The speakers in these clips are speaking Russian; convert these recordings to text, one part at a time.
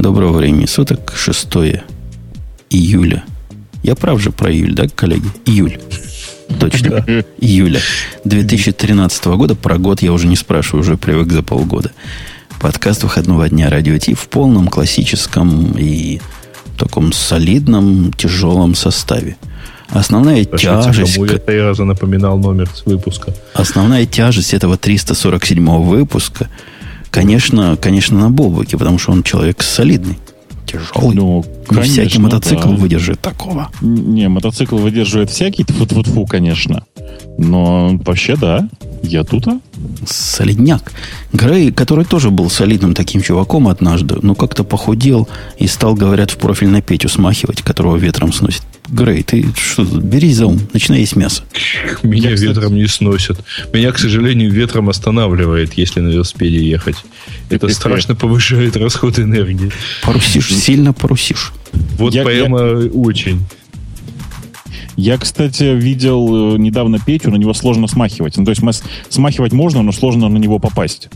Доброго времени суток, 6 июля. Я прав же про июль, да, коллеги? Июль. Точно. Июля 2013 года. Про год я уже не спрашиваю, уже привык за полгода. Подкаст выходного дня Радио Ти в полном классическом и таком солидном, тяжелом составе. Основная Пошлите, тяжесть... Кому я три раза напоминал номер с выпуска. Основная тяжесть этого 347 выпуска, конечно, конечно, на Бобуке, потому что он человек солидный, тяжелый. Ну, Не всякий конечно, мотоцикл да. выдержит такого. Не, мотоцикл выдерживает всякий тфу фу конечно. Но вообще, да, я тут, а? Солидняк. Грей, который тоже был солидным таким чуваком однажды, но как-то похудел и стал, говорят, в профиль на Петю смахивать, которого ветром сносит. Грей, ты что, берись за ум, начинай есть мясо. Меня Я, кстати- ветром не сносят. Меня, к сожалению, ветром останавливает, если на велосипеде ехать. Это страшно повышает расход энергии. Парусишь, сильно парусишь. Вот Я- прямо очень. Я, кстати, видел э, недавно Петю, на него сложно смахивать. Ну, то есть смахивать можно, но сложно на него попасть.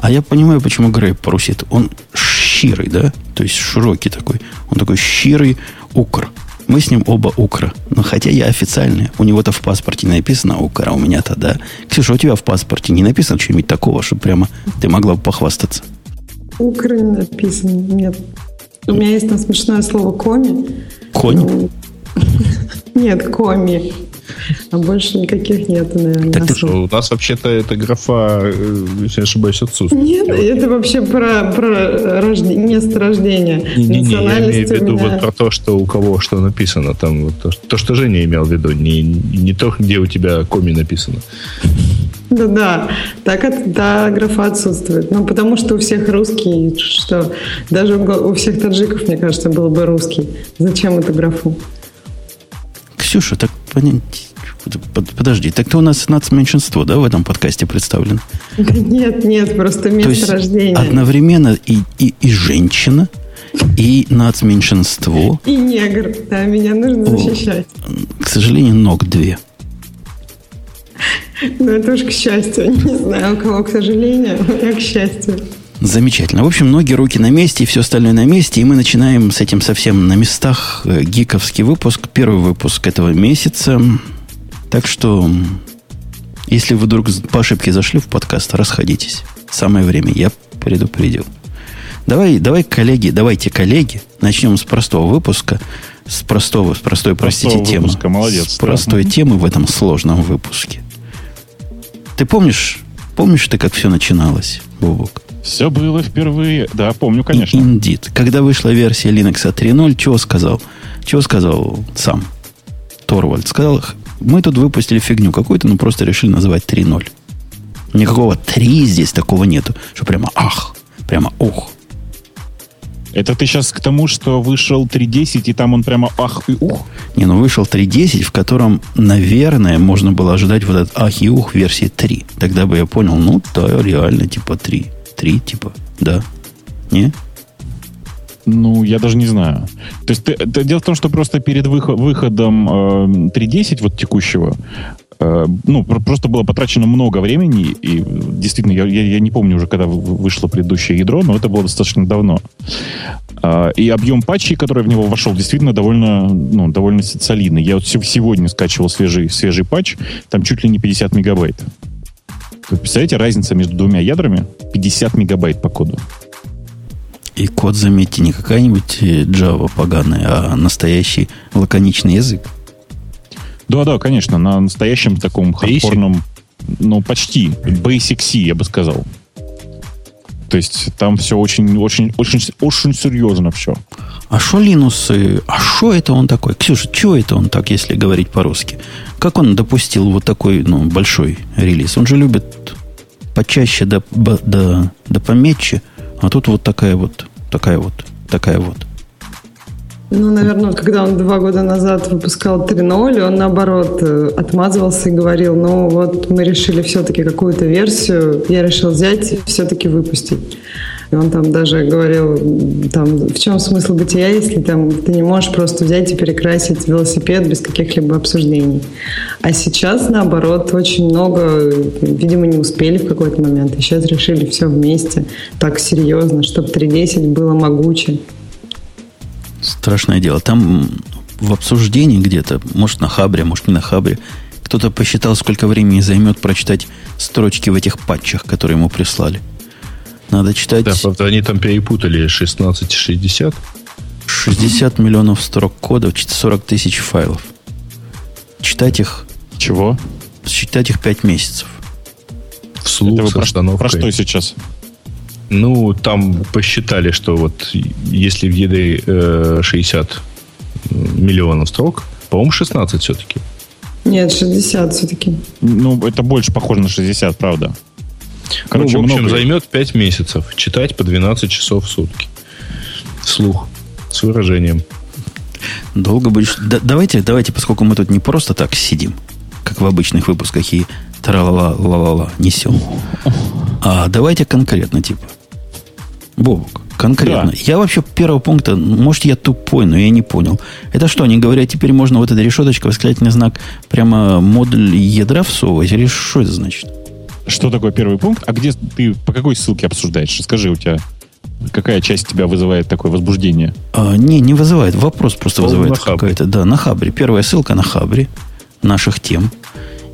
А я понимаю, почему Грей парусит. Он щирый, да? То есть широкий такой. Он такой щирый укр. Мы с ним оба укра. Но хотя я официальный. У него-то в паспорте не написано укр, а у меня-то да. Ксюша, у тебя в паспорте не написано что-нибудь такого, чтобы прямо ты могла бы похвастаться? Укр не написано. Нет. У меня есть там смешное слово коми. Конь? Нет, коми. А больше никаких нету, наверное. Так особо. У нас вообще-то эта графа, э, если не ошибаюсь, отсутствует. Нет, это вообще про, про рожде- место рождения. Не-не-не, я Национальность имею в виду меня- вот про то, что у кого что написано. Там вот то, что- то, что Женя имел в виду, не, не то, где у тебя коми написано. Да-да, так это, да, графа отсутствует. Ну, потому что у всех русский, что даже у, у всех таджиков, мне кажется, был бы русский. Зачем эту графу? Ксюша, так Подожди, так ты у нас нацменьшинство, да, в этом подкасте представлено? Нет, нет, просто То место рождения. одновременно и, и, и женщина, и нацменьшинство. И негр. Да, меня нужно О. защищать. К сожалению, ног две. Но это уж к счастью. Не знаю, у кого, к сожалению, я к счастью. Замечательно. В общем, ноги, руки на месте и все остальное на месте. И мы начинаем с этим совсем на местах э, гиковский выпуск. Первый выпуск этого месяца. Так что, если вы вдруг по ошибке зашли в подкаст, расходитесь. Самое время. Я предупредил. Давай, давай, коллеги, давайте, коллеги, начнем с простого выпуска. С простого, с простой, простите, Простого темы. выпуска, молодец, С да. простой темы в этом сложном выпуске. Ты помнишь, помнишь ты, как все начиналось, Бубок? Все было впервые. Да, помню, конечно. Indeed. Когда вышла версия Linux 3.0, чего сказал? Чего сказал сам Торвальд? Сказал, мы тут выпустили фигню какую-то, но просто решили называть 3.0. Никакого 3 здесь такого нету. Что прямо ах, прямо ох. Это ты сейчас к тому, что вышел 3.10, и там он прямо ах и ух. Не, ну вышел 3.10, в котором, наверное, можно было ожидать вот этот ах и ух версии 3. Тогда бы я понял, ну да, реально, типа 3. 3, типа, да. Не? Ну, я даже не знаю. То есть, ты- это дело в том, что просто перед выхо- выходом э, 3.10, вот текущего, э, ну, пр- просто было потрачено много времени, и э, действительно, я, я- я не помню уже, когда вы- вышло предыдущее ядро, но это было достаточно давно. А, и объем патчей, который в него вошел, действительно довольно, ну, довольно солидный. Я вот се- сегодня скачивал свежий, свежий патч, там чуть ли не 50 мегабайт. Вы представляете, разница между двумя ядрами? 50 мегабайт по коду. И код, заметьте, не какая-нибудь э, Java поганая, а настоящий лаконичный язык. Да, да, конечно, на настоящем таком Basic? хардкорном, ну, почти, Basic C, я бы сказал. То есть там все очень, очень, очень, очень серьезно все. А что Линус, а что это он такой? Ксюша, что это он так, если говорить по-русски? Как он допустил вот такой, ну, большой релиз? Он же любит почаще да, да, да пометче, а тут вот такая вот, такая вот, такая вот. Ну, наверное, когда он два года назад выпускал 3.0, он, наоборот, э, отмазывался и говорил, ну, вот мы решили все-таки какую-то версию, я решил взять и все-таки выпустить. И он там даже говорил, там, в чем смысл бытия, если там ты не можешь просто взять и перекрасить велосипед без каких-либо обсуждений. А сейчас, наоборот, очень много, видимо, не успели в какой-то момент. И сейчас решили все вместе, так серьезно, чтобы 3.10 было могуче. Страшное дело. Там в обсуждении где-то, может на Хабре, может не на Хабре, кто-то посчитал, сколько времени займет прочитать строчки в этих патчах, которые ему прислали. Надо читать... Да, правда, они там перепутали 16 60. 60 миллионов строк кода, 40 тысяч файлов. Читать их... Чего? Читать их 5 месяцев. Вслух Это вы про, остановкой. про что сейчас? Ну, там посчитали, что вот если в ядре э, 60 миллионов строк, по-моему, 16 все-таки. Нет, 60 все-таки. Ну, это больше похоже на 60, правда. Короче, ну, в общем, много. займет 5 месяцев. Читать по 12 часов в сутки. Вслух. С выражением. Долго будешь... Да- давайте, давайте, поскольку мы тут не просто так сидим, как в обычных выпусках и тра-ла-ла-ла-ла несем, а давайте конкретно, типа. Бобук, конкретно. Да. Я вообще первого пункта, может, я тупой, но я не понял. Это что, они говорят, теперь можно вот эта решеточка, восклицательный знак, прямо модуль ядра всовывать? Или что это значит? Что такое первый пункт? А где ты по какой ссылке обсуждаешь? Скажи, у тебя какая часть тебя вызывает такое возбуждение? А, не, не вызывает. Вопрос просто Он вызывает на Хабре. какая-то. Да, на Хабре. Первая ссылка на Хабре наших тем.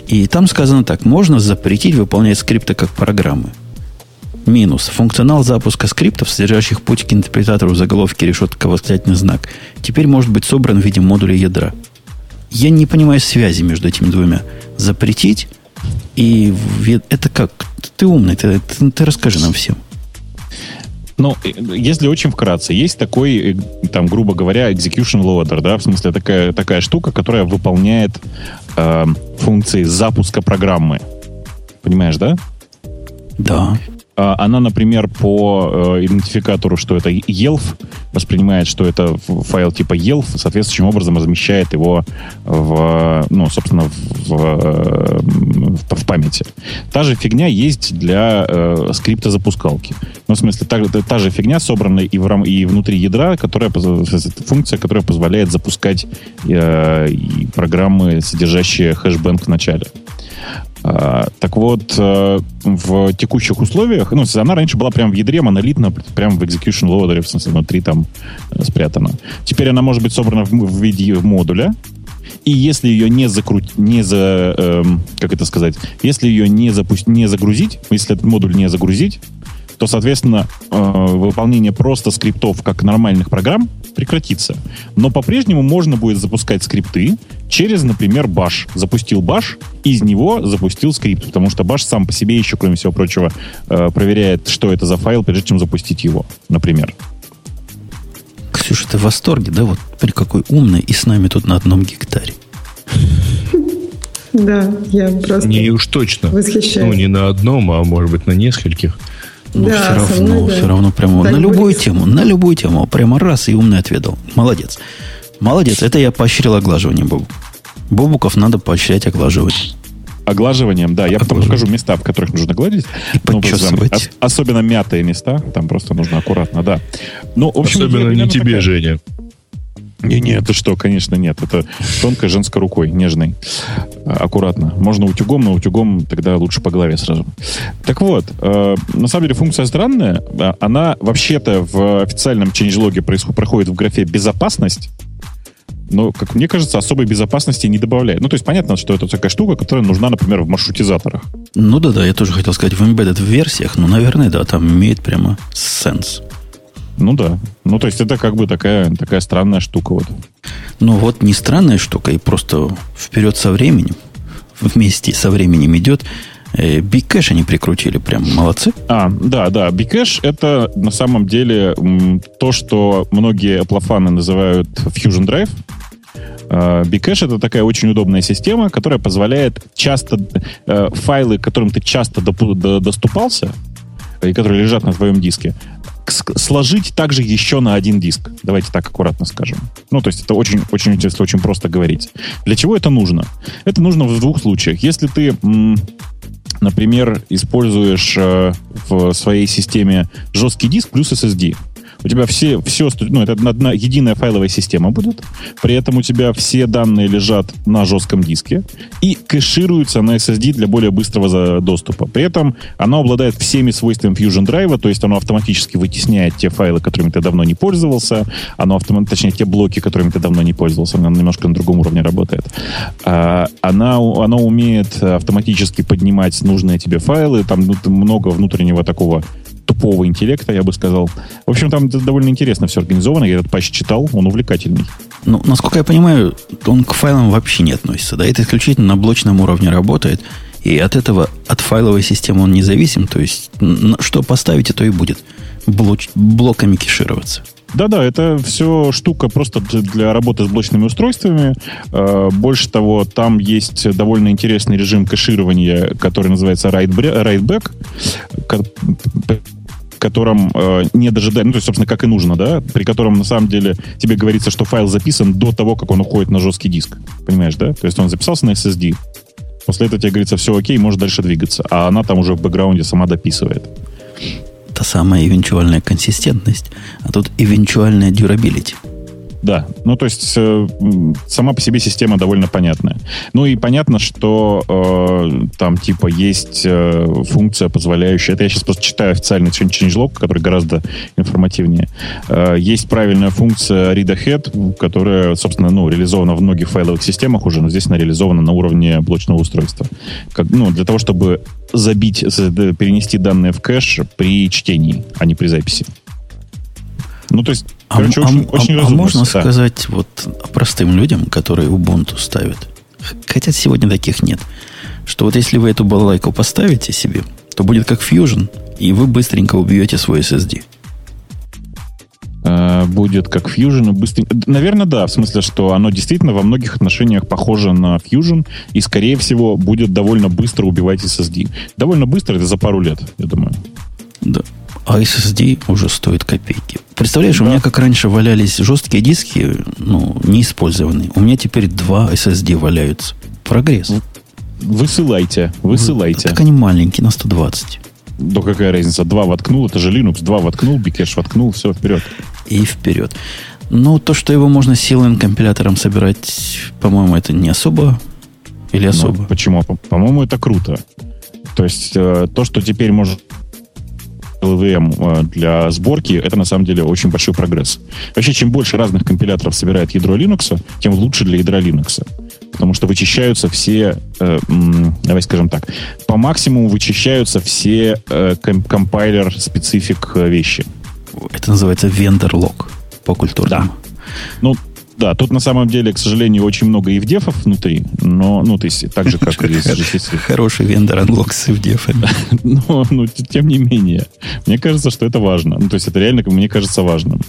И там сказано так. Можно запретить выполнять скрипты как программы. Минус. Функционал запуска скриптов, содержащих путь к интерпретатору заголовки решетка восклицательный знак, теперь может быть собран в виде модуля ядра. Я не понимаю связи между этими двумя. Запретить и... Это как? Ты умный, ты, ты- ты расскажи нам всем. Ну, э, если очень вкратце, есть такой, э, там, грубо говоря, execution loader, да, в смысле такая, такая штука, которая выполняет э, функции запуска программы. Понимаешь, да? Да. А, Она, например, по э, идентификатору, что это ELF, воспринимает, что это файл типа ELF, соответствующим образом размещает его в, ну, собственно, в, э, в, в памяти. Та же фигня есть для э, скрипта запускалки. Ну, в смысле, та, та- же фигня собрана и, в рам, и внутри ядра, которая, функция, которая позволяет запускать э, программы, содержащие хэшбэнк в начале. А, так вот, э, в текущих условиях, ну, она раньше была прям в ядре монолитно, прям в execution loader, в смысле, внутри там спрятана. Теперь она может быть собрана в, в виде модуля, и если ее не закрутить, не за, эм, как это сказать, если ее не, запусть, не загрузить, если этот модуль не загрузить, то, соответственно, э, выполнение просто скриптов как нормальных программ прекратится. Но по-прежнему можно будет запускать скрипты через, например, Bash. Запустил Bash, из него запустил скрипт, потому что Bash сам по себе еще, кроме всего прочего, э, проверяет, что это за файл, прежде чем запустить его, например. Ксюша, ты в восторге, да? Вот при какой умный и с нами тут на одном гектаре. Да, я просто Не уж точно. восхищаюсь. Ну, не на одном, а может быть на нескольких. Ну, Да, все со мной, равно, да. все равно прямо Так на любую будет. тему, на любую тему, прямо раз и умный ответил. Молодец. Молодец, это я поощрил оглаживание Бобу. Бобуков надо поощрять оглаживание. Оглаживанием, да. Я потом покажу места, в которых нужно гладить. И Ну, там ос- особенно мятые места. Там просто нужно аккуратно, да. Ну, в общем, Особенно не тебе, такая. Женя. Не, не, это что, конечно, нет. Это тонкой женской рукой, нежной. Аккуратно. Можно утюгом, но утюгом тогда лучше по голове сразу. Так вот, э, на самом деле функция странная. А, Она вообще-то в официальном происход- проходит в графе «безопасность», но, как мне кажется, особой безопасности не добавляет. Ну, то есть понятно, что это такая штука, которая нужна, например, в маршрутизаторах. Ну да, да, я тоже хотел сказать, в embedded версиях, ну, наверное, да, там имеет прямо сенс. Ну да. Ну, то есть это как бы такая, такая странная штука вот. Ну вот не странная штука, и просто вперед со временем, вместе со временем идет. Э, Cache они прикрутили, прям молодцы. А, да, да. Bcache — это на самом деле то, что многие аплофаны называют Fusion Drive. А, Bcache — это такая очень удобная система, которая позволяет часто э, файлы, к которым ты часто доступался, и которые лежат на твоем диске, сложить также еще на один диск. Давайте так аккуратно скажем. Ну, то есть это очень, очень, если очень просто говорить. Для чего это нужно? Это нужно в двух случаях. Если ты, например, используешь э, в своей системе жесткий диск плюс SSD, у тебя все, все ну, это одна единая файловая система будет. При этом у тебя все данные лежат на жестком диске и кэшируются на SSD для более быстрого доступа. При этом оно обладает всеми свойствами Fusion Drive, то есть оно автоматически вытесняет те файлы, которыми ты давно не пользовался, оно автомат, точнее, те блоки, которыми ты давно не пользовался, оно немножко на другом уровне работает. А, она, оно умеет автоматически поднимать нужные тебе файлы, там ну, много внутреннего такого тупого интеллекта, я бы сказал. В общем, там довольно интересно все организовано. Я этот патч читал, он увлекательный. Ну, насколько я понимаю, он к файлам вообще не относится. Да, это исключительно на блочном уровне работает. И от этого, от файловой системы он независим. То есть, что поставите, то и будет блоч, блоками кешироваться. Да-да, это все штука просто для работы с блочными устройствами. Э, больше того, там есть довольно интересный режим кэширования, который называется write-back, котором э, не дожидая, ну, то есть, собственно, как и нужно, да, при котором, на самом деле, тебе говорится, что файл записан до того, как он уходит на жесткий диск. Понимаешь, да? То есть он записался на SSD. После этого тебе говорится, все окей, можешь дальше двигаться. А она там уже в бэкграунде сама дописывает. Та самая эвенчуальная консистентность, а тут эвенчуальная durability. Да, ну то есть э, сама по себе система довольно понятная. Ну и понятно, что э, там типа есть э, функция, позволяющая... Это я сейчас просто читаю официальный changelog, который гораздо информативнее. Э, есть правильная функция read ahead, которая, собственно, ну, реализована в многих файловых системах уже, но здесь она реализована на уровне блочного устройства. Как, ну, для того, чтобы забить, перенести данные в кэш при чтении, а не при записи. Ну, то есть а, Короче, а, очень, а, очень а, а можно да. сказать вот простым людям, которые Ubuntu ставят, хотя сегодня таких нет, что вот если вы эту балалайку поставите себе, то будет как Fusion, и вы быстренько убьете свой SSD. А, будет как Fusion, быстренько. Наверное, да, в смысле, что оно действительно во многих отношениях похоже на Fusion, и, скорее всего, будет довольно быстро убивать SSD. Довольно быстро, это за пару лет, я думаю. Да. А SSD уже стоит копейки. Представляешь, да. у меня как раньше валялись жесткие диски, ну, неиспользованные. У меня теперь два SSD валяются. Прогресс. Высылайте, высылайте. Так они маленькие, на 120. Да какая разница? Два воткнул, это же Linux. Два воткнул, Bikesh воткнул, все, вперед. И вперед. Ну, то, что его можно силовым компилятором собирать, по-моему, это не особо или ну, особо? Ну, почему? По-моему, это круто. То есть, э, то, что теперь может LVM э, для сборки, это на самом деле очень большой прогресс. Вообще, чем больше разных компиляторов собирает ядро Linux, тем лучше для ядра Linux. Потому что вычищаются все, э, давай скажем так, по максимуму вычищаются все э, компайлер-специфик э, вещи. Это называется вендор-лог по культурному. Да. Ну, да, тут на самом деле, к сожалению, очень много ивдефов внутри, но, ну, то есть, так же, как и Хороший вендор анлок с ивдефами. но, ну, тем не менее, мне кажется, что это важно. Ну, то есть, это реально, мне кажется, важным.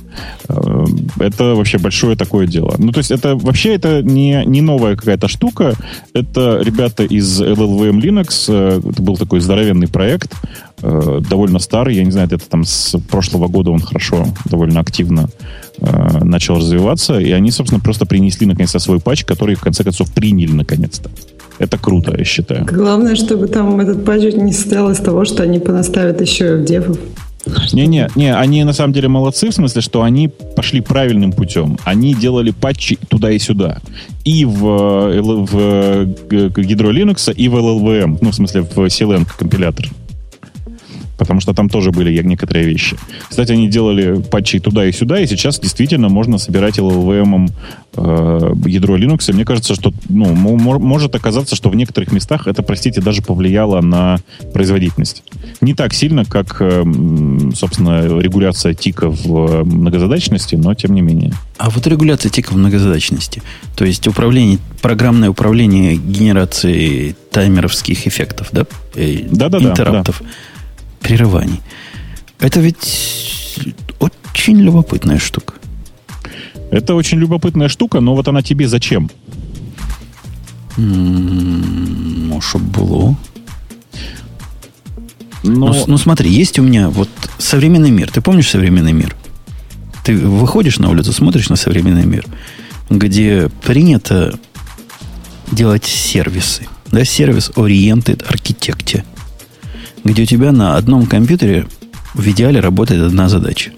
Э, это вообще большое такое дело. Ну, то есть, это вообще это не, не новая какая-то штука. Это ребята из LLVM Linux. Э, это был такой здоровенный проект, э, довольно старый. Я не знаю, это там с прошлого года он хорошо, довольно активно э, начал развиваться, и они, собственно, просто принесли наконец-то свой патч, который в конце концов приняли наконец-то. Это круто, я считаю. Главное, чтобы там этот патч не состоял из того, что они понаставят еще в дефов. Не-не, не, они на самом деле молодцы, в смысле, что они пошли правильным путем. Они делали патчи туда и сюда. И в, в, в ядро Linux, и в LLVM, ну, в смысле, в CLN компилятор потому что там тоже были некоторые вещи. Кстати, они делали патчи туда и сюда, и сейчас действительно можно собирать LLVM э, ядро Linux. И мне кажется, что ну, может оказаться, что в некоторых местах это, простите, даже повлияло на производительность. Не так сильно, как, э, собственно, регуляция тика в многозадачности, но тем не менее. А вот регуляция тика в многозадачности, то есть управление, программное управление генерацией таймеровских эффектов, да? Да-да-да. Интераптов. Да прерываний. Это ведь очень любопытная штука. Это очень любопытная штука, но вот она тебе зачем? Ну, чтобы было. Ну, ну, ну смотри, есть у меня вот современный мир. Ты помнишь современный мир? Ты выходишь на улицу, смотришь на современный мир, где принято делать сервисы. Да, сервис Oriented Architecture, где у тебя на одном компьютере в идеале работает одна задача.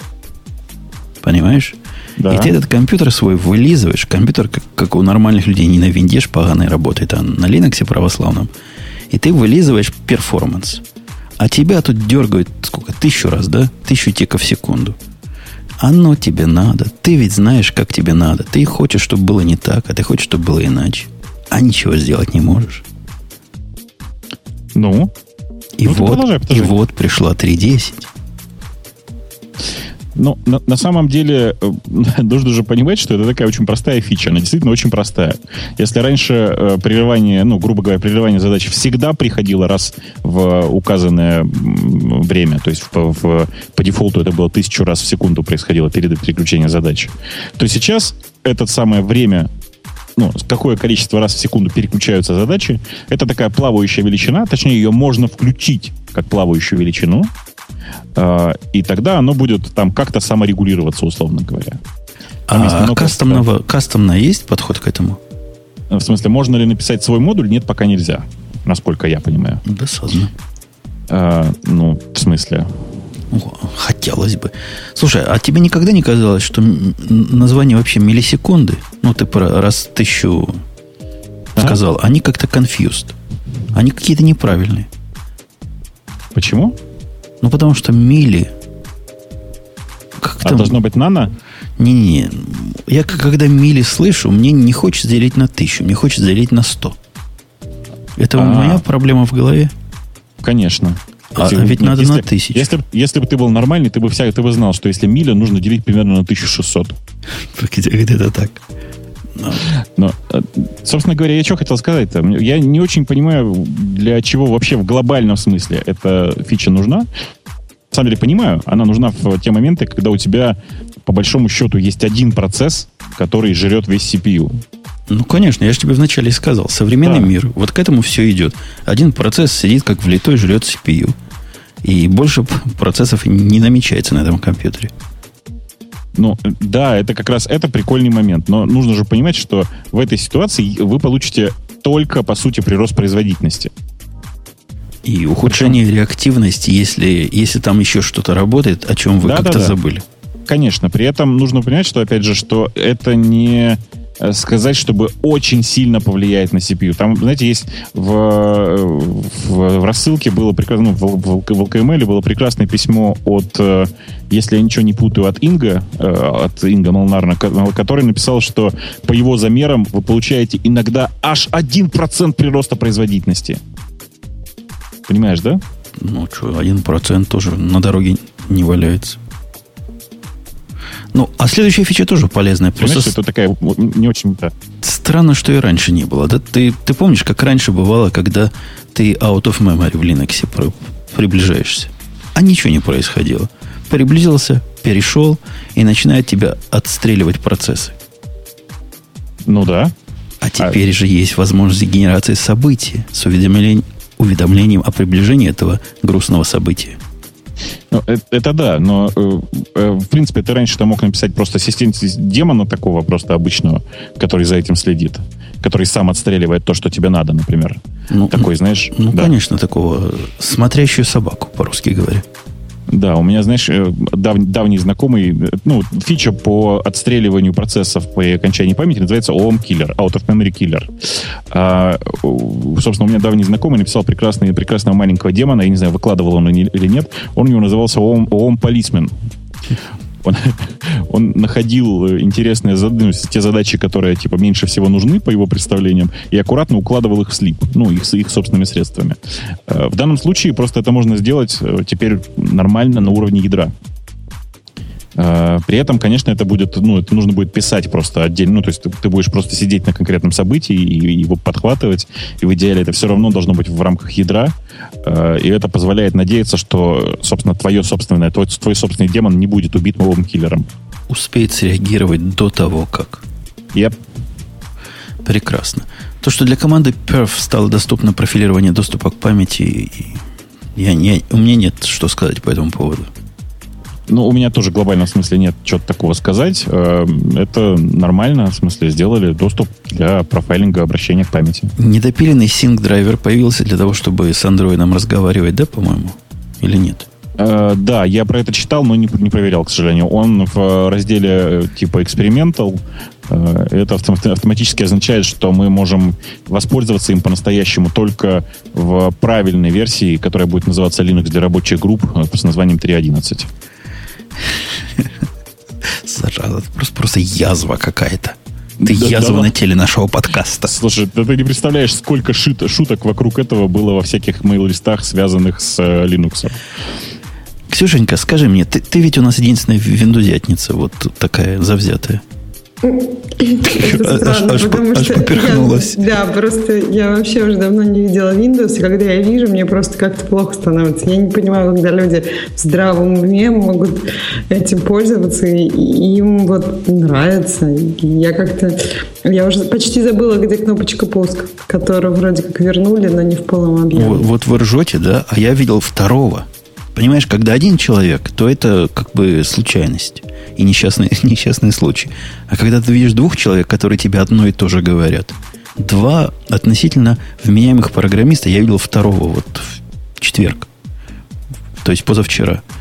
Понимаешь? Да. И ты этот компьютер свой вылизываешь. Компьютер, как, как у нормальных людей, не на винде поганый работает, а на Linux православном. И ты вылизываешь перформанс. А тебя тут дергают сколько? Тысячу раз, да? Тысячу тиков в секунду. Оно тебе надо. Ты ведь знаешь, как тебе надо. Ты хочешь, чтобы было не так, а ты хочешь, чтобы было иначе. А ничего сделать не можешь. Ну? И, ну, вот, и вот пришла 3.10. Ну, на, на самом деле, э, нужно же понимать, что это такая очень простая фича. Она действительно очень простая. Если раньше э, прерывание, ну, грубо говоря, прерывание задачи всегда приходило раз в указанное время, то есть в, в, по дефолту это было тысячу раз в секунду происходило перед переключением задачи, то сейчас это самое время ну, какое количество раз в секунду переключаются задачи, это такая плавающая величина, точнее, ее можно включить как плавающую величину, а, и тогда оно будет там как-то саморегулироваться, условно говоря. Там а много... кастомного, кастомно есть подход к этому? В смысле, можно ли написать свой модуль? Нет, пока нельзя, насколько я понимаю. Досадно. А, ну, в смысле? Хотелось бы. Слушай, а тебе никогда не казалось, что название вообще миллисекунды, ну, ты про раз тысячу а? сказал, они как-то confused. Они какие-то неправильные. Почему? Ну, потому что мили... Как а там? должно быть нано? Не-не-не. Я когда мили слышу, мне не хочется делить на тысячу, мне хочется делить на сто. Это А-а-а. моя проблема в голове? Конечно. А если, ведь нет, надо если, на тысячу. Если, если бы ты был нормальный, ты бы, вся, ты бы знал, что если миля, нужно делить примерно на 1600. Где-то так. Но. Но, э, собственно говоря, я что хотел сказать-то? Я не очень понимаю, для чего вообще в глобальном смысле эта фича нужна. На самом деле понимаю, она нужна в те моменты, когда у тебя по большому счету есть один процесс, который жрет весь CPU. Ну, конечно, я же тебе вначале сказал. Современный да. мир, вот к этому все идет. Один процесс сидит как влитой, жрет CPU. И больше процессов не намечается на этом компьютере. Ну, да, это как раз это прикольный момент. Но нужно же понимать, что в этой ситуации вы получите только, по сути, прирост производительности. И ухудшение Причем... реактивности, если, если там еще что-то работает, о чем вы да, как-то да, да. забыли. Конечно, при этом нужно понять, что, опять же, что это не сказать, чтобы очень сильно повлияет на CPU. Там, знаете, есть в, в, в рассылке было прекрасно, ну, в, в, в LKML было прекрасное письмо от, э, если я ничего не путаю, от Инга, э, от Инга Молнарна, который написал, что по его замерам вы получаете иногда аж 1% прироста производительности. Понимаешь, да? Ну, что, 1% тоже на дороге не валяется. Ну, а следующая фича тоже полезная. Просто это такая не очень... Да. Странно, что и раньше не было. Да? Ты, ты помнишь, как раньше бывало, когда ты out of memory в Linux приближаешься? А ничего не происходило. Приблизился, перешел и начинает тебя отстреливать процессы. Ну да. А теперь а... же есть возможность генерации событий с уведомлением, уведомлением о приближении этого грустного события. Ну, это, это да, но э, э, в принципе ты раньше мог написать просто ассистент демона такого просто обычного, который за этим следит, который сам отстреливает то, что тебе надо, например. Ну, Такой, знаешь. Ну, да. конечно, такого смотрящую собаку, по-русски говоря. Да, у меня, знаешь, э, дав, давний знакомый, э, ну, фича по отстреливанию процессов по окончании памяти называется OM Killer, Out of Memory Killer. А, собственно, у меня давний знакомый написал прекрасный, прекрасного маленького демона, я не знаю, выкладывал он или нет, он у него назывался OM, OM Policeman он, он находил интересные ну, те задачи, которые типа меньше всего нужны по его представлениям, и аккуратно укладывал их в слип, ну, их, их собственными средствами. Э, в данном случае просто это можно сделать э, теперь нормально на уровне ядра. Э, при этом, конечно, это будет, ну, это нужно будет писать просто отдельно. Ну, то есть ты, ты будешь просто сидеть на конкретном событии и, его подхватывать. И в идеале это все равно должно быть в рамках ядра. Э, и это позволяет надеяться, что, собственно, твое собственное, твой, твой собственный демон не будет убит новым киллером. Успеет среагировать до того, как. Yep. Прекрасно. То, что для команды Perf стало доступно профилирование доступа к памяти, Я не, у меня нет что сказать по этому поводу. Ну, у меня тоже глобально в смысле нет чего-то такого сказать. Э, это нормально, в смысле сделали доступ для профайлинга обращения к памяти. Недопиленный sync драйвер появился для того, чтобы с андроидом разговаривать, да, по-моему? Или нет? Uh, да, я про это читал, но не, не проверял, к сожалению. Он в разделе э, типа. Uh, это автоматически означает, что мы можем воспользоваться им по-настоящему только в правильной версии, которая будет называться Linux для рабочих групп с названием 3.11. Зараза, это просто, просто язва какая-то. Ты да, язва да, на теле нашего подкаста. Слушай, ты, ты не представляешь, сколько шит, шуток вокруг этого было во всяких мейл-листах, связанных с э, Linux. Ксюшенька, скажи мне, ты, ты ведь у нас единственная виндузятница, вот такая завзятая. Это странно, потому что поперхнулась. да, просто я вообще уже давно не видела Windows, и когда я вижу, мне просто как-то плохо становится. Я не понимаю, когда люди в здравом уме могут этим пользоваться, и им вот нравится. Я как-то... Я уже почти забыла, где кнопочка пуск, которую вроде как вернули, но не в полном объеме. Вот, вот вы ржете, да? А я видел второго. Понимаешь, когда один человек, то это как бы случайность и несчастный, несчастный случай. А когда ты видишь двух человек, которые тебе одно и то же говорят, два относительно вменяемых программиста, я видел второго вот в четверг, то есть позавчера –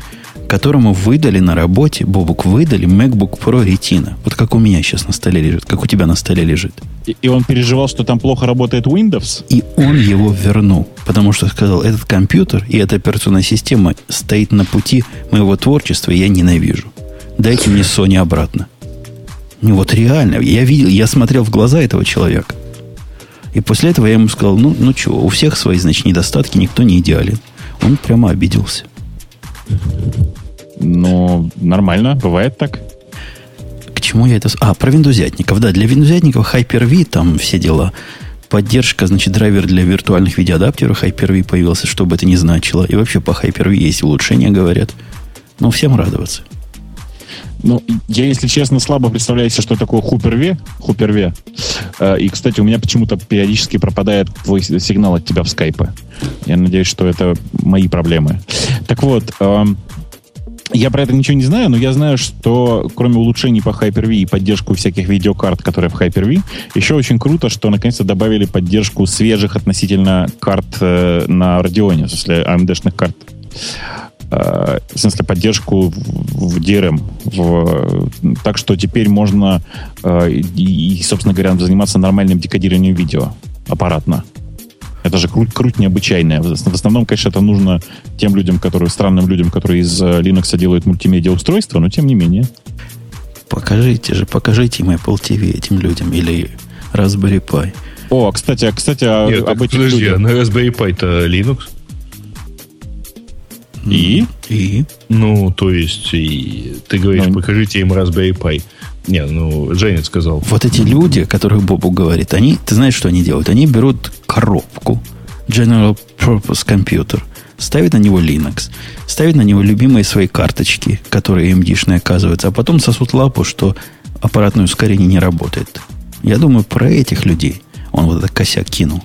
которому выдали на работе, Бобук, выдали MacBook Pro Retina. Вот как у меня сейчас на столе лежит, как у тебя на столе лежит. И, и он переживал, что там плохо работает Windows? И он его вернул, потому что сказал, этот компьютер и эта операционная система стоит на пути моего творчества, и я ненавижу. Дайте мне Sony обратно. Ну вот реально, я видел, я смотрел в глаза этого человека. И после этого я ему сказал, ну, ну что, у всех свои, значит, недостатки, никто не идеален. Он прямо обиделся. Но нормально, бывает так. К чему я это... А, про виндузятников. Да, для виндузятников Hyper-V, там все дела. Поддержка, значит, драйвер для виртуальных видеоадаптеров Hyper-V появился, что бы это ни значило. И вообще по Hyper-V есть улучшения, говорят. Ну, всем радоваться. Ну, я, если честно, слабо представляю себе, что такое Хуперве. Хуперве. Э, и, кстати, у меня почему-то периодически пропадает твой сигнал от тебя в скайпе. Я надеюсь, что это мои проблемы. Так вот, эм, я про это ничего не знаю, но я знаю, что кроме улучшений по Hyper-V и поддержку всяких видеокарт, которые в Hyper-V, еще очень круто, что наконец-то добавили поддержку свежих относительно карт э, на Radeon, в смысле AMD-шных карт. Э, в смысле, поддержку в, в DRM. В, так что теперь можно э, и, собственно говоря, заниматься нормальным декодированием видео аппаратно. Это же круть, круть необычайная. В основном, конечно, это нужно тем людям, которые, странным людям, которые из э, Linux делают мультимедиа устройства, но тем не менее. Покажите же, покажите им Apple TV этим людям или Raspberry Pi. О, кстати, а, кстати, а Нет, об этих подожди, людях... а на Raspberry Pi-то Linux? И? И? Ну, то есть, и, ты говоришь, ну, покажите им Raspberry Pi. Не, ну, Женя сказал. Вот эти люди, которых Бобу говорит, они, ты знаешь, что они делают? Они берут коробку General Purpose Computer, ставят на него Linux, ставят на него любимые свои карточки, которые AMD-шные оказываются, а потом сосут лапу, что аппаратное ускорение не работает. Я думаю, про этих людей он вот этот косяк кинул.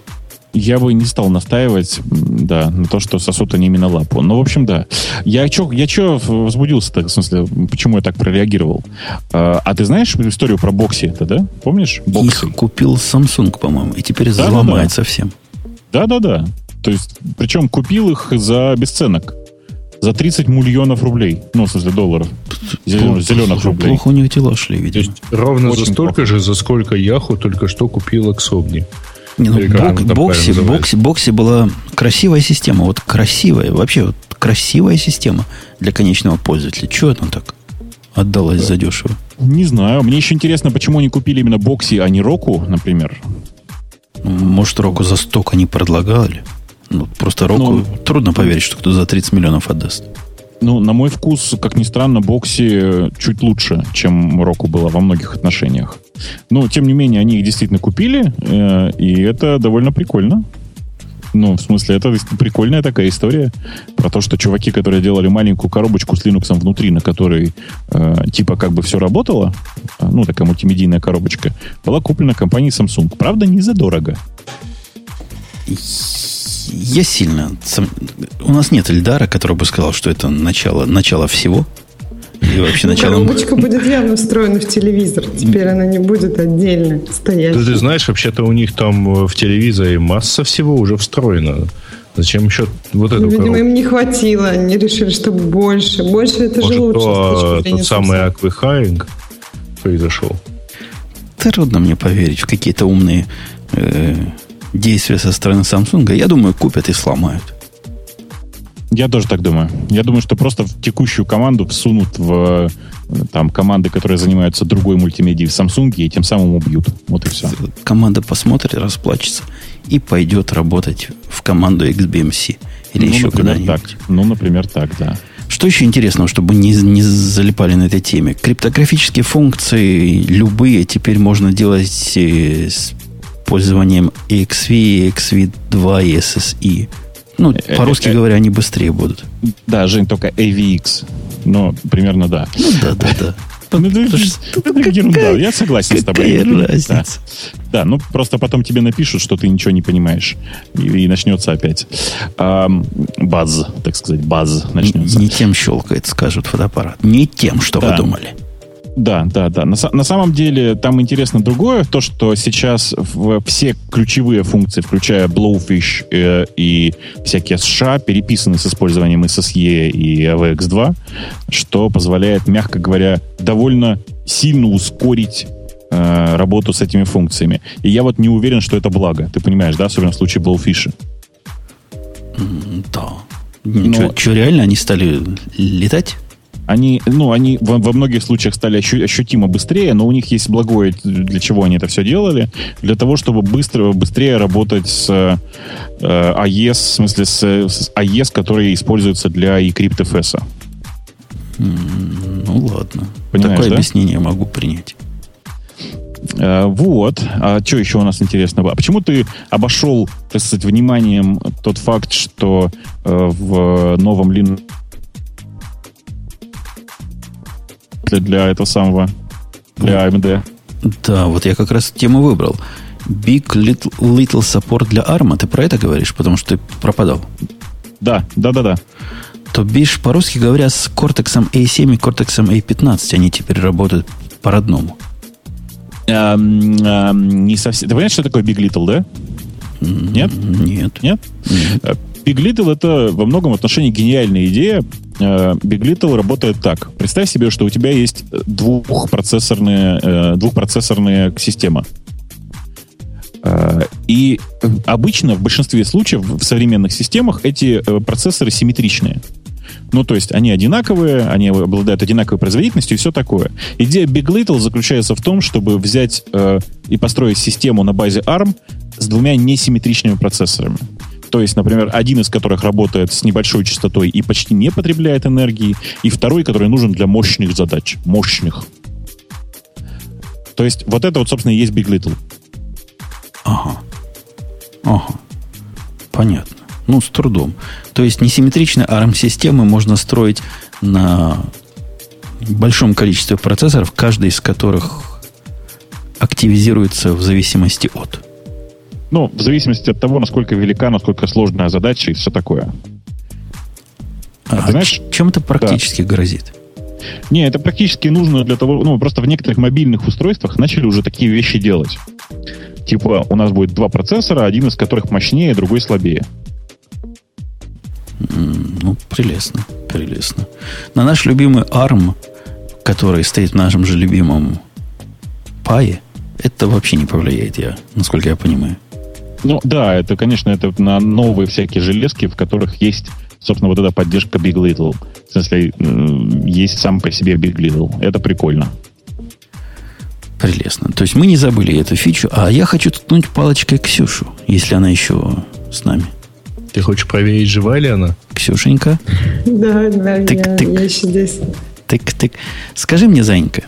Я бы не стал настаивать, да, на то, что сосут они именно лапу. Но, в общем, да. Я чё, я чё возбудился-то, в смысле, почему я так прореагировал? А, а ты знаешь историю про Бокси это, да? Помнишь? Бокси. Их купил Samsung, по-моему, и теперь да, заломает да, да. совсем. Да-да-да. То есть, причем купил их за бесценок. За 30 миллионов рублей. Ну, в смысле, долларов. Зеленых, зеленых рублей. Плохо у них дела шли, видимо. То есть, ровно Очень за столько плохо. же, за сколько Яху только что купила Ксобни. Не, ну, бок, бокси, бокси, бокси была красивая система. Вот красивая, вообще вот красивая система для конечного пользователя. Чего это так отдалась да. задешево? Не знаю. Мне еще интересно, почему они купили именно бокси, а не Року, например. Ну, может, Року за столько не предлагали? Ну, просто Року ну, трудно поверить, что кто за 30 миллионов отдаст. Ну, на мой вкус, как ни странно, Бокси чуть лучше, чем Року было во многих отношениях. Но, тем не менее, они их действительно купили, э, и это довольно прикольно. Ну, в смысле, это прикольная такая история про то, что чуваки, которые делали маленькую коробочку с Linux внутри, на которой э, типа как бы все работало, ну, такая мультимедийная коробочка, была куплена компанией Samsung. Правда, не задорого. Я сильно... У нас нет Эльдара, который бы сказал, что это начало, начало всего. И вообще начало... Коробочка будет явно встроена в телевизор. Теперь она не будет отдельно стоять. Да ты знаешь, вообще-то у них там э, в телевизоре масса всего уже встроена. Зачем еще вот эту Ну, Видимо, коробку? им не хватило. Они решили, что больше. Больше это же Может, лучше. с то, зрения тот самый аквихайинг произошел. Трудно мне поверить в какие-то умные э, действия со стороны Samsung. Я думаю, купят и сломают. Я тоже так думаю. Я думаю, что просто в текущую команду всунут в э, там команды, которые занимаются другой мультимедией в Samsung, и тем самым убьют. Вот и все. Команда посмотрит, расплачется и пойдет работать в команду XBMC. Или ну, еще куда-нибудь. так. Ну, например, так, да. Что еще интересного, чтобы не, не залипали на этой теме? Криптографические функции любые теперь можно делать э, с пользованием EXV, EXV2 и SSI. Ну, Э, по-русски э, э. говоря, они быстрее будут. Да, Жень, только AVX. Но примерно да. Ну, да, да, да. Ну, это ерунда. Я согласен с тобой. Да. разница? Да, ну просто потом тебе напишут, что ты ничего не понимаешь. И, и начнется опять баз, так сказать, баз начнется. Не тем щелкает, скажут фотоаппарат. Не тем, что Да. вы думали. Да, да, да. На, на самом деле там интересно другое, то, что сейчас в- все ключевые функции, включая Blowfish э, и всякие США, переписаны с использованием SSE и AVX2, что позволяет, мягко говоря, довольно сильно ускорить э, работу с этими функциями. И я вот не уверен, что это благо. Ты понимаешь, да, особенно в случае Blowfish. Да. Но- Что, реально они стали летать? Они, ну, они во, во многих случаях стали ощу- ощутимо быстрее, но у них есть благое, для чего они это все делали, для того, чтобы быстро, быстрее работать с э, AES, в смысле с, с AES, который используется для eCryptFS. М, Ну ладно. Понимаешь, Такое да? объяснение могу принять. Э, вот. А что еще у нас интересного? А почему ты обошел, так сказать, вниманием тот факт, что э, в новом Лин для, для этого самого для AMD Да, вот я как раз тему выбрал. Big Little, little Support для ARM. Ты про это говоришь? Потому что ты пропадал. Да, да, да, да. То бишь, по-русски говоря, с Cortex A7 и Cortex A15 они теперь работают по-родному. Эм, эм, не совсем. Ты понимаешь, что такое Big Little, да? Нет? Нет. Нет? Нет. Э, Big Little это во многом отношении гениальная идея. Э, Big Little работает так. Представь себе, что у тебя есть двухпроцессорная, э, двухпроцессорная система. Э, И э, обычно в большинстве случаев в современных системах эти э, процессоры симметричные. Ну, то есть они одинаковые, они обладают одинаковой производительностью и все такое. Идея Big Little заключается в том, чтобы взять э, и построить систему на базе ARM с двумя несимметричными процессорами. То есть, например, один из которых работает с небольшой частотой и почти не потребляет энергии, и второй, который нужен для мощных задач. Мощных. То есть, вот это вот, собственно, и есть Big Little. Ага. Ага. Понятно. Ну, с трудом. То есть несимметричные ARM-системы можно строить на большом количестве процессоров, каждый из которых активизируется в зависимости от. Ну, в зависимости от того, насколько велика, насколько сложная задача и все такое. А, ты знаешь- чем это практически грозит? Не, это практически нужно для того, ну, просто в некоторых мобильных устройствах начали уже такие вещи делать. Типа, у нас будет два процессора, один из которых мощнее, другой слабее. Ну, прелестно, прелестно. На наш любимый ARM, который стоит в нашем же любимом пае, это вообще не повлияет, я, насколько я понимаю. Ну, да, это, конечно, это на новые всякие железки, в которых есть, собственно, вот эта поддержка Big Little. В смысле, есть сам по себе Big Little. Это прикольно. Прелестно. То есть мы не забыли эту фичу, а я хочу ткнуть палочкой Ксюшу, если она еще с нами. Ты хочешь проверить, жива ли она? Ксюшенька, Да, да, я еще здесь. тык-тык. Скажи мне, Занька,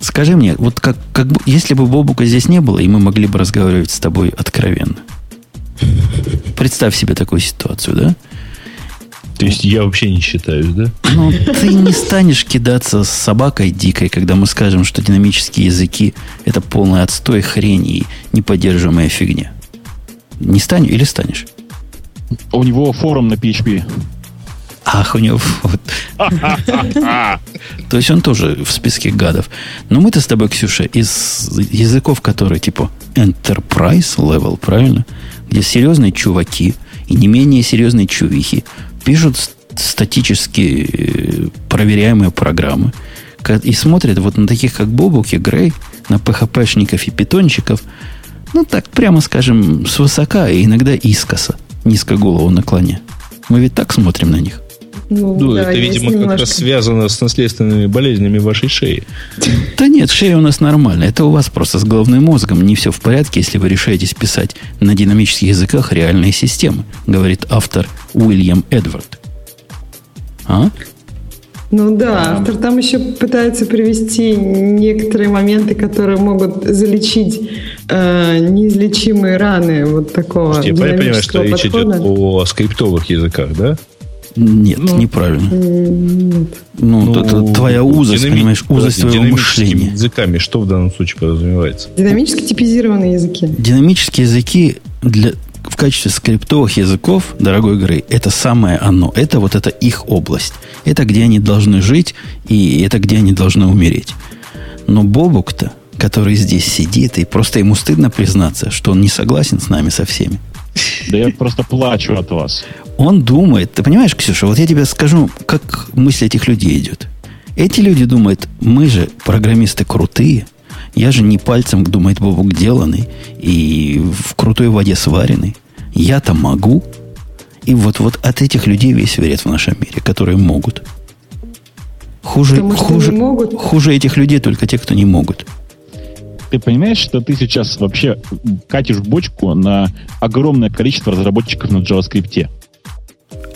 скажи мне, вот как, как бы, если бы Бобука здесь не было, и мы могли бы разговаривать с тобой откровенно. Представь себе такую ситуацию, да? То есть я вообще не считаюсь, да? Ну, ты не станешь кидаться с собакой дикой, когда мы скажем, что динамические языки – это полный отстой, хрень и неподдерживаемая фигня. Не станешь или станешь? У него форум на PHP. Ах, него... Вот. То есть он тоже в списке гадов. Но мы-то с тобой, Ксюша, из языков, которые типа enterprise level, правильно? Где серьезные чуваки и не менее серьезные чувихи пишут статически э, проверяемые программы и смотрят вот на таких, как Бобуки, Грей, на PHP-шников и питончиков, ну, так, прямо скажем, свысока и иногда искоса, низко голову наклоня. Мы ведь так смотрим на них. Ну, ну да, это, видимо, немножко... как раз связано с наследственными болезнями вашей шеи. Да нет, шея у нас нормальная. Это у вас просто с головным мозгом не все в порядке, если вы решаетесь писать на динамических языках реальные системы, говорит автор Уильям Эдвард. А? Ну да, автор там еще пытается привести некоторые моменты, которые могут залечить э, неизлечимые раны вот такого. Слушайте, я понимаю, что речь идет о скриптовых языках, да? Нет, ну, неправильно. Нет. Ну, ну это твоя узость, динами... понимаешь, узость твоего мышления. языками что в данном случае подразумевается? Динамически типизированные языки. Динамические языки для, в качестве скриптовых языков, дорогой Грей, это самое оно. Это вот это их область. Это где они должны жить, и это где они должны умереть. Но Бобук-то, который здесь сидит, и просто ему стыдно признаться, что он не согласен с нами со всеми. Да я просто плачу от вас. Он думает, ты понимаешь, Ксюша, вот я тебе скажу, как мысль этих людей идет. Эти люди думают, мы же программисты крутые, я же не пальцем, думает Бобук, деланный и в крутой воде сваренный. Я-то могу. И вот, вот от этих людей весь вред в нашем мире, которые могут. Хуже, хуже, могут. хуже этих людей только те, кто не могут ты понимаешь, что ты сейчас вообще катишь бочку на огромное количество разработчиков на JavaScript?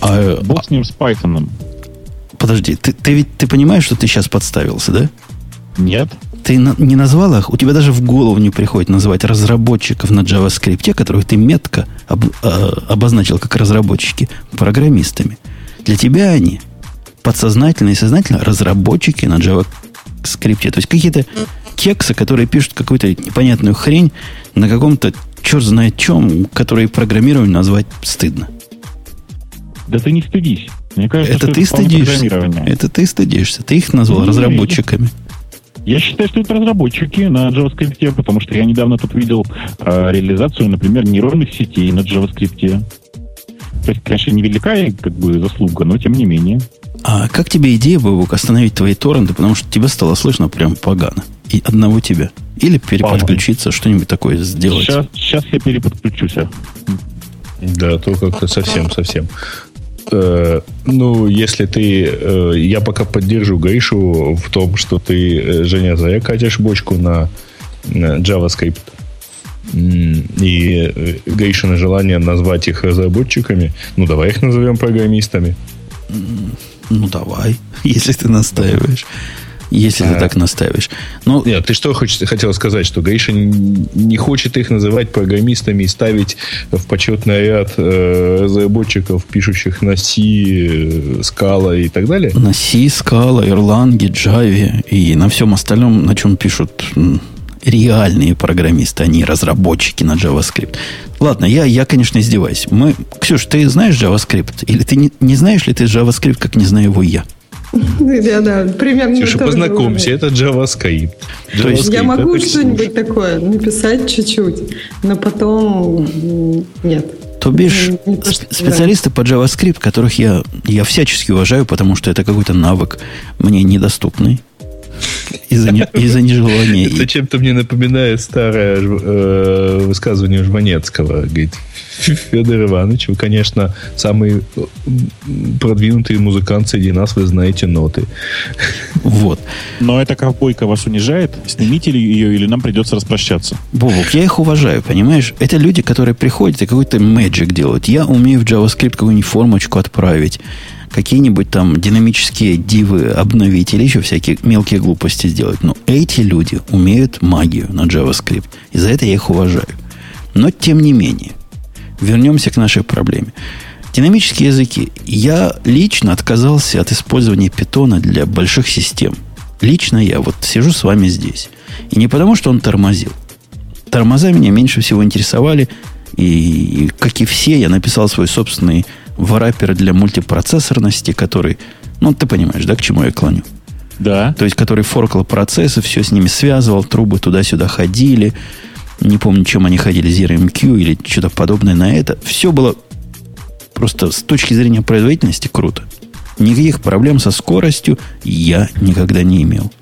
А, Бог с ним, с Python. Подожди, ты, ты ведь ты понимаешь, что ты сейчас подставился, да? Нет. Ты на, не назвал их? У тебя даже в голову не приходит называть разработчиков на JavaScript, которых ты метко об, э, обозначил как разработчики, программистами. Для тебя они подсознательно и сознательно разработчики на JavaScript. То есть какие-то кексы, которые пишут какую-то непонятную хрень на каком-то черт знает чем, которые программирование назвать стыдно. Да ты не стыдись. Мне кажется, это ты это стыдишься. Это ты стыдишься. Ты их назвал ну, разработчиками. Я считаю, что это разработчики на JavaScript, потому что я недавно тут видел э, реализацию, например, нейронных сетей на JavaScript. То есть, конечно, невелика как бы заслуга, но тем не менее. А как тебе идея, Бобук, остановить твои торренты, потому что тебя стало слышно прям погано? И одного тебя. Или переподключиться, что-нибудь такое сделать. Сейчас, сейчас я переподключусь. Да, то как-то совсем-совсем. Э, ну, если ты... Э, я пока поддержу Гришу в том, что ты, э, Женя, зря катишь бочку на, на JavaScript. И э, Гришина желание назвать их разработчиками, ну, давай их назовем программистами. Ну, давай, если ты настаиваешь если а. ты так настаиваешь. Но... Нет, ты что хочешь, хотел сказать, что Гриша не хочет их называть программистами и ставить в почетный ряд э, разработчиков, пишущих на C, э, Scala и так далее? На C, Scala, Erlang, Java и на всем остальном, на чем пишут реальные программисты, а не разработчики на JavaScript. Ладно, я, я конечно, издеваюсь. Мы, Ксюш, ты знаешь JavaScript? Или ты не, не знаешь ли ты JavaScript, как не знаю его я? Да, да, примерно. Ксюша, познакомься, это JavaScript. То есть я могу что-нибудь такое написать чуть-чуть, но потом нет. То бишь, специалисты по JavaScript, которых я, я всячески уважаю, потому что это какой-то навык мне недоступный, из-за, не, нежелания. Это чем-то мне напоминает старое э, высказывание Жванецкого. Говорит, Федор Иванович, вы, конечно, самый продвинутый музыкант среди нас, вы знаете ноты. Вот. Но эта ковбойка вас унижает? Снимите ли ее, или нам придется распрощаться? Бобок, я их уважаю, понимаешь? Это люди, которые приходят и какой-то magic делают. Я умею в JavaScript какую-нибудь формочку отправить какие-нибудь там динамические дивы обновить или еще всякие мелкие глупости сделать. Но эти люди умеют магию на JavaScript. И за это я их уважаю. Но тем не менее, вернемся к нашей проблеме. Динамические языки. Я лично отказался от использования питона для больших систем. Лично я вот сижу с вами здесь. И не потому, что он тормозил. Тормоза меня меньше всего интересовали И, как и все, я написал свой собственный враппер для мультипроцессорности, который, ну, ты понимаешь, да, к чему я клоню? Да. То есть, который форкал процессы, все с ними связывал, трубы туда-сюда ходили. Не помню, чем они ходили, ZRMQ или что-то подобное на это. Все было просто с точки зрения производительности круто. Никаких проблем со скоростью я никогда не имел.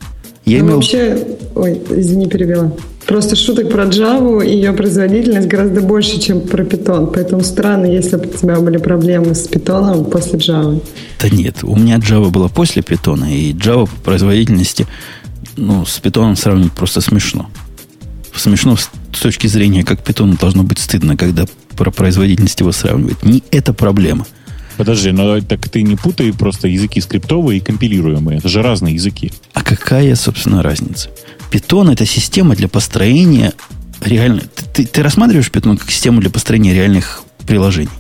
Я ну, имел... вообще... Ой, извини, перебила. Просто шуток про Java и ее производительность гораздо больше, чем про Python. Поэтому странно, если бы у тебя были проблемы с Python после Java. Да нет, у меня Java была после Python, и Java по производительности, ну, с Python сравнивать просто смешно. Смешно с точки зрения, как Python должно быть стыдно, когда про производительность его сравнивать. Не это проблема – Подожди, но так ты не путай просто языки скриптовые и компилируемые. Это же разные языки. А какая, собственно, разница? Python это система для построения реально... Ты, ты, ты рассматриваешь Python как систему для построения реальных приложений?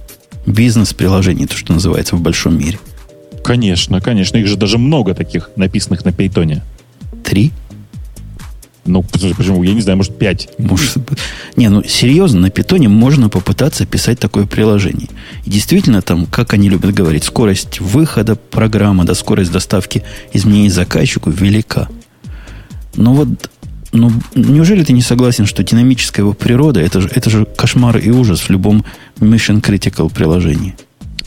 Бизнес-приложений, то, что называется в большом мире. Конечно, конечно. Их же даже много таких, написанных на Python. Три? Ну, почему? Я не знаю, может, 5. Может, не, ну, серьезно, на питоне можно попытаться писать такое приложение. И действительно, там, как они любят говорить, скорость выхода программы, да, скорость доставки изменений заказчику велика. Но вот, ну, неужели ты не согласен, что динамическая его природа, это же, это же кошмар и ужас в любом mission critical приложении?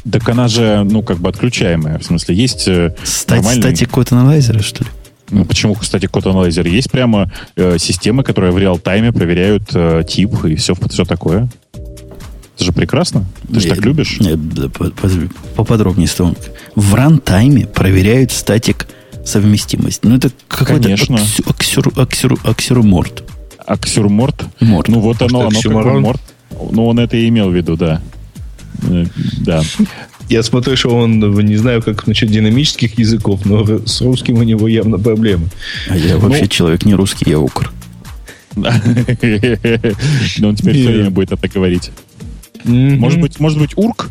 Так она же, ну, как бы отключаемая. В смысле, есть э, Стать, нормальный... Статик код аналайзера, что ли? Ну, почему, кстати, код анализер? Есть прямо э, системы, которые в реал-тайме проверяют э, тип и все, все такое. Это же прекрасно. Ты же так любишь. Нет, поподробнее с того. В рантайме проверяют статик совместимость. Ну, это какой-то Конечно. аксюр, аксюр, аксюрморт. Аксюрморт? Морт. Ну, вот оно, оно как морт. Ну, он это и имел в виду, да. Э, да. Я смотрю, что он, не знаю, как насчет динамических языков, но с русским у него явно проблемы. А я вообще ну, человек не русский, я укр. Но он теперь все время будет это говорить. Может быть, может быть, урк?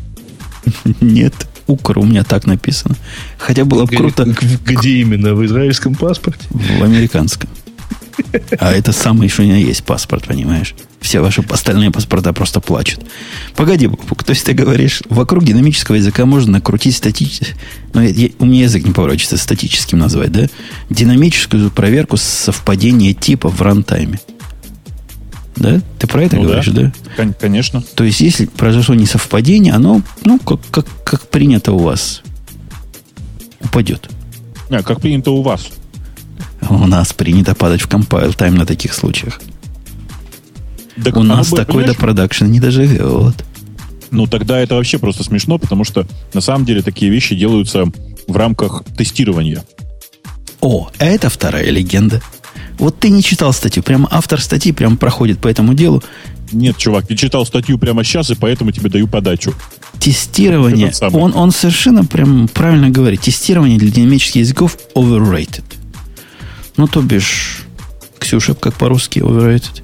Нет, укр у меня так написано. Хотя было бы круто... Где именно? В израильском паспорте? В американском. А это самый еще не есть паспорт, понимаешь? Все ваши остальные паспорта просто плачут. Погоди, то есть ты говоришь, вокруг динамического языка можно накрутить статически... Ну, я, у меня язык не поворачивается статическим назвать, да? Динамическую проверку совпадения типа в рантайме. Да? Ты про это ну, говоришь, да? да? Конечно. То есть, если произошло несовпадение, оно, ну, как, как, как принято у вас, упадет. А, как принято у вас. У нас принято падать в компайл тайм на таких случаях. Так У нас такой до продакшн не доживет. Ну, тогда это вообще просто смешно, потому что на самом деле такие вещи делаются в рамках тестирования. О, это вторая легенда. Вот ты не читал статью, прямо автор статьи прямо проходит по этому делу. Нет, чувак, ты читал статью прямо сейчас, и поэтому тебе даю подачу. Тестирование, он, он совершенно прям правильно говорит, тестирование для динамических языков overrated. Ну, то бишь, Ксюша, как по-русски overrated?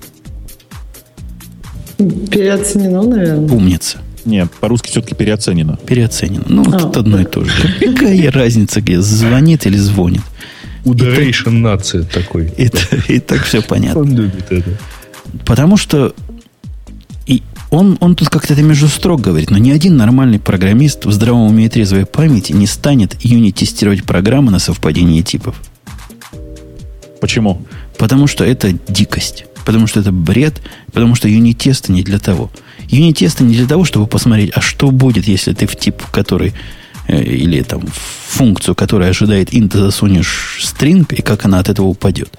Переоценено, наверное. Умница. Нет, по-русски все-таки переоценено. Переоценено. Ну, а, тут одно и то же. Какая разница, где звонит или звонит? Ударейшн нация такой. И, и так все понятно. Он любит это. Потому что и он, он тут как-то это между строк говорит, но ни один нормальный программист в здравом уме и трезвой памяти не станет юнит-тестировать программы на совпадение типов. Почему? Потому что это дикость. Потому что это бред. Потому что юнит-тесты не для того. Юнит-тесты не для того, чтобы посмотреть, а что будет, если ты в тип, который э, или там функцию, которая ожидает инта, засунешь стринг, и как она от этого упадет.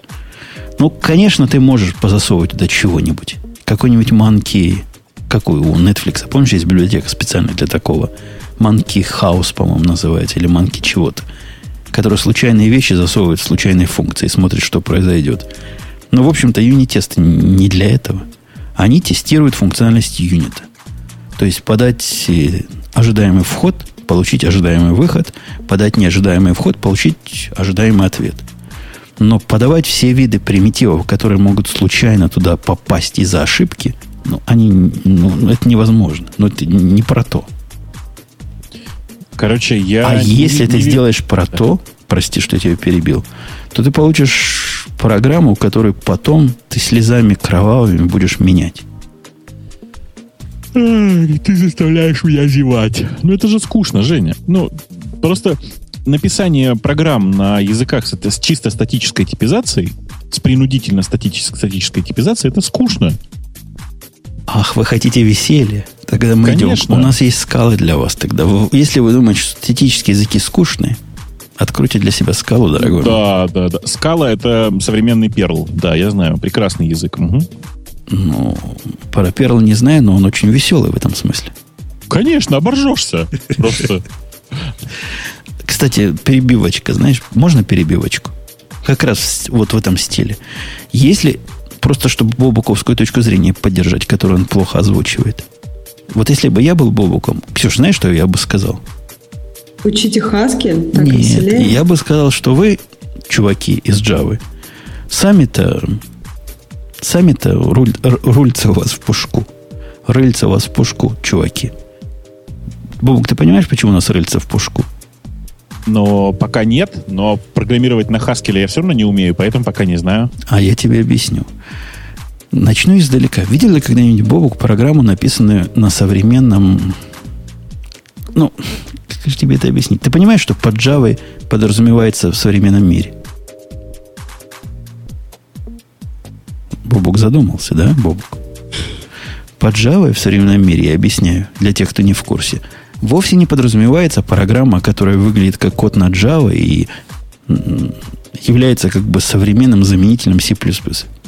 Ну, конечно, ты можешь позасовывать туда чего-нибудь. Какой-нибудь манки, какой у Netflix, помнишь, есть библиотека специальная для такого. Манки House, по-моему, называется, или манки чего-то который случайные вещи засовывает в случайные функции и смотрит, что произойдет. Но, в общем-то, юнит-тесты не для этого. Они тестируют функциональность юнита. То есть подать э, ожидаемый вход, получить ожидаемый выход, подать неожидаемый вход, получить ожидаемый ответ. Но подавать все виды примитивов, которые могут случайно туда попасть из-за ошибки, ну, они, ну, это невозможно. Но это не про то. Короче, я... А не, если не, ты не сделаешь про да. то, прости, что я тебя перебил, то ты получишь программу, которую потом ты слезами кровавыми будешь менять. Ты заставляешь меня зевать. Ну, это же скучно, Женя. Ну, просто написание программ на языках с, с чисто статической типизацией, с принудительно статической, статической типизацией, это скучно. Ах, вы хотите веселья? Тогда мы Конечно. идем. У нас есть скалы для вас тогда. Если вы думаете, что статические языки скучные, откройте для себя скалу, дорогой. Да, да, да. Скала это современный перл. Да, я знаю. Прекрасный язык. Угу. Ну, про перл не знаю, но он очень веселый в этом смысле. Конечно, оборжешься. Просто. Кстати, перебивочка, знаешь, можно перебивочку? Как раз вот в этом стиле. Если просто чтобы Бобуковскую точку зрения поддержать, которую он плохо озвучивает. Вот если бы я был Бобуком, Ксюш, знаешь, что я бы сказал? Учите хаски? Так Нет, веселее? я бы сказал, что вы, чуваки из Java, сами-то сами-то руль, рульца у вас в пушку. Рыльца у вас в пушку, чуваки. Бобук, ты понимаешь, почему у нас рыльца в пушку? Но пока нет, но программировать на Хаскеле я все равно не умею, поэтому пока не знаю. А я тебе объясню. Начну издалека. Видел ли когда-нибудь, Бобук, программу, написанную на современном... Ну, как же тебе это объяснить? Ты понимаешь, что под Java подразумевается в современном мире? Бобук задумался, да, Бобук? Под Java в современном мире, я объясняю, для тех, кто не в курсе, вовсе не подразумевается программа, которая выглядит как код на Java и является как бы современным заменителем C++.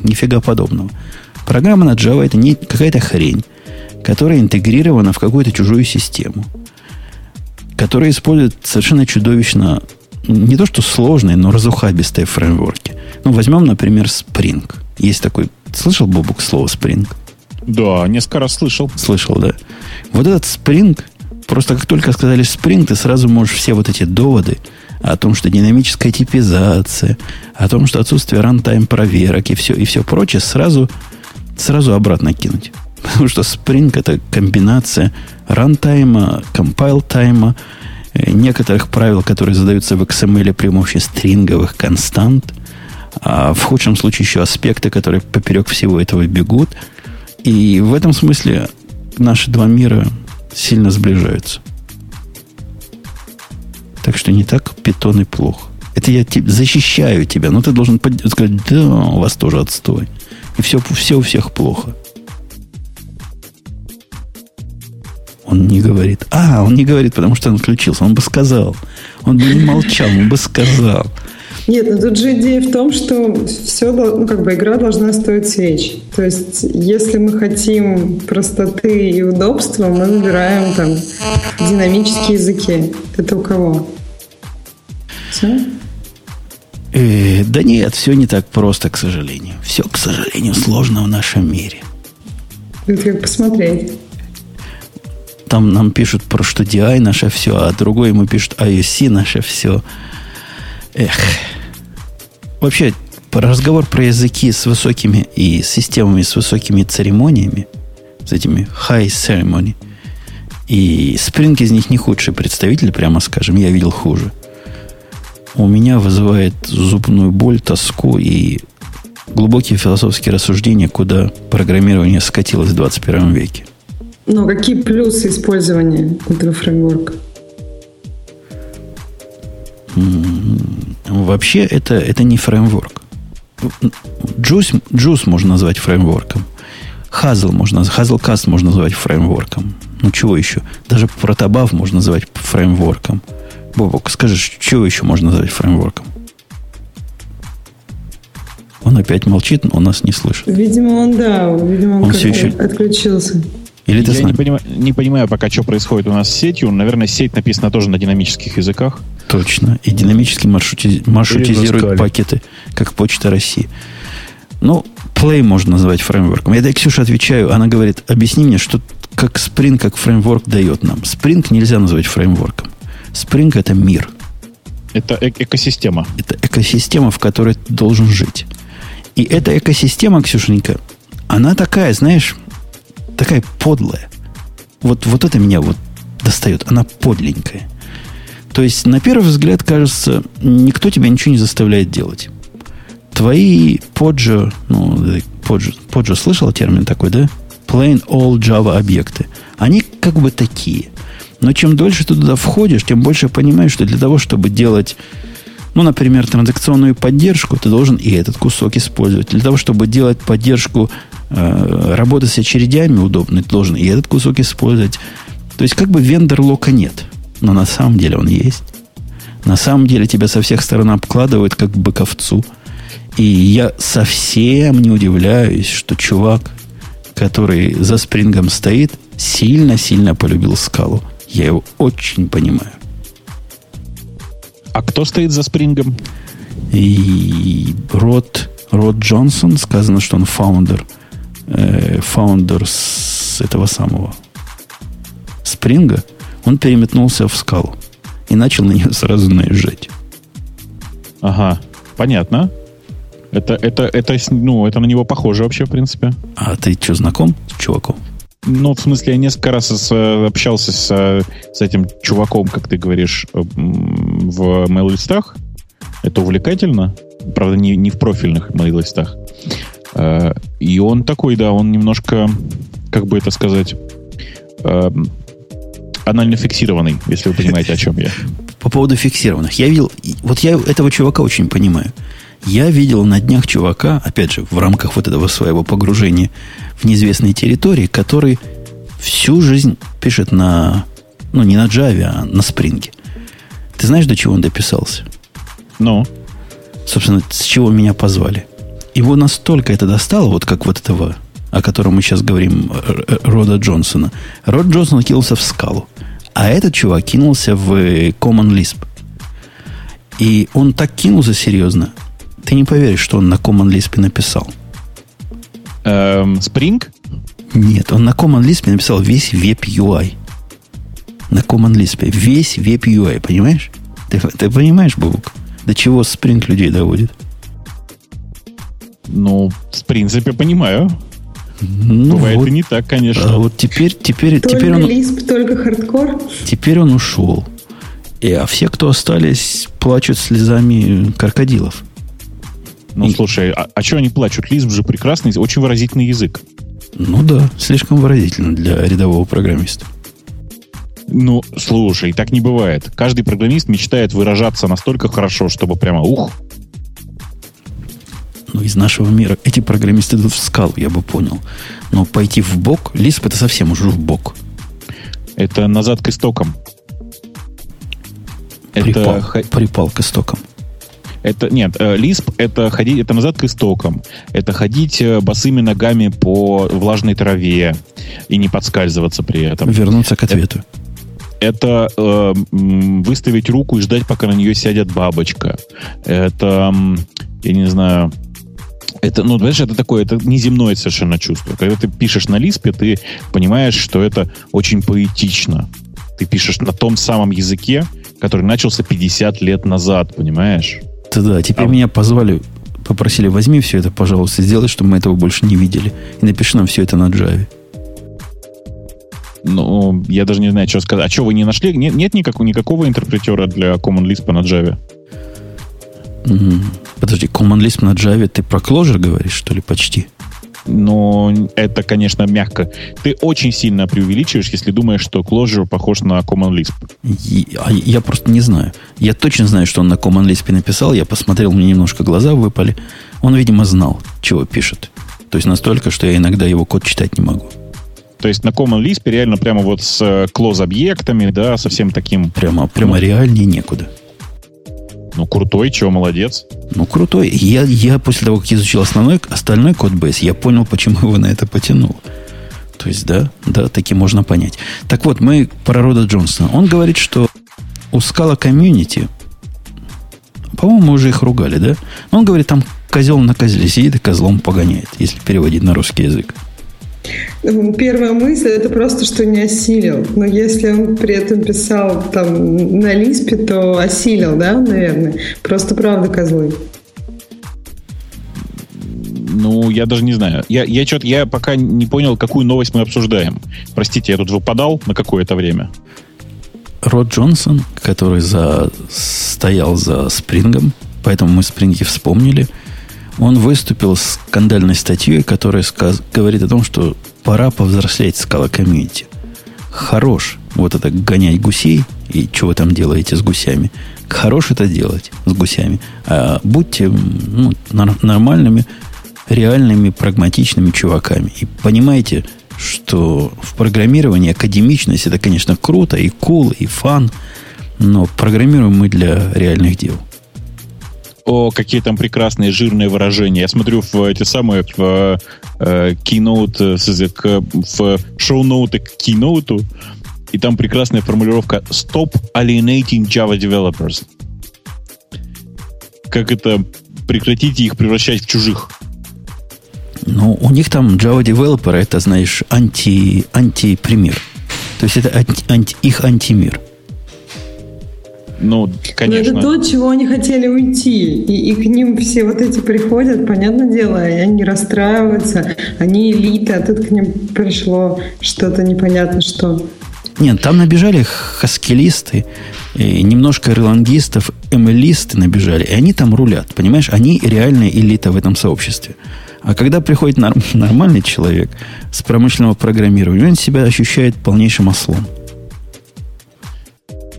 Нифига подобного. Программа на Java это не какая-то хрень, которая интегрирована в какую-то чужую систему, которая использует совершенно чудовищно не то что сложные, но разухабистые фреймворки. Ну, возьмем, например, Spring. Есть такой... Слышал, Бобук, слово Spring? Да, несколько раз слышал. Слышал, да. Вот этот Spring, просто как только сказали Spring, ты сразу можешь все вот эти доводы о том, что динамическая типизация, о том, что отсутствие runtime проверок и все, и все прочее, сразу, сразу обратно кинуть. Потому что Spring это комбинация runtime а, compile-time а, э, некоторых правил, которые задаются в XML при помощи стринговых констант, а в худшем случае еще аспекты, которые поперек всего этого бегут. И в этом смысле наши два мира сильно сближаются. Так что не так питон и плохо. Это я te- защищаю тебя, но ты должен под... сказать, да, у вас тоже отстой. И все, все у всех плохо. Он не говорит. А, он не говорит, потому что он включился. Он бы сказал. Он бы не молчал, он бы сказал. Нет, но тут же идея в том, что все, ну, как бы игра должна стоить свеч. То есть, если мы хотим простоты и удобства, мы выбираем там динамические языки. Это у кого? Все? Э, да нет, все не так просто, к сожалению. Все, к сожалению, сложно в нашем мире. Это как посмотреть. Там нам пишут про что DI наше все, а другой ему пишут IOC наше все. Эх. Вообще, разговор про языки с высокими и системами с высокими церемониями, с этими high ceremony, и Spring из них не худший представитель, прямо скажем, я видел хуже. У меня вызывает зубную боль, тоску и глубокие философские рассуждения, куда программирование скатилось в 21 веке. Но какие плюсы использования этого фреймворка? Вообще это, это не фреймворк. Juice, Juice можно назвать фреймворком. Hazel можно, Hazelcast можно назвать фреймворком. Ну, чего еще? Даже протобаф можно назвать фреймворком. Бобок, скажи, чего еще можно назвать фреймворком? Он опять молчит, но он нас не слышит. Видимо, он, да, видимо, он, он все еще отключился. Или ты Я не понимаю, не понимаю пока, что происходит у нас с сетью. Наверное, сеть написана тоже на динамических языках. Точно. И динамически маршрути... маршрутизирует пакеты, как Почта России. Ну, Play можно назвать фреймворком. Я дай Ксюше отвечаю. Она говорит, объясни мне, что как Spring, как фреймворк дает нам. Spring нельзя назвать фреймворком. Spring это мир. Это э- экосистема. Это экосистема, в которой ты должен жить. И эта экосистема, Ксюшенька, она такая, знаешь, такая подлая. Вот, вот это меня вот достает. Она подленькая. То есть, на первый взгляд, кажется, никто тебя ничего не заставляет делать. Твои поджо, ну, поджо, поджо слышал термин такой, да? plain old Java объекты. Они как бы такие. Но чем дольше ты туда входишь, тем больше понимаешь, что для того, чтобы делать, ну, например, транзакционную поддержку, ты должен и этот кусок использовать. Для того, чтобы делать поддержку э, работы с очередями удобно, ты должен и этот кусок использовать. То есть как бы вендор лока нет. Но на самом деле он есть. На самом деле тебя со всех сторон обкладывают, как быковцу. И я совсем не удивляюсь, что чувак, который за спрингом стоит, сильно-сильно полюбил скалу. Я его очень понимаю. А кто стоит за спрингом? И Род, Род Джонсон, сказано, что он фаундер, э, фаундер с этого самого спринга, он переметнулся в скалу и начал на нее сразу наезжать. Ага, понятно. Это, это, это, ну, это на него похоже вообще, в принципе. А ты что, знаком с чуваком? Ну, в смысле, я несколько раз с, общался с, с этим чуваком, как ты говоришь, в мейл-листах. Это увлекательно. Правда, не, не в профильных мейл-листах. Э, и он такой, да, он немножко, как бы это сказать, э, анально фиксированный, если вы понимаете, о чем я. По поводу фиксированных. Я видел, вот я этого чувака очень понимаю. Я видел на днях чувака, опять же, в рамках вот этого своего погружения в неизвестные территории, который всю жизнь пишет на, ну, не на Java, а на Spring. Ты знаешь, до чего он дописался? Ну? Собственно, с чего меня позвали. Его настолько это достало, вот как вот этого, о котором мы сейчас говорим, Рода Джонсона. Род Джонсон кинулся в скалу. А этот чувак кинулся в Common Lisp. И он так кинулся серьезно. Ты не поверишь, что он на Common Lisp написал. Эм, Spring? Нет, он на Common Lisp написал весь Web UI. На Common Lisp. Весь Web UI, понимаешь? Ты, ты понимаешь, Бабук? До чего Spring людей доводит? Ну, в принципе, понимаю. Ну, Бывает вот, и не так, конечно. А вот теперь, теперь, только теперь он... Lisp, только хардкор? Теперь он ушел. И, а все, кто остались, плачут слезами крокодилов. Ну, и... слушай, а, а что они плачут? Lisp же прекрасный, очень выразительный язык. Ну да, слишком выразительно для рядового программиста. Ну, слушай, так не бывает. Каждый программист мечтает выражаться настолько хорошо, чтобы прямо ух. Ну, из нашего мира эти программисты идут в скалу, я бы понял. Но пойти в бок, Lisp это совсем уже в бок. Это назад к истокам. Припал, это... припал к истокам. Это нет, Lisp э, это ходить, это назад к истокам. Это ходить э, босыми ногами по влажной траве и не подскальзываться при этом. Вернуться к ответу. Это, это э, выставить руку и ждать, пока на нее сядет бабочка. Это, я не знаю, это, ну, знаешь, это такое, это неземное совершенно чувство. Когда ты пишешь на Лиспе, ты понимаешь, что это очень поэтично. Ты пишешь на том самом языке, который начался 50 лет назад, понимаешь? Да, да, теперь а... меня позвали, попросили, возьми все это, пожалуйста, сделай, чтобы мы этого больше не видели. И напиши нам все это на Java. Ну, я даже не знаю, что сказать. А что, вы не нашли? Нет, нет никакого, никакого интерпретера для Common Lisp на Java? Подожди, Common Lisp на Java ты про Clojure говоришь, что ли, почти? но это, конечно, мягко. Ты очень сильно преувеличиваешь, если думаешь, что Clojure похож на Common Lisp. Я, а я просто не знаю. Я точно знаю, что он на Common Lisp написал. Я посмотрел, мне немножко глаза выпали. Он, видимо, знал, чего пишет. То есть настолько, что я иногда его код читать не могу. То есть на Common Lisp реально прямо вот с close-объектами, да, совсем таким... Прямо, прямо ну, реальнее некуда. Ну, крутой, чего, молодец. Ну, крутой. Я, я после того, как изучил основной, остальной код бейс, я понял, почему его на это потянул. То есть, да, да, таки можно понять. Так вот, мы про Рода Джонсона. Он говорит, что у скала комьюнити, по-моему, мы уже их ругали, да? Он говорит, там козел на козле сидит и козлом погоняет, если переводить на русский язык. Первая мысль это просто, что не осилил. Но если он при этом писал там на лиспе, то осилил, да, наверное. Просто правда козлы. Ну, я даже не знаю. Я, я что-то, я пока не понял, какую новость мы обсуждаем. Простите, я тут выпадал на какое-то время. Род Джонсон, который за, стоял за Спрингом, поэтому мы Спринги вспомнили – он выступил с скандальной статьей, которая сказ- говорит о том, что Пора повзрослеть скала комьюнити. Хорош вот это гонять гусей, и что вы там делаете с гусями. Хорош это делать с гусями. А будьте ну, нормальными, реальными, прагматичными чуваками. И понимаете, что в программировании академичность это, конечно, круто, и cool, и фан, но программируем мы для реальных дел. О, какие там прекрасные жирные выражения. Я смотрю в эти самые в э, keynote, э, в шоу-ноуты к keynote, и там прекрасная формулировка «Stop alienating Java developers». Как это прекратите их превращать в чужих? Ну, у них там Java Developer, это, знаешь, анти, антипример. То есть это анти, анти, их антимир. Ну, конечно. Но это то, чего они хотели уйти. И, и к ним все вот эти приходят, понятное дело, и они расстраиваются. Они элита, а тут к ним пришло что-то непонятно что. Нет, там набежали хаскилисты, немножко релангистов, эмэлисты набежали, и они там рулят, понимаешь? Они реальная элита в этом сообществе. А когда приходит норм, нормальный человек с промышленного программирования, он себя ощущает полнейшим ослом.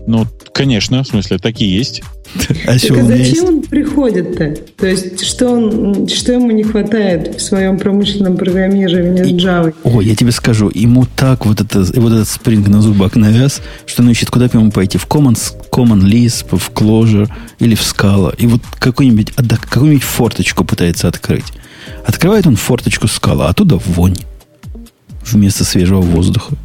Ну, конечно, в смысле, такие есть. А, так а зачем он приходит-то? То есть, что, он, что ему не хватает в своем промышленном программировании с Java? О, я тебе скажу, ему так вот, это, вот этот спринг на зубах навяз, что он ищет, куда бы ему пойти. В Common, Common Lisp, в Clojure или в Scala. И вот какую-нибудь, какую-нибудь форточку пытается открыть. Открывает он форточку Scala, а оттуда вонь. Вместо свежего воздуха.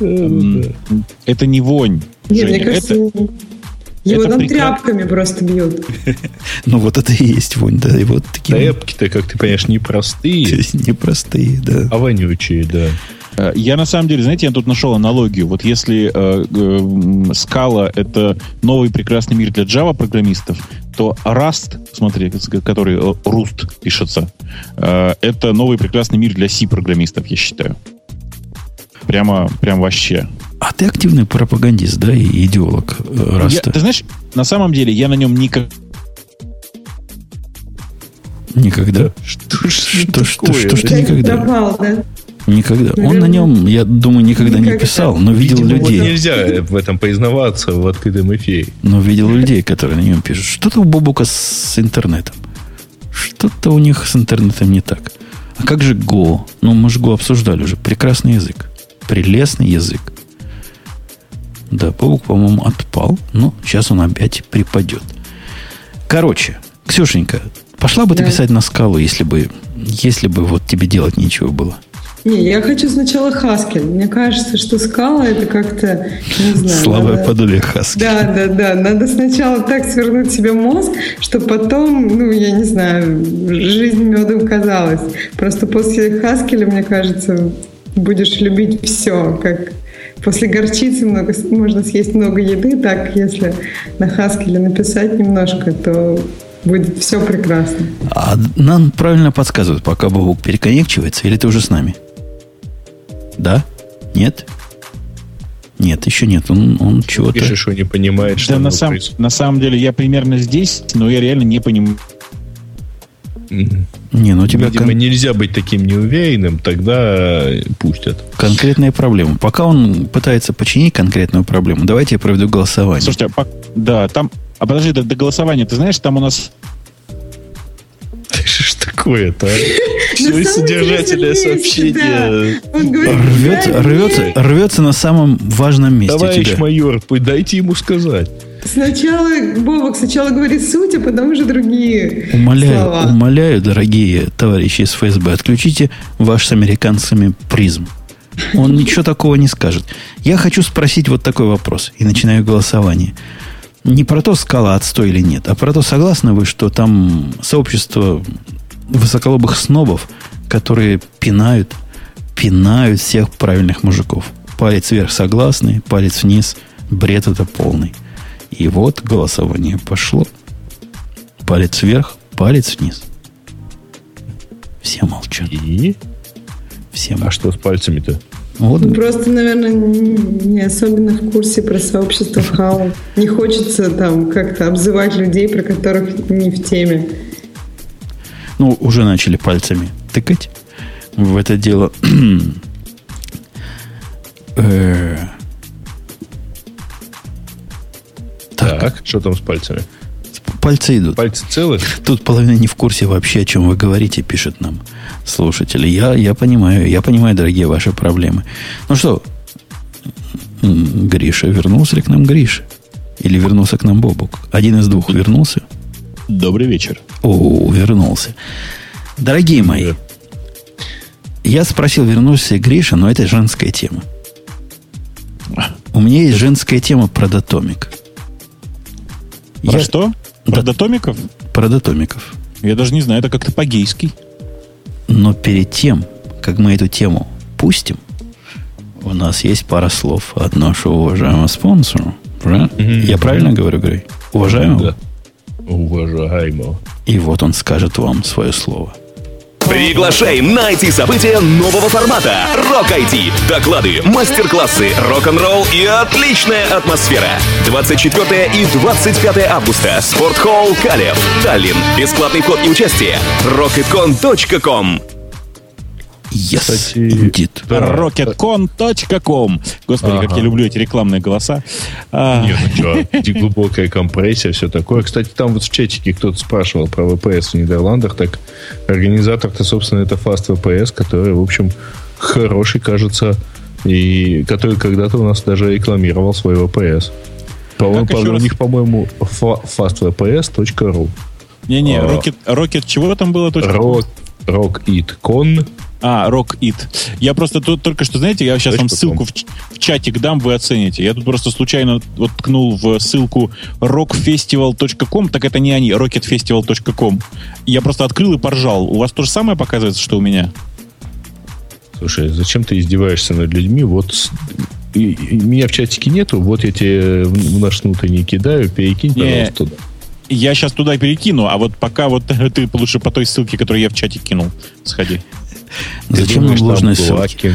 Это не вонь. Нет, Женя, мне кажется, это, его это там тряпками просто бьют. Ну, вот это и есть вонь, да. И вот такие... Тряпки-то, как ты понимаешь, непростые. Непростые, да. А вонючие, да. Э, я на самом деле, знаете, я тут нашел аналогию. Вот если э, э, Scala это новый прекрасный мир для Java программистов, то Rust, смотри, который э, Rust пишется, э, это новый прекрасный мир для C программистов, я считаю. Прямо, прям вообще. А ты активный пропагандист, да, и идеолог э, Раста? Я, ты знаешь, на самом деле я на нем никак... Никогда? Что, что, что, что, что, никогда? Пропал, да? Никогда. Он на нем, я думаю, никогда, никогда. не писал, но видел Видимо, людей. Вот нельзя в этом признаваться в открытом эфире. Но видел людей, которые на нем пишут. Что-то у Бобука с интернетом. Что-то у них с интернетом не так. А как же Go? Ну, мы же Go обсуждали уже. Прекрасный язык. Прелестный язык. Да, паук, по-моему, отпал. Но сейчас он опять припадет. Короче, Ксюшенька, пошла бы да. ты писать на скалу, если бы, если бы вот тебе делать нечего было. Не, я хочу сначала Хаскель. Мне кажется, что скала это как-то, не знаю. Слабое надо... подобие Хаскель. Да, да, да. Надо сначала так свернуть себе мозг, чтобы потом, ну, я не знаю, жизнь медом казалась. Просто после Хаскеля, мне кажется, будешь любить все, как после горчицы много, можно съесть много еды, так если на Хаскеле написать немножко, то будет все прекрасно. А нам правильно подсказывают, пока Бог переконекчивается, или ты уже с нами? Да? Нет? Нет, еще нет. Он, он чего-то... Пишешь, что не понимает, что да, на, сам, на самом деле я примерно здесь, но я реально не понимаю. Не, ну тебя Видимо, кон... нельзя быть таким неуверенным, тогда пустят. Конкретная проблема. Пока он пытается починить конкретную проблему, давайте я проведу голосование. Слушайте, а, да, там... А подожди, до, до голосования, ты знаешь, там у нас... Что ж такое-то, а? Все содержательное сообщение. Рвется, рвется, рвется на самом важном месте. Товарищ майор, дайте ему сказать. Сначала, Бобок, сначала говорит суть, а потом уже другие умоляю, слова. Умоляю, дорогие товарищи из ФСБ, отключите ваш с американцами призм. Он ничего такого не скажет. Я хочу спросить вот такой вопрос. И начинаю голосование. Не про то, скала отстой или нет, а про то, согласны вы, что там сообщество высоколобых снобов, которые пинают, пинают всех правильных мужиков. Палец вверх согласный, палец вниз, бред это полный. И вот голосование пошло. Палец вверх, палец вниз. Все молчат. И? Все молчат. А что с пальцами-то? Вот. Просто, наверное, не особенно в курсе про сообщество хау. Не хочется там как-то обзывать людей, про которых не в теме. Ну, уже начали пальцами тыкать. в это дело... Так, что там с пальцами? Пальцы идут. Пальцы целы? Тут половина не в курсе вообще, о чем вы говорите, пишет нам слушатели. Я, я понимаю, я понимаю, дорогие, ваши проблемы. Ну что, Гриша, вернулся ли к нам Гриша? Или вернулся к нам Бобук? Один из двух вернулся? Добрый вечер. О, вернулся. Дорогие мои, я спросил, вернулся ли Гриша, но это женская тема. У меня есть женская тема про датомик. Про я... что? Про да. датомиков? Про датомиков. Я даже не знаю, это как-то по-гейски. Но перед тем, как мы эту тему пустим, у нас есть пара слов от нашего уважаемого спонсора. Mm-hmm. Я правильно говорю, Грей? Уважаемого? Да. Уважаемого. И вот он скажет вам свое слово. Приглашаем на IT-события нового формата Rock IT. Доклады, мастер-классы, рок-н-ролл и отличная атмосфера. 24 и 25 августа. Спортхолл Калев. Таллин. Бесплатный вход и участие. rocketcon.com Yes, Кстати, indeed. Да. Rocketcon.com Господи, ага. как я люблю эти рекламные голоса. А... Не, ну что, глубокая компрессия, все такое. Кстати, там вот в чатике кто-то спрашивал про VPS в Нидерландах, так организатор-то, собственно, это Fast VPS, который, в общем, хороший, кажется, и который когда-то у нас даже рекламировал свой VPS. По-моему, по, у них, по-моему, fastvps.ru. Не-не, а, Rocket, Rocket чего там было? Rock, RockItCon а, Rock It. Я просто тут только что, знаете, я сейчас вам ссылку в, в чатик дам, вы оцените. Я тут просто случайно вот ткнул в ссылку rockfestival.com, так это не они, rocketfestival.com. Я просто открыл и поржал. У вас то же самое показывается, что у меня? Слушай, зачем ты издеваешься над людьми? Вот и, и, меня в чатике нету, вот я тебе в наш внутренний кидаю, перекинь, не, пожалуйста, туда. Я сейчас туда перекину, а вот пока вот ты лучше по той ссылке, которую я в чате кинул, сходи. Зачем нам ложные ссылки?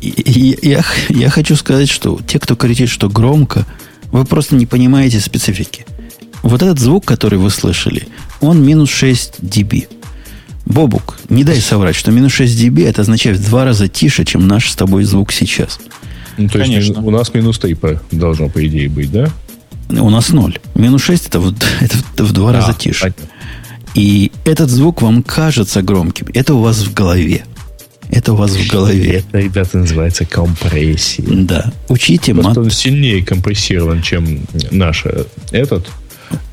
Я, я хочу сказать, что те, кто кричит, что громко, вы просто не понимаете специфики. Вот этот звук, который вы слышали, он минус 6 dB. Бобук, не дай соврать, что минус 6 dB это означает в два раза тише, чем наш с тобой звук сейчас. Ну, то Конечно. есть у нас минус 3 должно, по идее, быть, да? У нас ноль. Минус 6 это, это в два а, раза тише. Понятно. И этот звук вам кажется громким. Это у вас в голове. Это у вас в голове. Это, ребята, называется компрессия. Да. Учите Просто мат... он сильнее компрессирован, чем наш э, этот.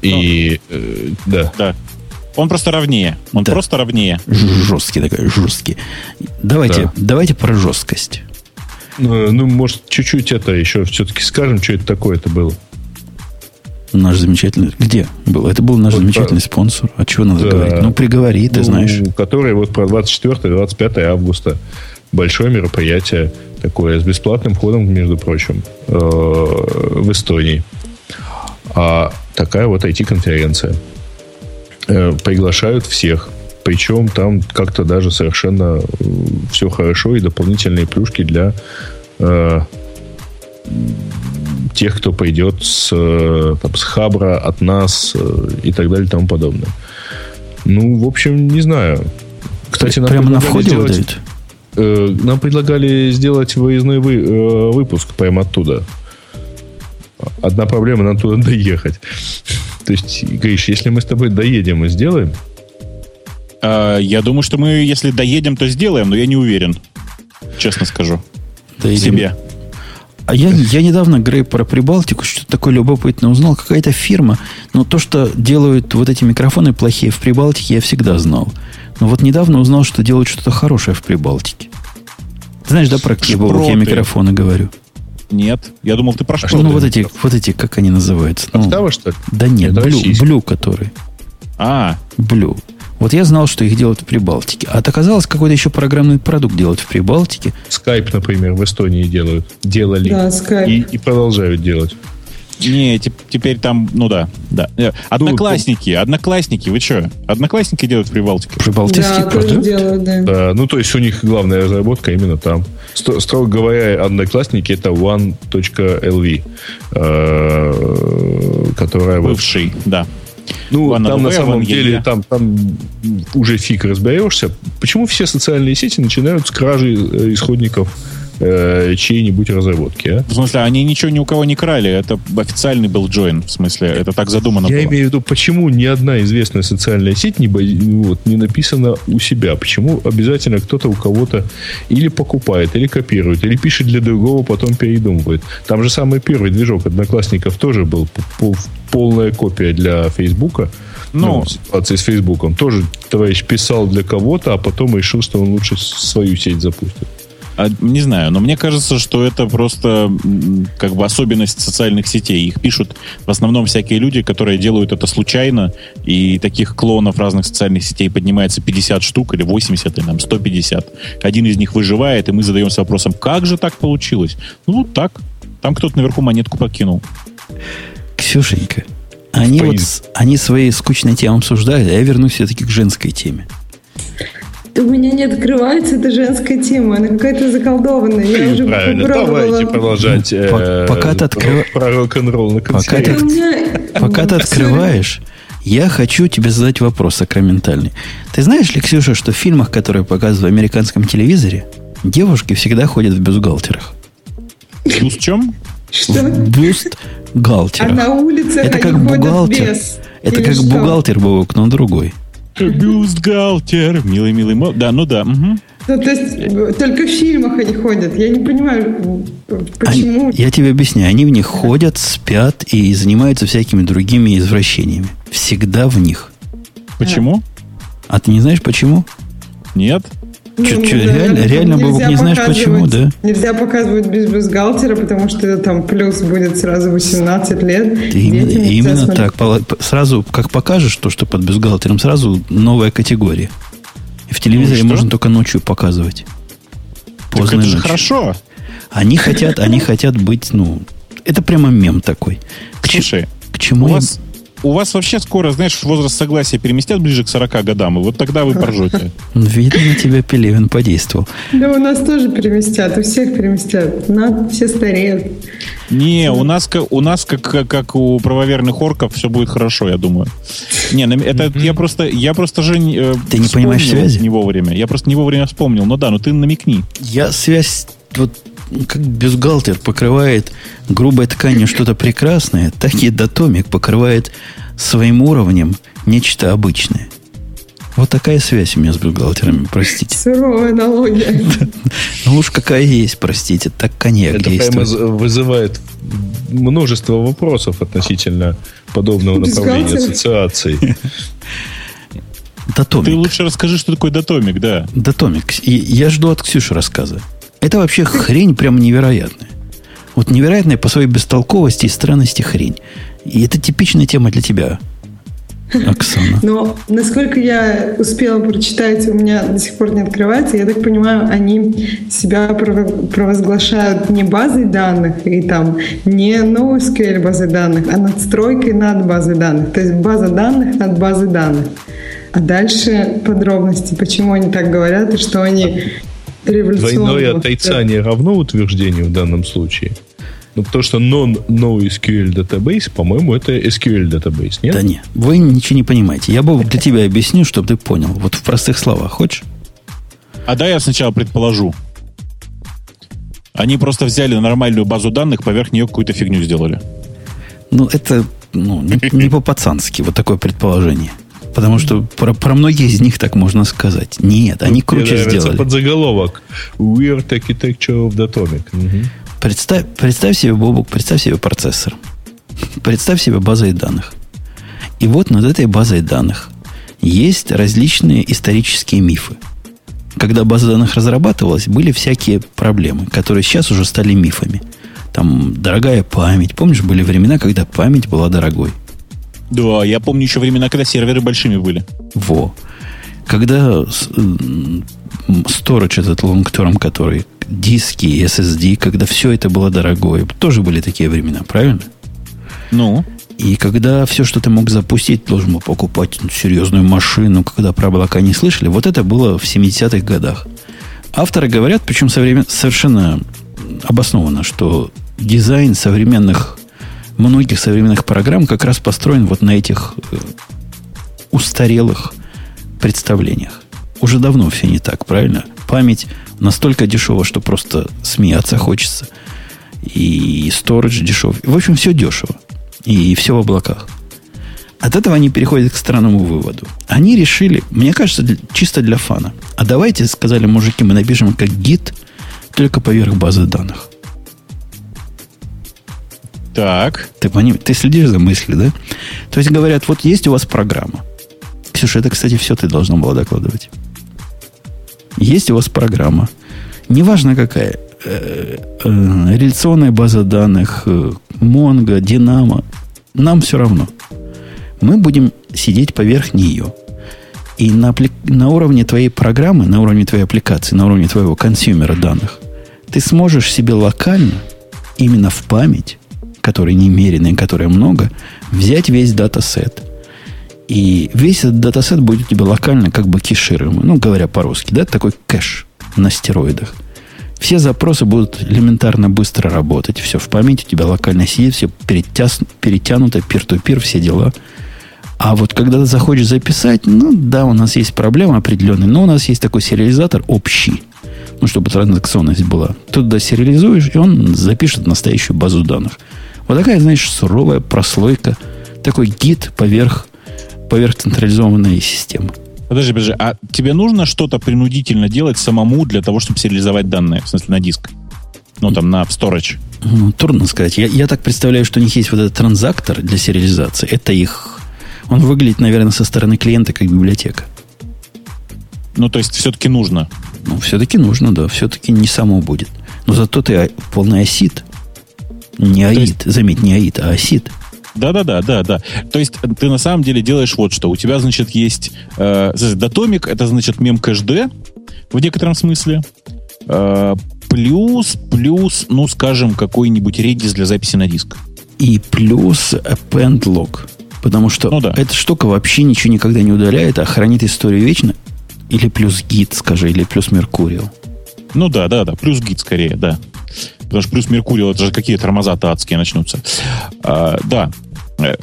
И ну, э, да. Да. Он просто ровнее. Он да. просто ровнее. Жесткий такой, жесткий. Давайте, да. давайте про жесткость. Ну, ну, может, чуть-чуть это еще все-таки скажем, что это такое это было. Наш замечательный... Где был? Это был наш вот замечательный про... спонсор. А чего надо да. говорить? Ну, приговори, ты ну, знаешь. Который вот про 24-25 августа. Большое мероприятие такое, с бесплатным входом, между прочим, э, в Эстонии. А такая вот IT-конференция. Э, приглашают всех. Причем там как-то даже совершенно э, все хорошо и дополнительные плюшки для тех, кто пойдет с, э, там, с Хабра, от нас э, и так далее и тому подобное. Ну, в общем, не знаю. Кстати, нам Прямо на входе сделать, выдают? Э, нам предлагали сделать выездной вы, э, выпуск прямо оттуда. Одна проблема, нам туда доехать. То есть, Гриш, если мы с тобой доедем мы сделаем? А, я думаю, что мы, если доедем, то сделаем, но я не уверен. Честно скажу. Доедем. Себе. А я, я недавно, Грей, про Прибалтику что-то такое любопытное узнал. Какая-то фирма, но то, что делают вот эти микрофоны плохие в Прибалтике, я всегда знал. Но вот недавно узнал, что делают что-то хорошее в Прибалтике. Ты знаешь, да, про какие я микрофоны говорю? Нет, я думал, ты про что? Ну, вот эти, вот эти, как они называются? Ну, Октава, что ли? Да нет, блю, блю, который. А. Блю. Вот я знал, что их делают в Прибалтике. А оказалось, какой-то еще программный продукт делают в Прибалтике. Скайп, например, в Эстонии делают. Делали. Да, Skype. И, и продолжают делать. Не, теперь там, ну да, да. Э, одноклассники, ну, одноклассники, вы что? Одноклассники делают в Прибалтике? Прибалтийский да, продукт? Делают, да. да. Ну, то есть у них главная разработка именно там. Строго говоря, одноклассники это one.lv, э, которая... Бывший, да. Ну, One там на самом one деле, там, там уже фиг разберешься. Почему все социальные сети начинают с кражи э, исходников э, чьей-нибудь разработки, а? В смысле, они ничего ни у кого не крали. Это официальный был join. В смысле, это так задумано Я было. имею в виду, почему ни одна известная социальная сеть не, ну, вот, не написана у себя? Почему обязательно кто-то у кого-то или покупает, или копирует, или пишет для другого, потом передумывает? Там же самый первый движок Одноклассников тоже был полная копия для Фейсбука. Ну. в ситуации с Фейсбуком. Тоже товарищ писал для кого-то, а потом решил, что он лучше свою сеть запустит. А, не знаю, но мне кажется, что это просто как бы особенность социальных сетей. Их пишут в основном всякие люди, которые делают это случайно, и таких клонов разных социальных сетей поднимается 50 штук или 80, или там 150. Один из них выживает, и мы задаемся вопросом, как же так получилось? Ну, вот так. Там кто-то наверху монетку покинул. Ксюшенька, они, вот, они свои скучные темы обсуждали, а я вернусь все-таки к женской теме. У меня не открывается эта женская тема, она какая-то заколдованная. Я уже Правильно, попробовала. давайте продолжать э, Пок- пока ты открыва- про рок-н-ролл на Пока ты- У меня- Пока ты открываешь, я хочу тебе задать вопрос сакраментальный. Ты знаешь ли, Ксюша, что в фильмах, которые показывают в американском телевизоре, девушки всегда ходят в бюстгальтерах? В чем? Что? А Бюстгальтерах. на улицах Это они как ходят бухгалтер. без. Это Или как что? бухгалтер, Бобок, но другой. Бюстгальтер, милый-милый. мо- Да, ну да. мгм. Ну, то есть э, только в фильмах они ходят. Я не понимаю, почему. Они- я тебе объясняю. Они в них ходят, спят и занимаются всякими другими извращениями. Всегда в них. Почему? А ты не знаешь почему? Нет? Ну, Чё- чё, наверное, реально- реально, Бобок, не знаешь, почему, да? Нельзя показывать без бюстгальтера, потому что там плюс будет сразу 18 лет. Именно, именно так. Сразу, как покажешь то, что под бюстгальтером, сразу новая категория. И в телевизоре Ну можно только ночью показывать. Так Поздно это же ночью. хорошо. Они хотят, они хотят быть, ну, это прямо мем такой. К, Слушай, к чему у я- вас, у вас вообще скоро, знаешь, возраст согласия переместят ближе к 40 годам, и вот тогда вы поржете. Видно, на тебя Пелевин подействовал. Да у нас тоже переместят, у всех переместят. На, все стареют. Не, у нас, у нас как, как, как у правоверных орков, все будет хорошо, я думаю. Не, это я просто, я просто же э, Ты не понимаешь связи? не вовремя. Я просто не вовремя вспомнил. Ну да, ну ты намекни. Я связь, вот как бюстгальтер покрывает грубой тканью что-то прекрасное, так и датомик покрывает своим уровнем нечто обычное. Вот такая связь у меня с бюстгальтерами, простите. Суровая аналогия. Ну уж какая есть, простите, так коньяк Это действует. прямо вызывает множество вопросов относительно подобного направления ассоциаций. Датомик. Ты лучше расскажи, что такое датомик, да. Датомик. И я жду от Ксюши рассказа. Это вообще хрень прям невероятная. Вот невероятная по своей бестолковости и странности хрень. И это типичная тема для тебя, Оксана. Но насколько я успела прочитать, у меня до сих пор не открывается. Я так понимаю, они себя прово- провозглашают не базой данных и там не NoSQL базой данных, а надстройкой над базой данных. То есть база данных над базой данных. А дальше подробности, почему они так говорят и что они. Двойное отрицание равно утверждению в данном случае. Ну, то, что non-NoSQL database, по-моему, это SQL database, нет? Да не, вы ничего не понимаете. Я бы для тебя объясню, чтобы ты понял. Вот в простых словах. Хочешь? А да, я сначала предположу. Они просто взяли нормальную базу данных, поверх нее какую-то фигню сделали. Ну, это ну, не, не по-пацански, вот такое предположение. Потому что про, про многие из них так можно сказать. Нет, они Мне круче сделали. подзаголовок. Weird Architecture of Datomic. Мгм. Представь, представь себе, Бобук, представь себе процессор. Представь себе базой данных. И вот над этой базой данных есть различные исторические мифы. Когда база данных разрабатывалась, были всякие проблемы, которые сейчас уже стали мифами. Там дорогая память. Помнишь, были времена, когда память была дорогой. Да, я помню еще времена, когда серверы большими были. Во. Когда с- м, storage этот long-term, который диски, SSD, когда все это было дорогое, тоже были такие времена, правильно? Ну, И когда все, что ты мог запустить, должен был покупать серьезную машину, когда про облака не слышали, вот это было в 70-х годах. Авторы говорят, причем современ- совершенно обоснованно, что дизайн современных многих современных программ как раз построен вот на этих э, устарелых представлениях. Уже давно все не так, правильно? Память настолько дешева, что просто смеяться хочется. И сторож дешев. В общем, все дешево. И все в облаках. От этого они переходят к странному выводу. Они решили, мне кажется, чисто для фана. А давайте, сказали мужики, мы напишем как гид, только поверх базы данных. Так. Ты, поним, ты следишь за мыслью, да? То есть говорят, вот есть у вас программа. Ксюша, это, кстати, все ты должна была докладывать. Есть у вас программа. Неважно какая. Э, э, реляционная база данных, э, Mongo, Dynamo. Нам все равно. Мы будем сидеть поверх нее. И на, на уровне твоей программы, на уровне твоей аппликации, на уровне твоего консюмера данных, ты сможешь себе локально, именно в память, которой немеренной, которой много, взять весь датасет. И весь этот датасет будет у тебя локально как бы кешируемый. Ну, говоря по-русски, да, такой кэш на стероидах. Все запросы будут элементарно быстро работать. Все в памяти у тебя локально сидит, все перетяс, перетянуто, peer-to-peer, все дела. А вот когда ты захочешь записать, ну да, у нас есть проблема определенная, но у нас есть такой сериализатор общий, ну, чтобы транзакционность была. Туда сериализуешь, и он запишет настоящую базу данных. Вот такая, знаешь, суровая прослойка, такой гид поверх, поверх централизованной системы. Подожди, подожди, а тебе нужно что-то принудительно делать самому для того, чтобы сериализовать данные, в смысле на диск? Ну, там, на storage. Ну, трудно сказать. Я, я так представляю, что у них есть вот этот транзактор для сериализации. Это их... Он выглядит, наверное, со стороны клиента как библиотека. Ну, то есть, все-таки нужно. Ну, все-таки нужно, да. Все-таки не само будет. Но зато ты полный осид. Не аид, есть... заметь, не аид, а осид. Да-да-да, да, да. То есть ты на самом деле делаешь вот что. У тебя, значит, есть э, датомик, это значит мем кэшд в некотором смысле. Э, плюс, плюс, ну, скажем, какой-нибудь редис для записи на диск. И плюс append log. Потому что ну, да. эта штука вообще ничего никогда не удаляет, а хранит историю вечно. Или плюс гид, скажи, или плюс Меркуриал. Ну да, да, да, плюс гид скорее, да. Потому что плюс Меркурий, это же какие тормоза-то адские начнутся. А, да. Э,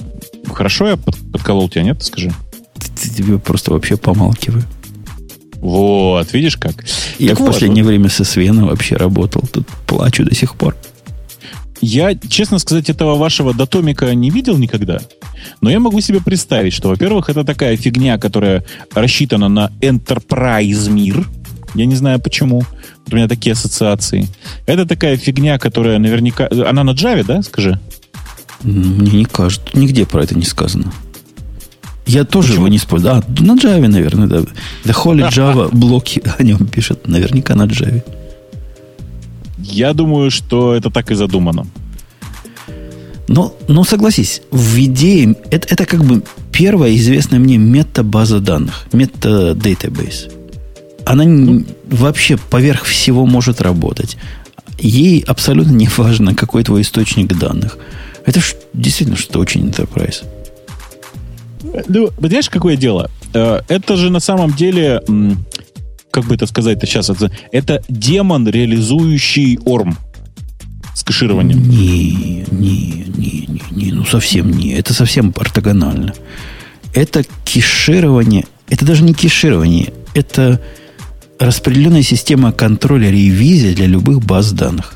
хорошо я под, подколол тебя, нет, скажи? Тебе просто вообще помалкиваю. Вот, видишь как. Я так в вот, последнее вот. время со Свеном вообще работал. Тут плачу до сих пор. Я, честно сказать, этого вашего датомика не видел никогда. Но я могу себе представить, что, во-первых, это такая фигня, которая рассчитана на enterprise мир. Я не знаю почему. Вот у меня такие ассоциации. Это такая фигня, которая наверняка... Она на Java, да, скажи? Мне не кажется. Нигде про это не сказано. Я тоже Почему? его не использую. А, на Java, наверное, да. The Holy Java блоки о нем пишет. Наверняка на Java. Я думаю, что это так и задумано. Но, но согласись, в идее это, это как бы первая известная мне мета-база данных, мета-дейтабейс она ну, вообще поверх всего может работать. Ей абсолютно не важно, какой твой источник данных. Это ж, действительно что-то очень enterprise. Ну, знаешь, какое дело? Э, это же на самом деле, как бы это сказать-то сейчас, это, это демон, реализующий орм с кэшированием. Не, не, не, не, не, ну совсем не. Это совсем ортогонально. Это кеширование, это даже не кеширование, это распределенная система контроля ревизии для любых баз данных.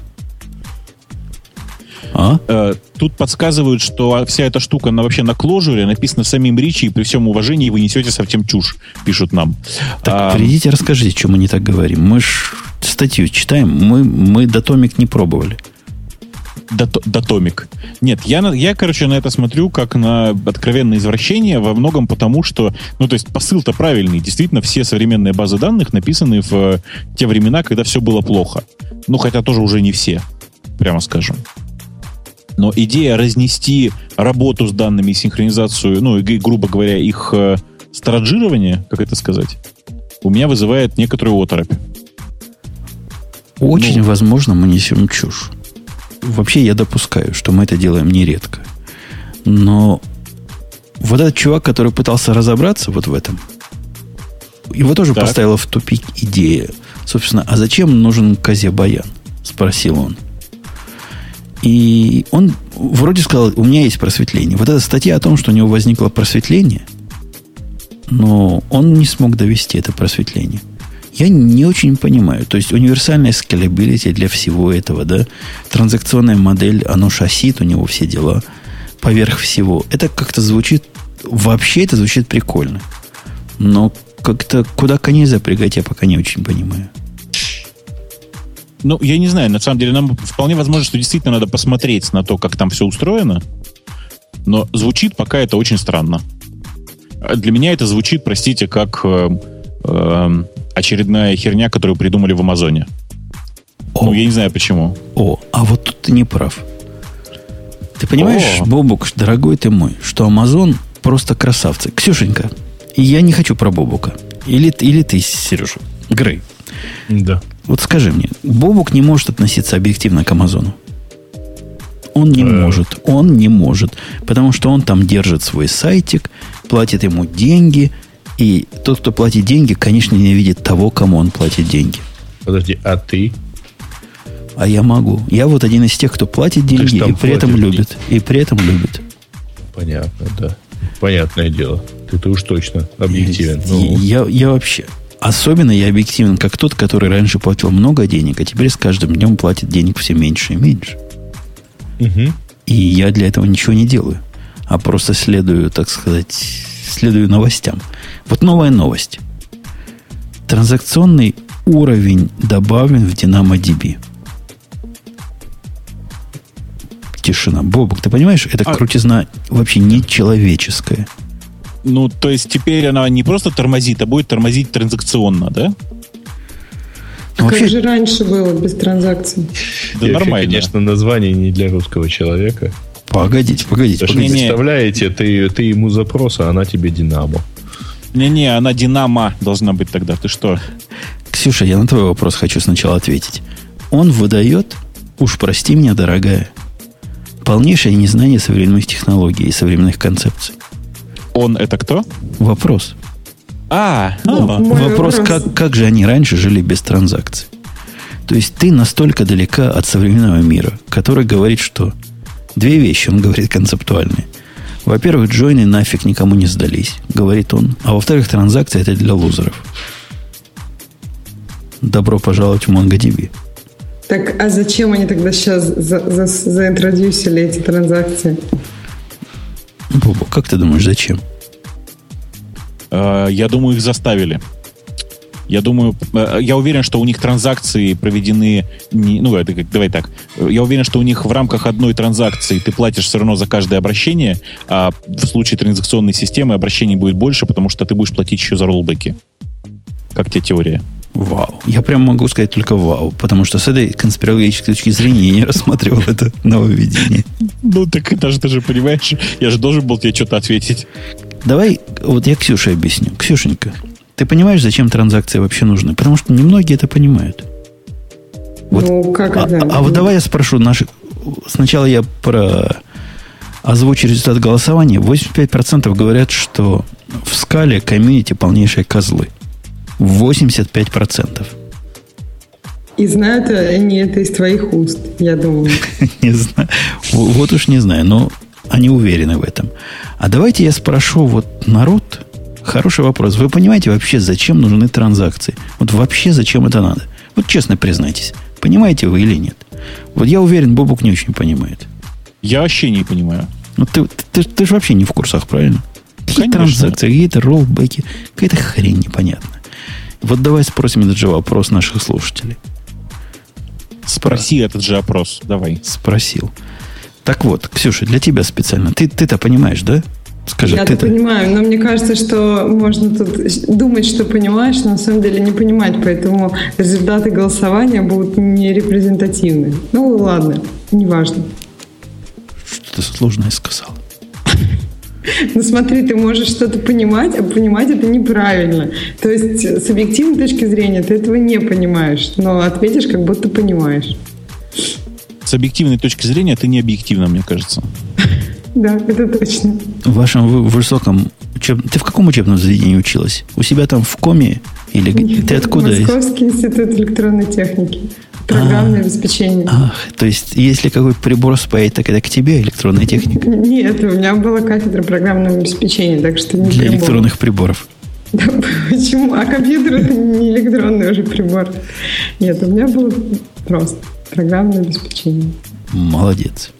А? Э, тут подсказывают, что вся эта штука она вообще на кложуре написана самим Ричи, и при всем уважении вы несете совсем чушь, пишут нам. Так, а, придите, расскажите, что мы не так говорим. Мы ж статью читаем, мы, мы датомик не пробовали. Датомик. Нет, я, я, короче, на это смотрю как на откровенное извращение во многом потому, что, ну, то есть посыл-то правильный. Действительно, все современные базы данных написаны в э, те времена, когда все было плохо. Ну, хотя тоже уже не все, прямо скажем. Но идея разнести работу с данными, синхронизацию, ну, и, грубо говоря, их э, староджирование, как это сказать, у меня вызывает некоторую оторопь. Очень ну, возможно, мы несем чушь вообще я допускаю, что мы это делаем нередко. Но вот этот чувак, который пытался разобраться вот в этом, его тоже так. поставила в тупик идея. Собственно, а зачем нужен козе баян? Спросил он. И он вроде сказал, у меня есть просветление. Вот эта статья о том, что у него возникло просветление, но он не смог довести это просветление. Я не очень понимаю. То есть универсальная scalability для всего этого, да, транзакционная модель, оно шассит, у него все дела поверх всего. Это как-то звучит, вообще это звучит прикольно. Но как-то куда коней запрягать, я пока не очень понимаю. Ну, я не знаю, на самом деле нам вполне возможно, что действительно надо посмотреть на то, как там все устроено, но звучит пока это очень странно. Для меня это звучит, простите, как э, очередная херня, которую придумали в Амазоне. О. Ну, я не знаю почему. О, а вот тут ты не прав. Ты понимаешь, О. Бобук, дорогой ты мой, что Амазон просто красавцы. Ксюшенька, я не хочу про Бобука. Или, или ты, Сережа. Грей. Да. Вот скажи мне, Бобук не может относиться объективно к Амазону. Он не э. может. Он не может. Потому что он там держит свой сайтик, платит ему деньги. И тот, кто платит деньги, конечно, не видит того, кому он платит деньги. Подожди, а ты? А я могу. Я вот один из тех, кто платит деньги и при этом любит. И при этом любит. Понятно, да. Понятное дело. Ты-то уж точно объективен. Я, ну. я, я вообще Особенно я объективен, как тот, который раньше платил много денег, а теперь с каждым днем платит денег все меньше и меньше. Угу. И я для этого ничего не делаю, а просто следую, так сказать, следую новостям. Вот новая новость. Транзакционный уровень добавлен в DynamoDB. Тишина. Бобок, ты понимаешь, это а... крутизна вообще нечеловеческая. Ну, то есть теперь она не просто тормозит, а будет тормозить транзакционно, да? Ну, вообще... Как же раньше было без транзакций? Да нормально. Конечно, название не для русского человека. Погодите, погодите. Потому что, представляете, ты, ты ему запрос, а она тебе Динамо. Не-не, она Динамо должна быть тогда. Ты что? Ксюша, я на твой вопрос хочу сначала ответить. Он выдает, уж прости меня, дорогая, полнейшее незнание современных технологий и современных концепций. Он это кто? Вопрос. А, ну, вопрос, вопрос. Как, как же они раньше жили без транзакций? То есть ты настолько далека от современного мира, который говорит, что две вещи, он говорит концептуальные. Во-первых, джойны нафиг никому не сдались, говорит он. А во-вторых, транзакции это для лузеров. Добро пожаловать в MongoDB. Так, а зачем они тогда сейчас за, за, заинтродюсили эти транзакции? Бобо, как ты думаешь, зачем? Э, я думаю, их заставили. Я думаю, э, я уверен, что у них транзакции проведены, не, ну, это как, давай так, я уверен, что у них в рамках одной транзакции ты платишь все равно за каждое обращение, а в случае транзакционной системы обращений будет больше, потому что ты будешь платить еще за роллбеки. Как тебе теория? Вау. Я прям могу сказать только вау, потому что с этой конспирологической точки зрения я не рассматривал это нововведение. Ну, так это же ты же понимаешь, я же должен был тебе что-то ответить. Давай, вот я Ксюше объясню. Ксюшенька, ты понимаешь, зачем транзакции вообще нужны? Потому что немногие это понимают. Вот. Ну, как а, это? А, а вот давай я спрошу наших... Сначала я про озвучу результат голосования. 85% говорят, что в скале комьюнити полнейшие козлы. 85%. И знают они это из твоих уст, я думаю. Не знаю. Вот уж не знаю, но они уверены в этом. А давайте я спрошу вот народ. Хороший вопрос. Вы понимаете вообще, зачем нужны транзакции? Вот вообще зачем это надо? Вот честно признайтесь. Понимаете вы или нет? Вот я уверен, Бобук не очень понимает. Я вообще не понимаю. Ну ты, ты, ты же вообще не в курсах, правильно? Какие транзакции, какие-то роллбеки, какая-то хрень непонятная. Вот давай спросим этот же вопрос наших слушателей. Спроси этот же опрос, давай. Спросил. Так вот, Ксюша, для тебя специально. Ты, ты-то понимаешь, да? Скажи, Я ты понимаю, но мне кажется, что можно тут думать, что понимаешь, но на самом деле не понимать, поэтому результаты голосования будут не репрезентативны. Ну ладно, неважно. Что-то сложное сказал. Ну смотри, ты можешь что-то понимать, а понимать это неправильно. То есть с объективной точки зрения ты этого не понимаешь, но ответишь, как будто понимаешь. С объективной точки зрения ты не объективна, мне кажется. Да, это точно. В вашем высоком учеб... Ты в каком учебном заведении училась? У себя там в коме? Или Нет, ты откуда? Московский институт электронной техники. Программное обеспечение. Ах, то есть, если какой прибор спает, так это к тебе электронная техника Нет, у меня была кафедра программного обеспечения, так что не для прибор. электронных приборов. Да, почему? А компьютер это не электронный уже прибор. Нет, у меня было просто программное обеспечение. Молодец.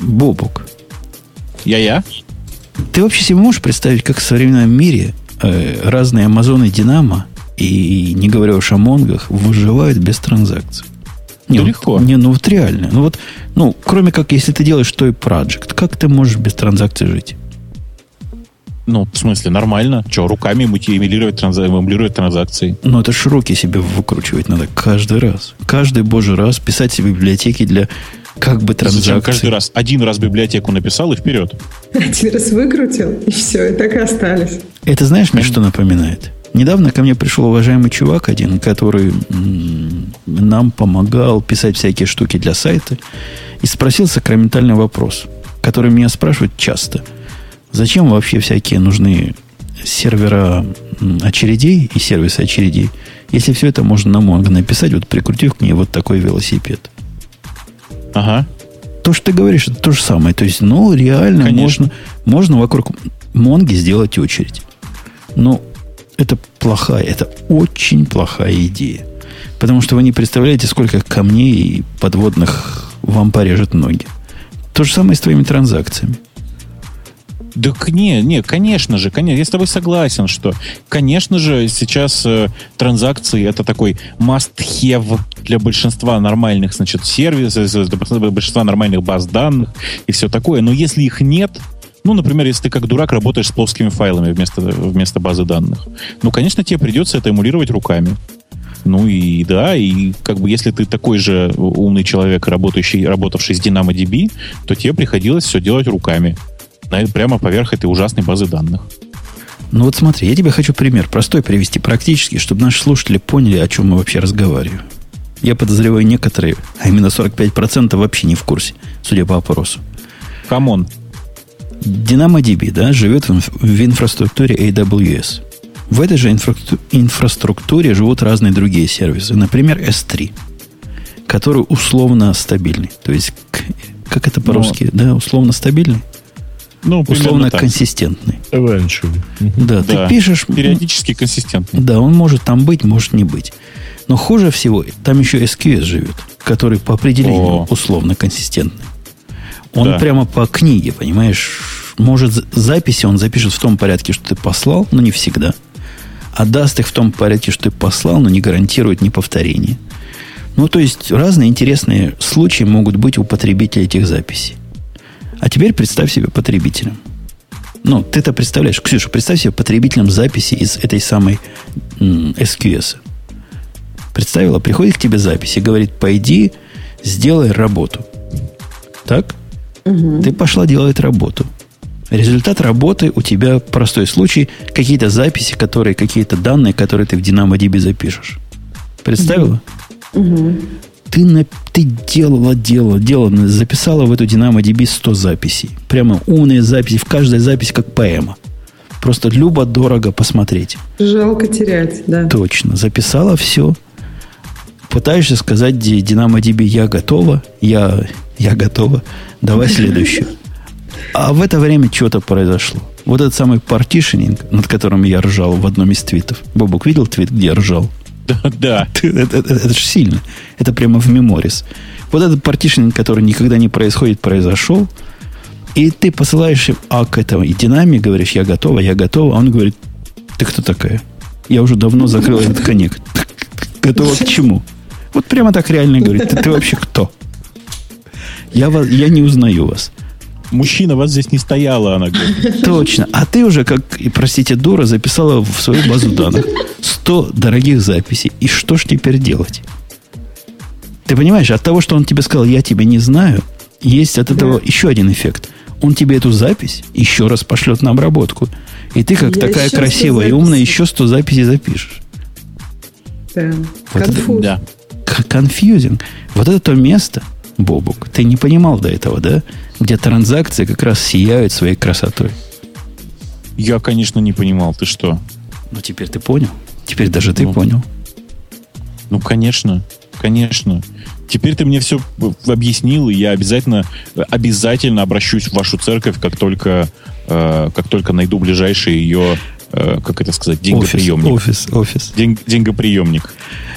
Бобук, Я-я? ты вообще себе можешь представить, как в современном мире э, разные Амазоны Динамо и, не говоря уж о Монгах, выживают без транзакций? Не, Да вот- легко. Не, ну вот реально. Ну вот, ну, кроме как, если ты делаешь той проект, как ты можешь без транзакций жить? Ну, в смысле, нормально. Что, руками эмулировать, транза- эмулировать транзакции? Ну, это ж руки себе выкручивать надо каждый раз. Каждый божий раз писать себе библиотеки для как бы транзакций. Зачем каждый раз? Один раз библиотеку написал и вперед. Один раз выкрутил, и все, и так и остались. Это знаешь, мне что напоминает? Недавно ко мне пришел уважаемый чувак один, который м, нам помогал писать всякие штуки для сайта, и спросил сакраментальный вопрос, который меня спрашивают часто. Зачем вообще всякие нужны сервера очередей и сервисы очередей, если все это можно на Mongo написать, вот прикрутив к ней вот такой велосипед? Ага. То, что ты говоришь, это то же самое. То есть, ну, реально Конечно. можно, можно вокруг Монги сделать очередь. Но это плохая, это очень плохая идея. Потому что вы не представляете, сколько камней и подводных вам порежет ноги. То же самое с твоими транзакциями. Да не, не, конечно же, конечно, я с тобой согласен, что, конечно же, сейчас э, транзакции это такой must-have для большинства нормальных, значит, сервисов, для большинства нормальных баз данных и все такое. Но если их нет, ну, например, если ты как дурак работаешь с плоскими файлами вместо, вместо базы данных, ну, конечно, тебе придется это эмулировать руками. Ну и да, и как бы если ты такой же умный человек, работающий, работавший с DynamoDB, то тебе приходилось все делать руками. На- Прямо поверх этой ужасной базы данных. Ну вот смотри, я тебе хочу пример простой привести, практически, чтобы наши слушатели поняли, о чем мы вообще разговариваем. Я подозреваю некоторые, а именно 45% вообще не в курсе, судя по опросу. Come on. DynamoDB, да, живет в, инф- в инфраструктуре AWS. В этой же инфраструк- инфраструктуре живут разные другие сервисы. Например, S3, который условно стабильный. То есть, как это по-русски? Да, условно стабильный? Ну, примерно Условно так. консистентный. Eventually. Да, Да. ты пишешь... Периодически консистентный. Да, он может там быть, может не быть. Но хуже всего, там еще SQS живет, который по определению О. условно консистентный. Он Да. прямо по книге, понимаешь, может за- записи он запишет в том порядке, что ты послал, но не всегда. А даст их в том порядке, что ты послал, но не гарантирует неповторение. Ну, то есть разные интересные случаи могут быть у потребителя этих записей. А теперь представь себе потребителем. Ну, ты-то представляешь, Ксюша, представь себе потребителем записи из этой самой SQS. Представила, приходит к тебе запись и говорит, пойди, сделай работу. Так? Ты пошла делать работу. Результат работы у тебя простой случай, какие-то записи, которые, какие-то данные, которые ты в DynamoDB запишешь. Представила? Ты, на, ты делала, делала, делала, записала в эту DynamoDB 100 записей. Прямо умные записи, в каждой записи как поэма. Просто любо-дорого посмотреть. Жалко терять, да. Точно. Записала все. Пытаешься сказать Ди- DynamoDB, я готова, я, я готова, давай следующую. А в это время что-то произошло. Вот этот самый партишенинг, над которым я ржал в одном из твитов. Бобук видел твит, где я ржал? Да, да. Это, это, же сильно. Это прямо в меморис. Вот этот партишнинг, который никогда не происходит, произошел. И ты посылаешь им ак этого и динамик, говоришь, я готова, я готова. А он говорит, ты кто такая? Я уже давно закрыл этот коннект. Готова к чему? Вот прямо так реально говорит, ты, ты вообще кто? Я, вас, я не узнаю вас. Мужчина, вас здесь не стояло, она говорит. Точно. А ты уже, как, простите, дура, записала в свою базу данных 100 дорогих записей. И что ж теперь делать? Ты понимаешь, от того, что он тебе сказал, я тебя не знаю, есть от этого еще один эффект. Он тебе эту запись еще раз пошлет на обработку. И ты, как Я такая еще 100 красивая и умная, еще 100 записей запишешь. Да. Вот это- Конфуз. Да. К- Confusing. Вот это то место, Бобук, ты не понимал до этого, да? Где транзакции как раз сияют своей красотой. Я, конечно, не понимал. Ты что? Ну, теперь ты понял. Теперь даже ты Ну. понял. Ну, конечно. Конечно. Теперь ты мне все объяснил, и я обязательно, обязательно обращусь в вашу церковь, как только, э, как только найду ближайший ее, как это сказать, деньгоприемник. Офис, офис. офис. День, деньгоприемник.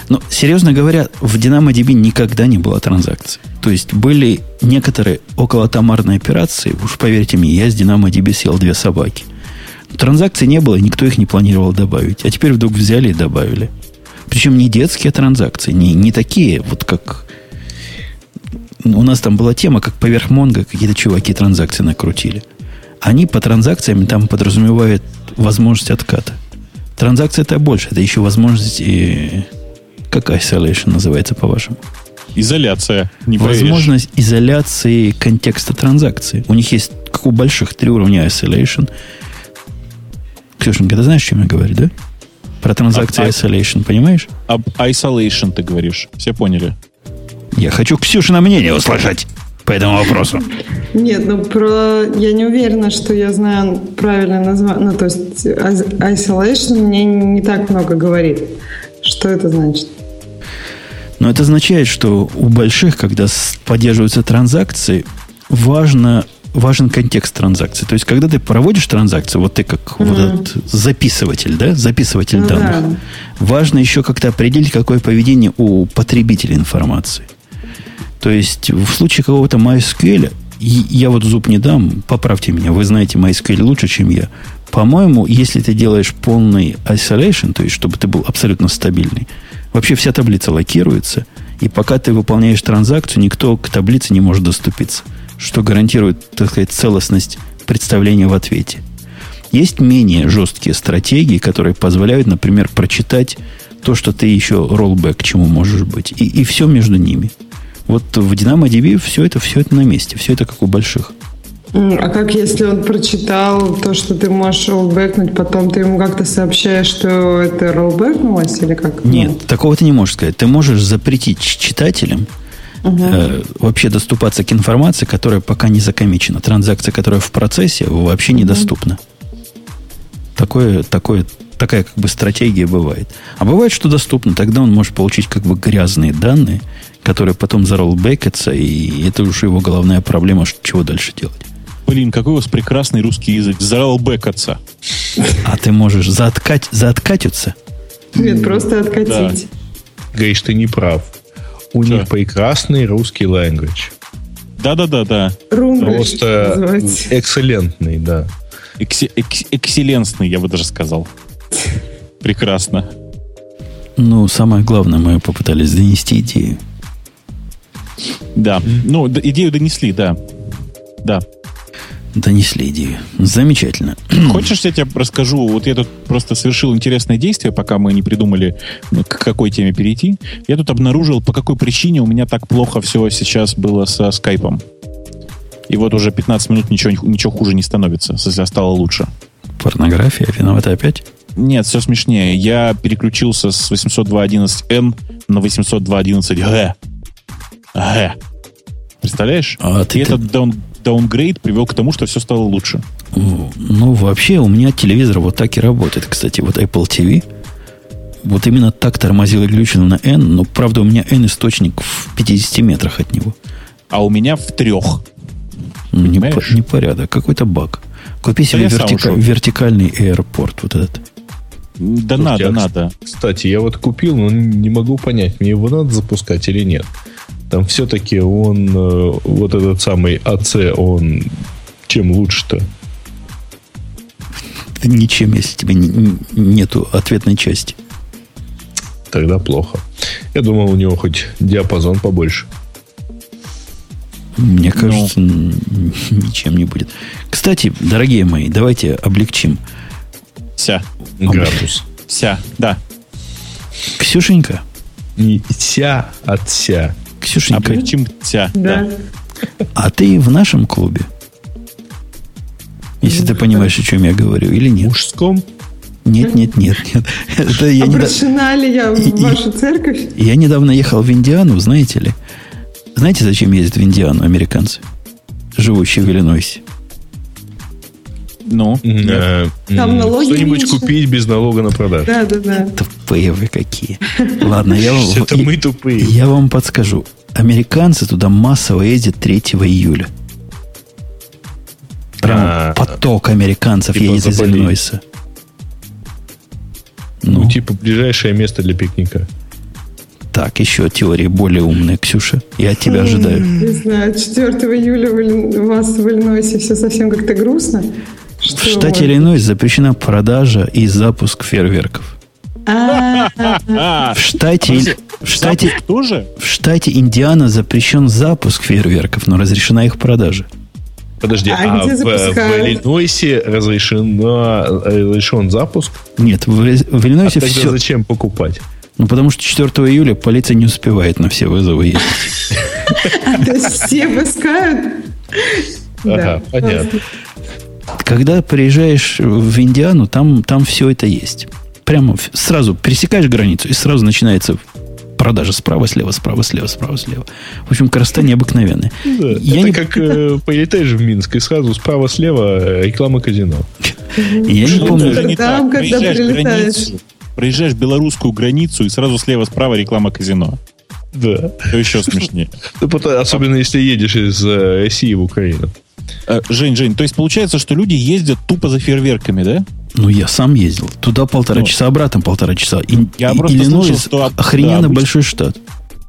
Но, серьезно говоря, в DynamoDB никогда не было транзакций. То есть были некоторые околотомарные операции, уж поверьте мне, я с DynamoDB съел две собаки. Транзакций не было, никто их не планировал добавить. А теперь вдруг взяли и добавили. Причем не детские транзакции, не, не такие, вот как... У нас там была тема, как поверх Монго какие-то чуваки транзакции накрутили. Они по транзакциям там подразумевают возможность отката. Транзакция это больше, это еще возможность... И... Как isolation называется, по-вашему? Изоляция. Не Возможность поверишь. изоляции контекста транзакции. У них есть, как у больших, три уровня isolation. Ксюшенька, ты знаешь, о чем я говорю, да? Про транзакции isolation, понимаешь? Об isolation ты говоришь. Все поняли. Я хочу Ксюшина мнение услышать по этому вопросу. Нет, ну про... Я не уверена, что я знаю правильное название. Ну, то есть isolation мне не так много говорит. Что это значит? Но это означает, что у больших, когда поддерживаются транзакции, важно важен контекст транзакции. То есть, когда ты проводишь транзакцию, вот ты как mm-hmm. вот этот записыватель, да, записыватель ну, данных, да. важно еще как-то определить, какое поведение у потребителя информации. То есть, в случае какого-то MySQL, я вот зуб не дам, поправьте меня, вы знаете MySQL лучше, чем я. По-моему, если ты делаешь полный isolation, то есть, чтобы ты был абсолютно стабильный, вообще вся таблица локируется, и пока ты выполняешь транзакцию, никто к таблице не может доступиться что гарантирует, так сказать, целостность представления в ответе. Есть менее жесткие стратегии, которые позволяют, например, прочитать то, что ты еще роллбэк к чему можешь быть. И, и все между ними. Вот в DynamoDB все это, все это на месте. Все это как у больших. А как если он прочитал то, что ты можешь роллбэкнуть, потом ты ему как-то сообщаешь, что это роллбэкнулось или как? Нет, ну. такого ты не можешь сказать. Ты можешь запретить читателям угу. э, вообще доступаться к информации, которая пока не закомичена. Транзакция, которая в процессе, вообще угу. недоступна. Такое, такое, такая как бы стратегия бывает. А бывает, что доступно. Тогда он может получить как бы грязные данные, которые потом зароллбекятся, и это уже его головная проблема, чего дальше делать. Блин, какой у вас прекрасный русский язык. Зароллбекаться. А ты можешь зааткать, зааткатиться? Нет, просто откатить. Да. Гриш, ты не прав. У Что? них прекрасный русский language. Да-да-да-да. Просто экселлентный, да. Экси- экс- экселленсный, я бы даже сказал. Прекрасно. Ну, самое главное, мы попытались донести идею. Да. Ну, идею донесли, да. Да. Донесли идею. Замечательно. Хочешь, я тебе расскажу? Вот я тут просто совершил интересное действие, пока мы не придумали, к какой теме перейти. Я тут обнаружил, по какой причине у меня так плохо все сейчас было со скайпом. И вот уже 15 минут ничего, ничего хуже не становится, если стало лучше. Порнография виновата опять? Нет, все смешнее. Я переключился с 802.11n на 802.11g. Г. Представляешь? А И ты, этот даун, даунгрейд привел к тому, что все стало лучше. Ну, вообще, у меня телевизор вот так и работает. Кстати, вот Apple TV, вот именно так тормозил и глючил на N, но, правда, у меня N-источник в 50 метрах от него. А у меня в трех. Ну, не, по, не порядок, какой-то баг. Купи себе вертика, вертикальный аэропорт вот этот. Да Слушайте, надо, а, надо. Кстати, я вот купил, но не могу понять, мне его надо запускать или нет. Там все-таки он, э, вот этот самый АЦ, он чем лучше-то? Ничем, если тебе нету ответной части. Тогда плохо. Я думал, у него хоть диапазон побольше. Мне ну. кажется, Но... ничем не будет. Кстати, дорогие мои, давайте облегчим. Ся. Градус. Ся, да. Ксюшенька. Не ся от ся. Ксюшенька. Облегчим ся. Да. А ты в нашем клубе? Если ты понимаешь, о чем я говорю, или нет? Мужском? Нет, нет, нет, нет. Это я Обращена ли я в вашу церковь? Я недавно ехал в Индиану, знаете ли. Знаете, зачем ездят в Индиану американцы, живущие в Иллинойсе? Ну, э, Там налоги Что-нибудь купить без налога на продажу. Да, да, да. Тупые вы какие. Ладно, я вам, Это мы тупые. я вам подскажу. Американцы туда массово ездят 3 июля. Прям А, поток американцев едет из. Иллинойса. Ну, типа, ближайшее место для пикника. так, еще теории более умные, Ксюша. Я от тебя ожидаю. Не знаю, 4 июля у вас в Иллинойсе все совсем как-то грустно. В штате? Иллинойс запрещена продажа и запуск фейерверков. А, А, В штате, в штате, тоже? в штате Индиана запрещен запуск фейерверков, но разрешена их продажа. Подожди, А а, где в, в? Иллинойсе разрешено, разрешен запуск? Нет, в, Ри- в А Иллинойсе тогда все... зачем покупать? Ну, потому что 4 июля полиция не успевает на все вызовы ездить. то есть все пускают? Ага, понятно. Когда приезжаешь в Индиану, там, там все это есть. Прямо сразу пересекаешь границу, и сразу начинается продажа справа, слева, справа, слева, справа, слева. В общем, красота необыкновенная. Да, Я это не- как э, полетаешь в Минск, и сразу справа-слева э, реклама казино. Я не помню, Там, когда прилетаешь. проезжаешь белорусскую границу, и сразу слева-справа реклама казино. Да. Это еще смешнее. Ну, Особенно если едешь из э, России в Украину. Э, Жень, Жень, то есть получается, что люди ездят тупо за фейерверками, да? ну я сам ездил. Туда полтора Ну. часа, обратно полтора часа. И, Я и- просто Иллинойс слышал, что охрененно да, обычно- большой штат.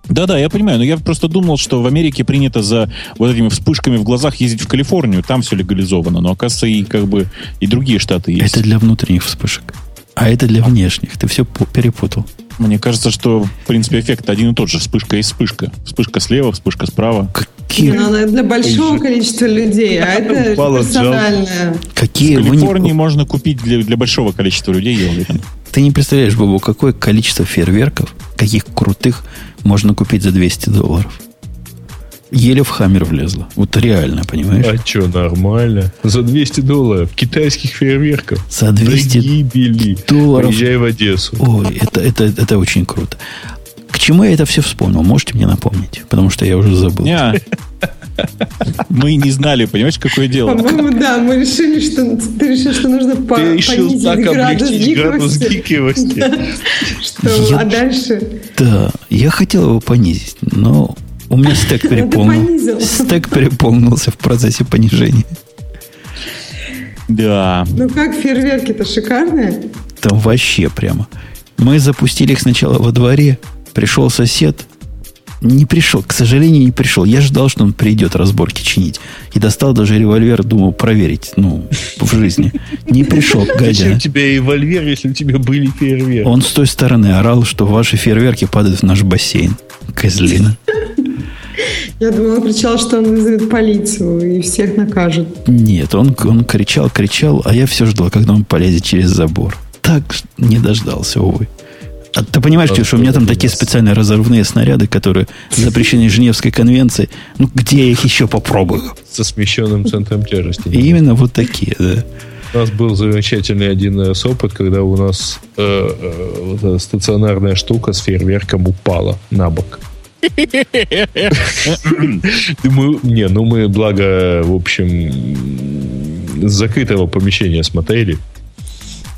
Да-да, я понимаю, но я просто думал, что в Америке принято за вот этими вспышками в глазах ездить в Калифорнию, там все легализовано, но оказывается и как бы и другие штаты есть. Это для внутренних вспышек. А это для внешних. Ты все перепутал. Мне кажется, что в принципе эффект один и тот же. Вспышка и вспышка. Вспышка слева, вспышка справа. Какие, Ну, она для большого количества людей, а это персональное. какие в вы не- Калифорнии можно купить для, для большого количества людей, я уверен. Ты не представляешь, Бобу, какое количество фейерверков, каких крутых, можно купить за 200 долларов. Еле в хаммер влезла. Вот реально, понимаешь? А что, нормально? За 200 долларов китайских фейерверков. За 200 Пригибели. долларов. Приезжай в Одессу. Ой, это, это, это очень круто. К чему я это все вспомнил? Можете мне напомнить? Потому что я уже забыл. Не. Мы не знали, понимаешь, какое дело. По-моему, да, мы решили, что ты решил, что нужно по- Ты решил понизить так градус облегчить градус гикивости. Что, Я- а дальше? Да, я хотел его понизить, но у меня стек ты переполнил. понизил. Стек переполнился в процессе понижения. Да. Ну как, фейерверки-то шикарные. Там вообще прямо. Мы запустили их сначала во дворе. Пришел сосед. Не пришел, к сожалению, не пришел. Я ждал, что он придет разборки чинить. И достал даже револьвер, думал проверить, ну, в жизни. Не пришел, Зачем гадя. тебе револьвер, если у тебя были фейерверки? Он с той стороны орал, что ваши фейерверки падают в наш бассейн. Козлина. Я думала, он кричал, что он вызовет полицию и всех накажет. Нет, он, он кричал, кричал, а я все ждал, когда он полезет через забор. Так не дождался, увы. А ты понимаешь, Ксюша, у меня там такие специальные разрывные снаряды, которые запрещены Женевской конвенцией. Ну, где я их еще попробую? Со смещенным центром тяжести. И именно вот такие, да. У нас был замечательный один раз опыт, когда у нас э, э, вот стационарная штука с фейерверком упала на бок. Мы, не, ну мы, благо, в общем, с закрытого помещения смотрели.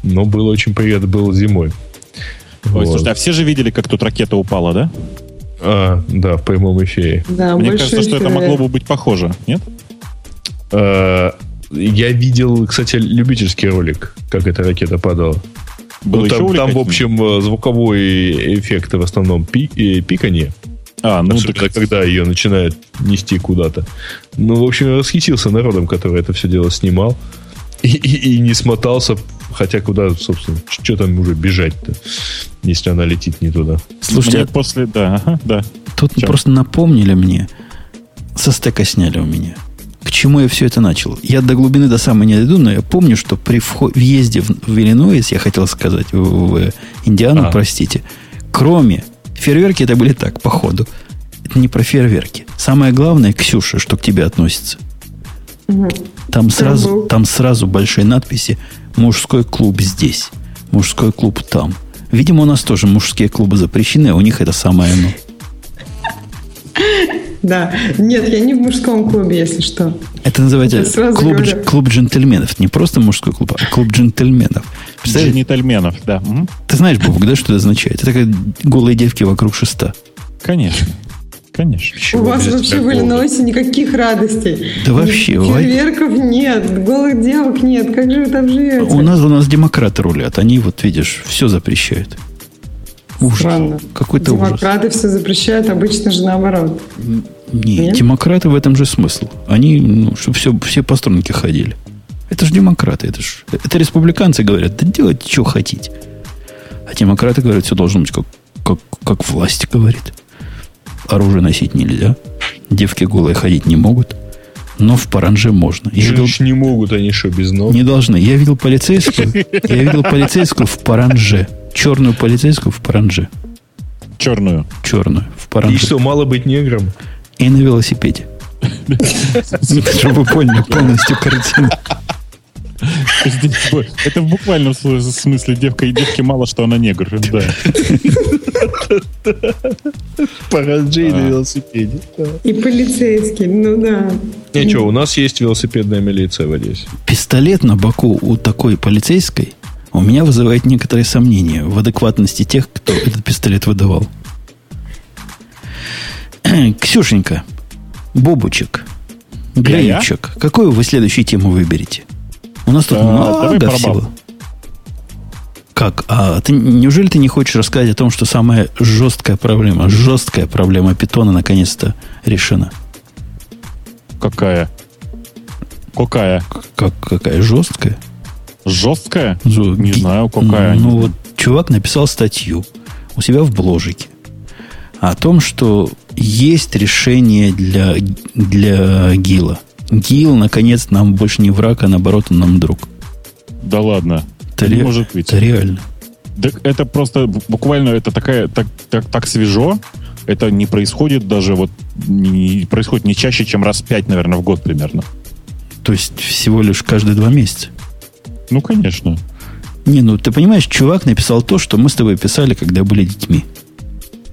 Но было очень приятно, было зимой. Ой, Вот. слушай, а все же видели, как тут ракета упала, да? А, да, в прямом эфире. Да, Мне кажется, что это могло бы быть похоже, нет? А, я видел, кстати, любительский ролик, как эта ракета падала. Было Ну, там, там, в общем, э, звуковой эффект в основном пи- э, пиканье. А, ну особенно, так когда ее начинают нести куда-то. Ну, в общем, я восхитился народом, который это все дело снимал. И, и- и не смотался, хотя куда, собственно, что там уже бежать-то, если она летит не туда. Слушайте, Мне после, да, ага, да. тут Чё? просто напомнили мне, со стека сняли у меня. К чему я все это начал? Я до глубины до самой не дойду, но я помню, что при въезде в, в Иллинойс, я хотел сказать, в, в Индиану, А. простите, кроме фейерверки, это были так, по ходу. Это не про фейерверки. Самое главное, Ксюша, что к тебе относится. Там сразу, там сразу большие надписи «Мужской клуб здесь», «Мужской клуб там». Видимо, у нас тоже мужские клубы запрещены, а у них это самое оно. Да. Нет, я не в мужском клубе, если что. Это называется Это сразу клуб, говорю. клуб джентльменов. Не просто мужской клуб, а клуб джентльменов. Дженитальменов, да. Ты знаешь, Бог, да, что это означает? Это как голые девки вокруг шеста. Конечно. Конечно. У вас вообще в Иллинойсе никаких радостей. Да вообще. Фейерверков нет, голых девок нет. Как же вы там живете? У нас, у нас демократы рулят. Они, вот видишь, все запрещают. Ужас. Странно. Какой-то ужас. Демократы все запрещают, обычно же наоборот. Не, Нет? демократы в этом же смысл. Они, ну, чтобы все, все по струнке ходили. Это же демократы, это ж, это республиканцы говорят, да делайте, что хотите. А демократы говорят, все должно быть как, как, как власть говорит. Оружие носить нельзя. Девки голые ходить не могут. Но в паранже можно. Я видел- не могут, они что, без ног? не должны. Я видел полицейскую. Я видел полицейскую в паранже. Черную полицейскую в паранже. Черную. Черную в И паранже. что, мало быть негром? И на велосипеде. Чтобы вы поняли полностью картину. Это в буквальном см- смысле девка и девки мало, что она негр. Да. Параджей А. на велосипеде. И полицейский, ну да. Ничего, у нас есть велосипедная милиция в Одессе. Пистолет на боку у такой полицейской у меня вызывает некоторые сомнения в адекватности тех, кто этот пистолет выдавал. Ксюшенька, Бобучек, Греючек, какую вы следующую тему выберете? У нас тут А, много всего. Как? А ты неужели ты не хочешь рассказать о том, что самая жесткая проблема, жесткая проблема питона наконец-то решена? Какая? Какая? Как, какая жесткая? Жесткая? Зо- Не знаю, какая. Ну, вот чувак написал статью у себя в бложике о том, что есть решение для, для ГИЛа. ГИЛ, наконец, нам больше не враг, а наоборот, он нам друг. Да ладно. Это, Не ре- может быть. это реально. Так это просто буквально это такая так, так, так свежо. Это не происходит даже вот не, происходит не чаще, чем раз пять, наверное, в год примерно. То есть всего лишь каждые два месяца. Ну, конечно. Не, ну ты понимаешь, чувак написал то, что мы с тобой писали, когда были детьми.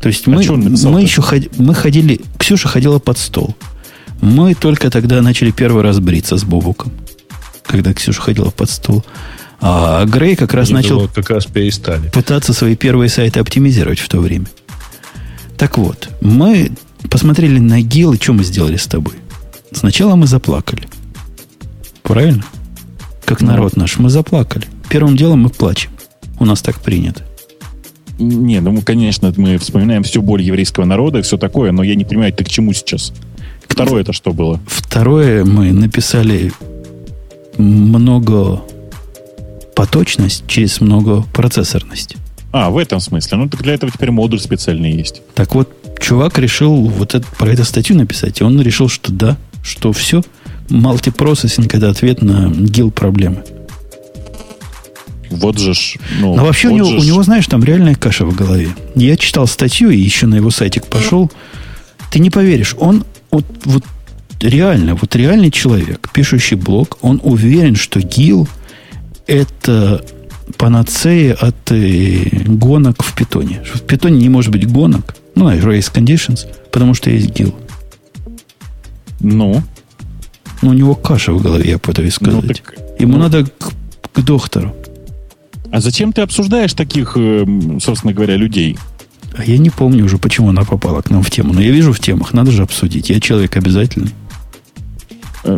То есть мы, написал-то? мы еще ходи- мы ходили, Ксюша ходила под стол. Мы только тогда начали первый раз бриться с Бобуком. Когда Ксюша ходила под стол. А Грей как раз Они начал вот как раз перестали. пытаться свои первые сайты оптимизировать в то время. Так вот, мы посмотрели на ГИЛ, и что мы сделали с тобой? Сначала мы заплакали. Правильно? Как Ну. народ наш, мы заплакали. Первым делом мы плачем. У нас так принято. Не, ну, конечно, мы вспоминаем всю боль еврейского народа и все такое, но я не понимаю, ты к чему сейчас? Второе это что было? Второе, мы написали много поточность через много процессорность. А, в этом смысле. Ну, так для этого теперь модуль специальный есть. Так вот, чувак решил вот это, про эту статью написать, и он решил, что да, что все, мультипроцессинг это ответ на гил проблемы. Вот же ж, ну, Но вообще у вот него, же у ж- него, знаешь, там реальная каша в голове. Я читал статью и еще на его сайтик пошел. Ты не поверишь, он вот, вот реально, вот реальный человек, пишущий блог, он уверен, что ГИЛ это панацея от э, гонок в питоне. В питоне не может быть гонок, ну, race conditions, потому что есть ГИЛ. Ну, Но у него каша в голове, я пытаюсь ну, сказать. так- Ему ну, надо к, к доктору. А зачем ты обсуждаешь таких, э, собственно говоря, людей? А я не помню уже, почему она попала к нам в тему. Но я вижу в темах, надо же обсудить. Я человек обязательный. Э,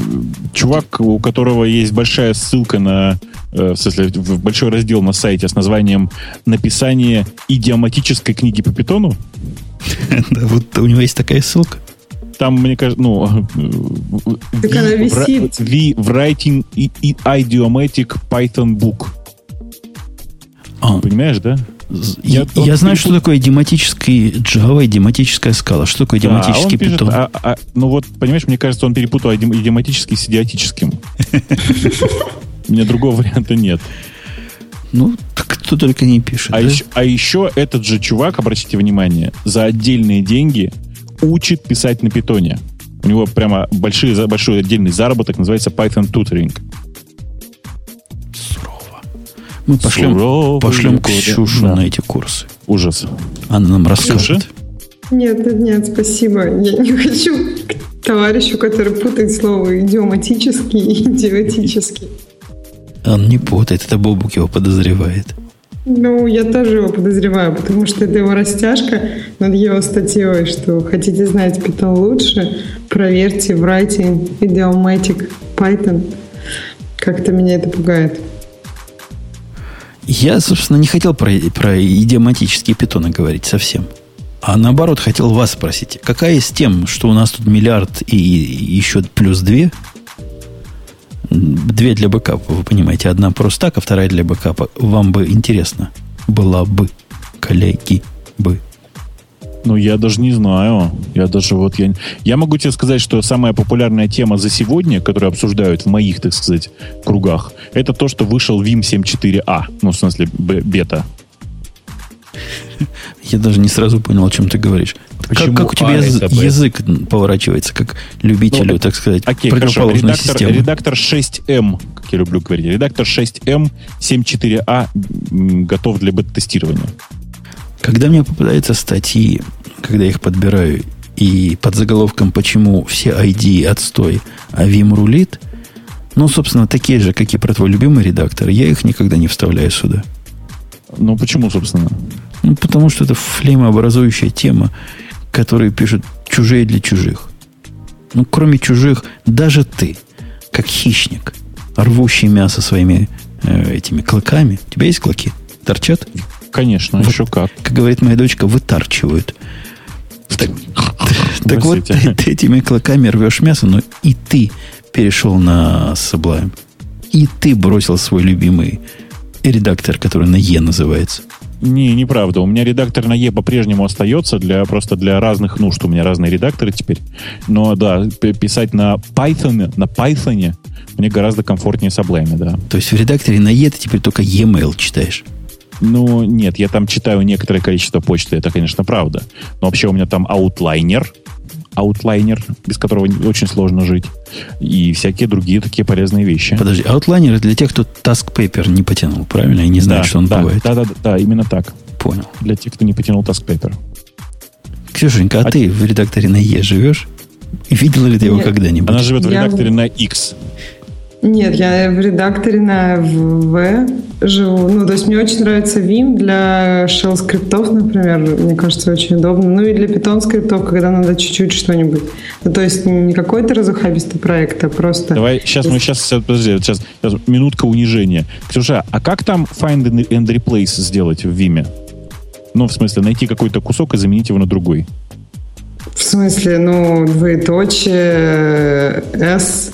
Чувак, у которого есть большая ссылка на, э, в смысле, большой раздел на сайте с названием «Написание идиоматической книги по питону», Да, вот у него есть такая ссылка. там, мне кажется, ну... э, Так она V- висит. V Writing Idiomatic Python Book. А, Понимаешь, да? Я я, я знаю, перепут- что такое дематический Java и дематическая скала. Что такое Да, дематический пишет, питон? а- а- ну вот, понимаешь, мне кажется, он перепутал идиом- идиоматический с идиотическим. У меня другого варианта нет. Ну, кто только не пишет. А, да? еще, а еще этот же чувак, обратите внимание, за отдельные деньги учит писать на питоне. У него прямо большие, большой отдельный заработок, называется Python Tutoring. Мы пошлем, Суровые пошлем. Ксюшу Да. на эти курсы. Ужас. Она нам расскажет. Нет, нет, нет, спасибо. Я не хочу к товарищу, который путает слово идиоматический и идиотический. Он не путает, это Бобук его подозревает. Ну, я тоже его подозреваю, потому что это его растяжка над его статьей, что хотите знать Python лучше, проверьте в Writing Idiomatic Python. Как-то меня это пугает. Я, собственно, не хотел про, про идиоматические питоны говорить совсем. А наоборот, хотел вас спросить, какая из тем, что у нас тут миллиард и еще плюс две, две для бэкапа, вы понимаете, одна просто так, а вторая для бэкапа, вам бы интересно. Была бы, коллеги, бы. Ну, я даже не знаю. Я даже вот... Я, я могу тебе сказать, что самая популярная тема за сегодня, которую обсуждают в моих, так сказать, кругах, это то, что вышел Vim 7.4a. Ну, в смысле, бета. Я даже не сразу понял, о чем ты говоришь. Почему как, как у тебя а, язык, язык поворачивается, как любителю, ну, так сказать, окей, противоположной редактор, системы? Редактор 6M, как я люблю говорить, редактор 6M 7.4a готов для бета-тестирования. Когда мне попадаются статьи, когда я их подбираю, и под заголовком «Почему все ID отстой, а Vim рулит», ну, собственно, такие же, как и про твой любимый редактор, я их никогда не вставляю сюда. Ну, почему, собственно? Ну, потому что это флеймообразующая тема, которую пишут чужие для чужих. Ну, кроме чужих, даже ты, как хищник, рвущий мясо своими э, этими клыками. У тебя есть клыки? Торчат? Конечно, вот, еще как. Как говорит моя дочка, вытарчивают. Так, так вот, ты, ты этими клыками рвешь мясо, но и ты перешел на Sublime. И ты бросил свой любимый редактор, который на Е называется. Не, неправда. У меня редактор на Е по-прежнему остается для просто для разных нужд. У меня разные редакторы теперь. Но да, писать на Python, на Python мне гораздо комфортнее Sublime, да. То есть в редакторе на Е ты теперь только E-mail читаешь? Ну, нет, я там читаю некоторое количество почты, это, конечно, правда. Но вообще у меня там аутлайнер, аутлайнер, без которого очень сложно жить, и всякие другие такие полезные вещи. Подожди, аутлайнер для тех, кто Task Paper не потянул, правильно? И не знает, да, что он да, бывает. Да, да, да, да, именно так. Понял. Для тех, кто не потянул Task Paper. Ксюшенька, а, а ты в редакторе на Е живешь? Видела ли ты его когда-нибудь? Она живет в редакторе я... на X. Нет, я в редакторе на V живу. Ну, то есть мне очень нравится Vim для shell скриптов, например. Мне кажется, очень удобно. Ну и для Python скриптов, когда надо чуть-чуть что-нибудь. Ну, то есть не какой-то разухабистый проект, а просто... Давай, сейчас мы сейчас, подожди, сейчас, сейчас минутка унижения. Ксюша, а как там find and replace сделать в Vim? Ну, в смысле, найти какой-то кусок и заменить его на другой. В смысле, ну, двоеточие S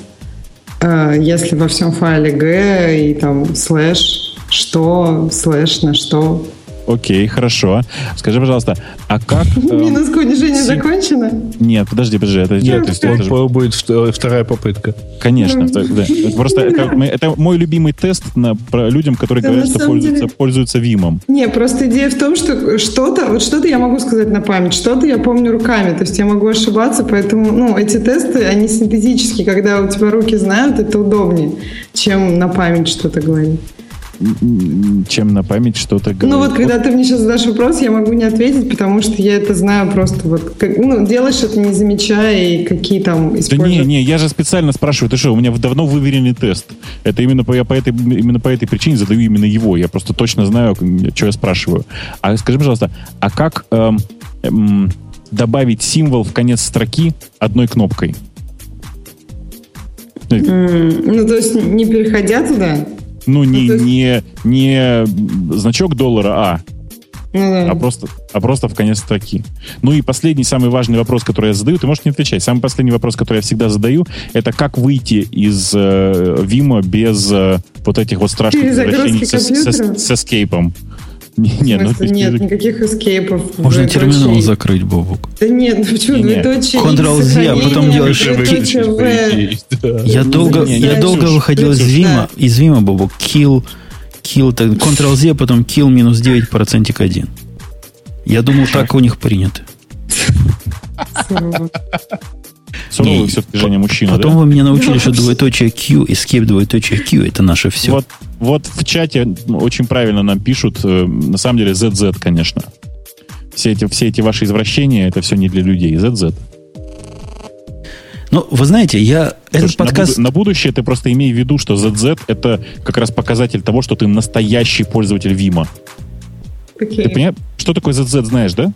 если во всем файле G и там слэш, что, слэш на что. Окей, хорошо. Скажи, пожалуйста, а как... Минутка унижения закончена? Нет, подожди, подожди. Это, Нет, это, это, это будет вторая попытка. Конечно. Да. Просто это, это мой любимый тест на, про людям, которые да, говорят, что пользуются, деле... пользуются Vim ом. Не, просто идея в том, что что-то, вот что-то я могу сказать на память, что-то я помню руками, то есть я могу ошибаться, поэтому, ну, эти тесты, они синтетические, когда у тебя руки знают, это удобнее, чем на память что-то говорить чем на память что-то говорить. Ну вот, когда ты мне сейчас задашь вопрос, я могу не ответить, потому что я это знаю просто вот, как, ну, делаешь это не замечая, и какие там используешь. Да не, не, я же специально спрашиваю, ты что, у меня давно выверенный тест. Это именно по, я по этой, именно по этой причине задаю именно его. Я просто точно знаю, что я спрашиваю. А скажи, пожалуйста, а как эм, эм, добавить символ в конец строки одной кнопкой? Mm, ну, то есть не переходя туда? Ну, не, ну, не, не значок доллара, а ну, а, просто, а просто в конец строки. Ну и последний, самый важный вопрос, который я задаю, ты можешь не отвечать. Самый последний вопрос, который я всегда задаю, это как выйти из э, Вима без э, вот этих вот страшных возвращений с, с, с эскейпом. Нет, ну, нет никаких эскейпов. Можно терминал закрыть, Бобук. Да нет, ну почему? Двоеточие Ctrl-Z, а потом делаешь... Я долго, я долго выходил из Вима, из Вима, Бобук, kill, kill, Ctrl-Z, потом kill минус 9 процентик 1. Я думал, так у них принято. Суровый все-таки Женя мужчина, Потом да? вы меня научили, что двоеточие Q, escape двоеточие Q, это наше все. Вот, вот в чате очень правильно нам пишут, э, на самом деле ZZ, конечно. Все эти, все эти ваши извращения, это все не для людей. ZZ. Ну, вы знаете, я этот Слушай, на подкаст... буду- На, будущее ты просто имей в виду, что ZZ это как раз показатель того, что ты настоящий пользователь Vima. Окей. Ты понимаешь, что такое ZZ, знаешь, да?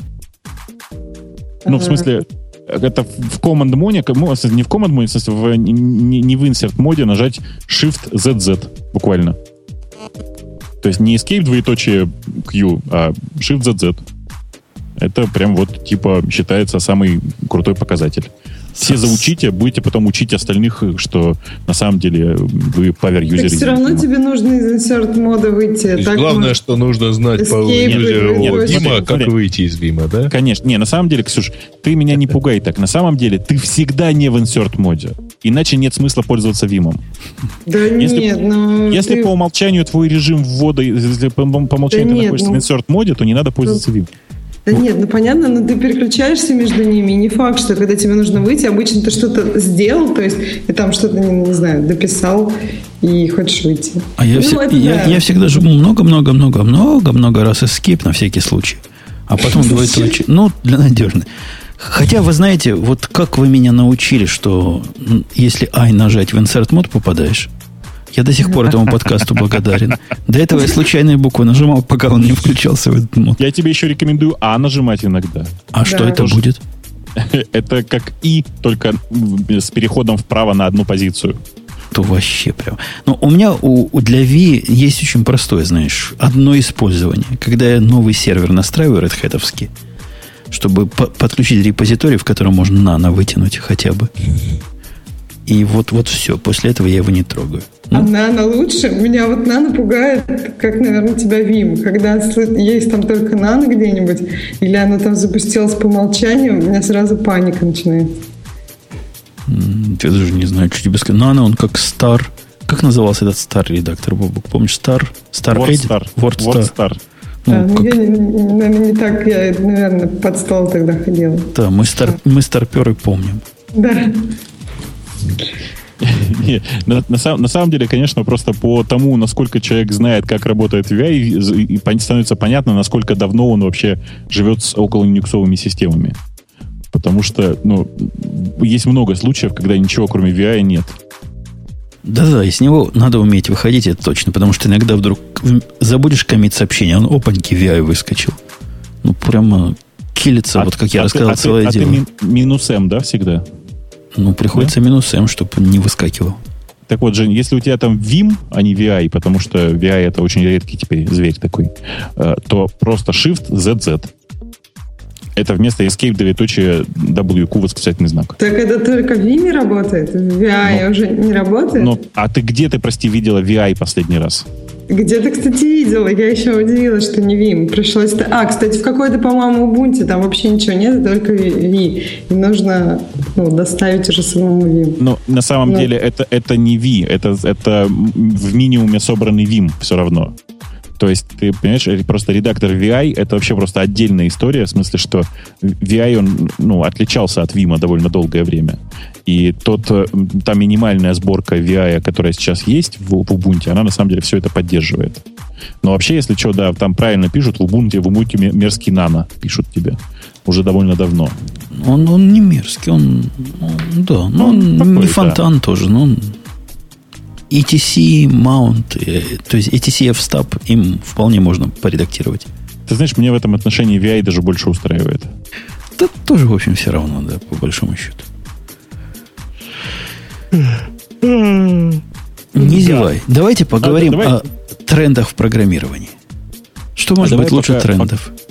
Ну, в Ага. смысле, это в command моде, не в command моде, в смысле, в- не, не в insert моде нажать Shift ZZ буквально. То есть не escape двоеточие Q, а Shift ZZ. Это прям вот типа считается самый крутой показатель. Все заучите, будете потом учить остальных, что на самом деле вы павер-юзер. Так все равно тебе нужно из insert мода выйти. Есть Так главное, может- что нужно знать по Вима, как смотри. выйти из Вима, да? Конечно. Не, на самом деле, Ксюш, ты меня не пугай так. На самом деле, ты всегда не в insert моде. Иначе нет смысла пользоваться Vim. Да Если- нет, ну... Если ты- по умолчанию твой режим ввода, если по, по умолчанию Да ты нет, находишься ну- в insert моде, то не надо пользоваться Vim. Да нет, ну понятно, но ты переключаешься между ними, и не факт, что когда тебе нужно выйти, обычно ты что-то сделал, то есть ты там что-то, не, не знаю, дописал и хочешь выйти. А я, Ну, это я, да. я всегда жму много-много-много-много раз escape на всякий случай. А потом двоеточие. Ну, для надежности. Хотя, вы знаете, вот как вы меня научили, что если I нажать в insert мод попадаешь, я до сих пор этому подкасту благодарен. До этого я случайные буквы нажимал, пока он не включался в этот мод. Я тебе еще рекомендую А нажимать иногда. А что это Тоже. будет? Это как И, только с переходом вправо на одну позицию. То вообще прям. Но у меня у, у- для V есть очень простое, знаешь, одно использование. Когда я новый сервер настраиваю Red Hat, чтобы по- подключить репозиторий, в котором можно нано вытянуть хотя бы. И вот, вот все. После этого я его не трогаю. А Ну, нано лучше? Меня вот нано пугает, как, наверное, тебя Вим. Когда есть там только нано где-нибудь, или оно там запустилось по умолчанию, у меня сразу паника начинает. я даже не знаю, что тебе сказать. Нано, он как Star. Как назывался этот Star редактор, Бобок? Помнишь Star? Star Edit? WordStar. WordStar. WordStar. Ну, а, ну, как- я, наверное, не так, я, наверное, под стол тогда ходила. Да, мы, стар, мы старперы помним. Да. На, на сам- на самом деле, конечно, просто по тому, насколько человек знает, как работает VI, становится понятно, насколько давно он вообще живет с около индексовыми системами. Потому что, ну, есть много случаев, когда ничего кроме VI нет. Да-да, из него надо уметь выходить, это точно, потому что иногда вдруг забудешь коммит сообщение, он опаньки VI выскочил. Ну, прямо килится, вот как я а рассказал, ты, а ты- целое а ты дело. ми- минус М, да, всегда? Ну, приходится минус М, чтобы не выскакивал. Так вот, Жень, если у тебя там Vim, а не VI, потому что VI это очень редкий теперь зверь такой, э, то просто Shift ZZ. Это вместо Escape двоеточие WQ восклицательный знак. Так это только в Виме работает? В VI Ну, уже не работает? Но, а ты где ты, прости, видела VI последний раз? Где-то, кстати, видела. Я еще удивилась, что не Vim. Пришлось... А, кстати, в какой-то, по-моему, Ubuntu там вообще ничего нет, только V. И нужно ну, доставить уже самому Vim. Но на самом Ну. деле это, это не V, это, это в минимуме собранный Vim все равно. То есть, ты понимаешь, просто редактор VI это вообще просто отдельная история, в смысле, что VI, он ну, отличался от Vim довольно долгое время. И тот, э, та минимальная сборка VI, которая сейчас есть в, в Ubuntu, она на самом деле все это поддерживает. Но вообще, если что, да, там правильно пишут, в Ubuntu, в Ubuntu ме- мерзкий нано пишут тебе. Уже довольно давно. Он, он не мерзкий, он, он- да, но он такой, не да. фонтан тоже, но он ETC mount, э, то есть ETC f-stub им вполне можно поредактировать. Ты знаешь, мне в этом отношении VI даже больше устраивает. Да тоже, в общем, все равно, да, по большому счету. Не зевай. Давайте поговорим давай. о трендах в программировании. Что может А быть лучше пока- трендов? Пока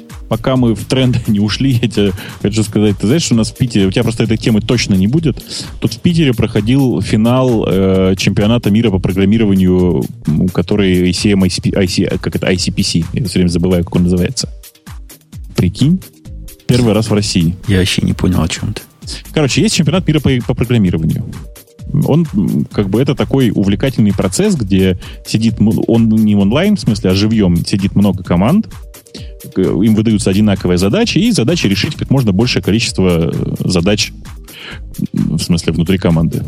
мы в тренды не ушли, я тебе хочу сказать, ты знаешь, что у нас в Питере, у тебя просто этой темы точно не будет. Тут в Питере проходил финал э, чемпионата мира по программированию, который ACM, ICP, IC, как это, ICPC, я все время забываю, как он называется. Прикинь, первый раз в России. Я вообще не понял, о чем ты. Короче, есть чемпионат мира по, по программированию. Он, как бы, это такой увлекательный процесс, где сидит, он не онлайн, в смысле, а живьем, сидит много команд, им выдаются одинаковые задачи, и задача решить как можно большее количество э, задач, в смысле, внутри команды.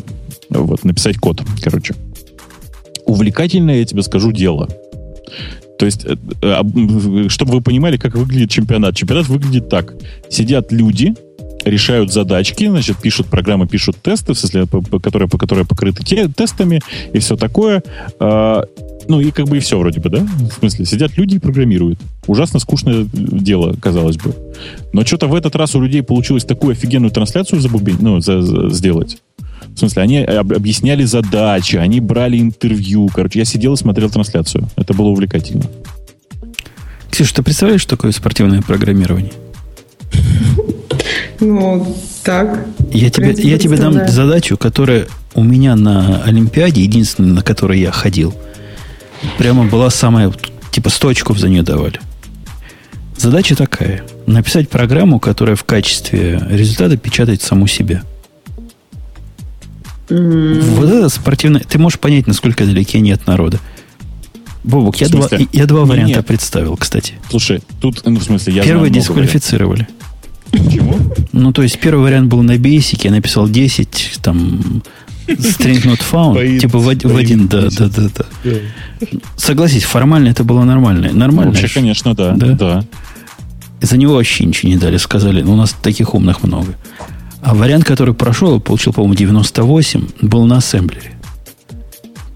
Вот, написать код, короче. Увлекательное, я тебе скажу, дело. То есть, э, э, чтобы вы понимали, как выглядит чемпионат. Чемпионат выглядит так. Сидят люди, решают задачки, значит, пишут программы, пишут тесты, в смысле, которые, по, которые покрыты те, тестами и все такое. Ну и как бы и все вроде бы, да? В смысле, сидят люди и программируют. Ужасно скучное дело, казалось бы. Но что-то в этот раз у людей получилось такую офигенную трансляцию забубень, ну, за, за, сделать. В смысле, они об, объясняли задачи, они брали интервью. Короче, я сидел и смотрел трансляцию. Это было увлекательно. Ксюша, ты представляешь, что такое спортивное программирование? Ну, так. Я тебе, я тебе дам задачу, которая у меня на Олимпиаде, единственная, на которой я ходил, прямо была самая, типа 100 очков за нее давали. Задача такая. Написать программу, которая в качестве результата печатает саму себя. Mm. Вот это спортивное... Ты можешь понять, насколько далеки они от народа. Бобок, я два, я два варианта нет. представил, кстати. Слушай, тут, ну, в смысле, я Первый дисквалифицировали. Почему? Ну, то есть, первый вариант был на бейсике, я написал 10, там, string not found, типа в, в один, да, да, да, да. Согласись, формально это было нормально. Нормально. Вообще, конечно, да. Да. да. За него вообще ничего не дали. Сказали, ну, у нас таких умных много. А вариант, который прошел, получил, по-моему, 98, был на ассемблере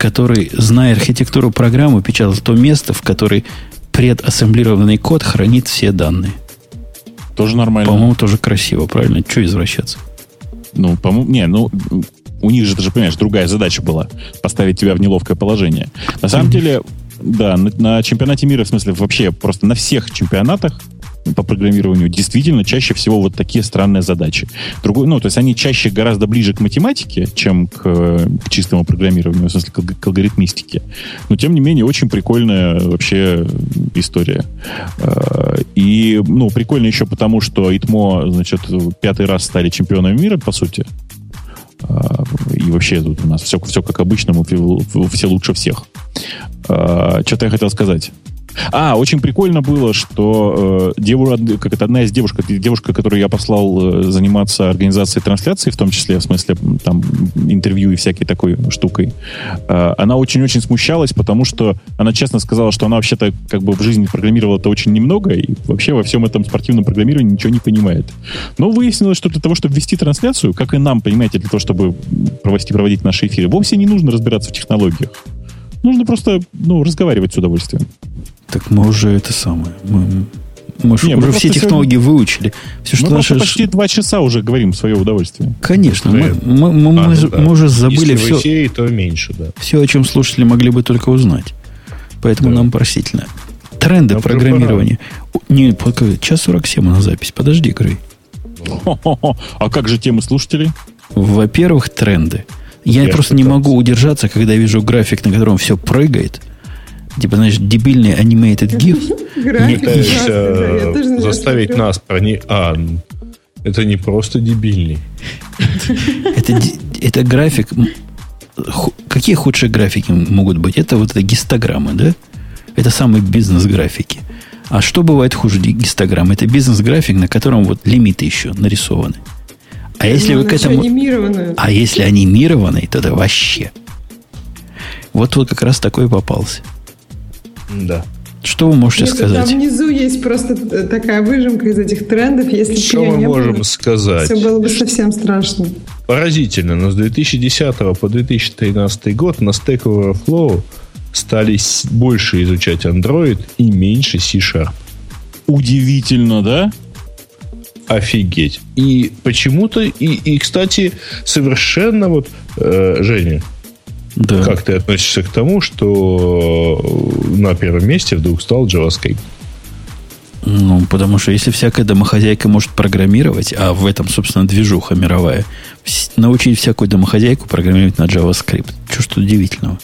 который, зная архитектуру программы, печатал то место, в которой предассемблированный код хранит все данные. Тоже нормально. По-моему, тоже красиво, правильно? Что извращаться? Ну, по-моему, не, ну, у них же, ты же понимаешь, другая задача была поставить тебя в неловкое положение. На самом деле, да, на, на чемпионате мира, в смысле, вообще просто на всех чемпионатах по программированию действительно чаще всего вот такие странные задачи. Другой, ну, то есть они чаще гораздо ближе к математике, чем к, к чистому программированию, в смысле, к, к алгоритмистике. Но, тем не менее, очень прикольная вообще история. А, и, ну, прикольно еще потому, что ИТМО, значит, пятый раз стали чемпионами мира, по сути. А, и вообще тут у нас все, все как обычно, мы все лучше всех. А, Что-то я хотел сказать. А, очень прикольно было, что э, деву, как это одна из девушек, девушка, которую я послал э, заниматься организацией трансляции, в том числе, в смысле, там, интервью и всякой такой штукой, э, она очень-очень смущалась, потому что она честно сказала, что она вообще-то как бы в жизни программировала-то очень немного, и вообще во всем этом спортивном программировании ничего не понимает. Но выяснилось, что для того, чтобы вести трансляцию, как и нам, понимаете, для того, чтобы проводить, проводить наши эфиры, вовсе не нужно разбираться в технологиях. Нужно просто ну, разговаривать с удовольствием. Так мы уже это самое. Мы, мы, Не, уже мы все технологии сегодня... выучили. Все, что мы наши... почти два часа уже говорим в свое удовольствие. Конечно. Мы, мы, мы, а, мы, ну, да. мы уже забыли Если все. Эфире, то меньше, да. Все, о чем слушатели могли бы только узнать. Поэтому да. нам простительно. Тренды нам программирования. Не, час 47 на запись. Подожди, Грей. А как же темы слушателей? Во-первых, тренды. Я, Я просто не могу удержаться, когда вижу график, на котором все прыгает. Типа, знаешь, дебильный animated GIF. Пытаешься заставить нас прони... А, это не просто дебильный. это, это график... Какие худшие графики могут быть? Это вот это гистограммы, да? Это самые бизнес-графики. А что бывает хуже гистограмм? Это бизнес-график, на котором вот лимиты еще нарисованы. А если вы к этому... А если анимированный, то это вообще. Вот вот как раз такой попался. Да. Что вы можете Нет, сказать? Там внизу есть просто такая выжимка из этих трендов. Если Что мы можем было, сказать? Все было бы совсем страшно. Поразительно, но с 2010 по 2013 год на Stack Overflow стали больше изучать Android и меньше C-Sharp. Удивительно, да? Офигеть. И почему-то, и, и кстати, совершенно вот, э, Женя, да. как ты относишься к тому, что на первом месте вдруг стал JavaScript? Ну, потому что если всякая домохозяйка может программировать, а в этом, собственно, движуха мировая, научить всякую домохозяйку программировать на JavaScript. Что ж тут удивительного?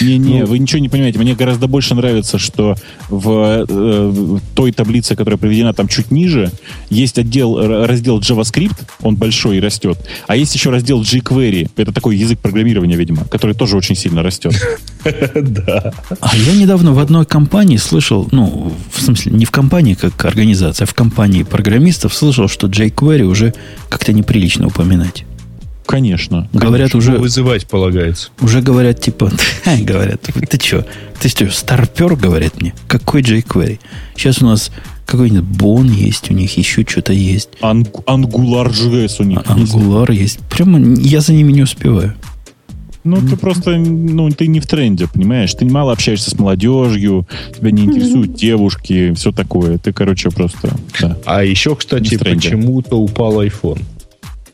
Не-не, ну, вы ничего не понимаете. Мне гораздо больше нравится, что в, э, в той таблице, которая приведена там чуть ниже, есть отдел, раздел JavaScript, он большой и растет, а есть еще раздел jQuery, это такой язык программирования, видимо, который тоже очень сильно растет. Да. А я недавно в одной компании слышал, ну, в смысле, не в компании как организация, а в компании программистов слышал, что jQuery уже как-то неприлично упоминать. Конечно. Говорят конечно. уже... Вызывать полагается. Уже говорят, типа, говорят, ты что, ты что, старпер, говорят мне? Какой jQuery? Сейчас у нас Какой-нибудь Бон есть у них, еще что-то есть. Анг- Angular.js у них А- есть. Angular есть. Прямо я за ними не успеваю. Ну, ты просто, ну, ты не в тренде, понимаешь? Ты мало общаешься с молодежью, тебя не интересуют девушки, все такое. Ты, короче, просто... Да. А еще, кстати, почему-то упал iPhone.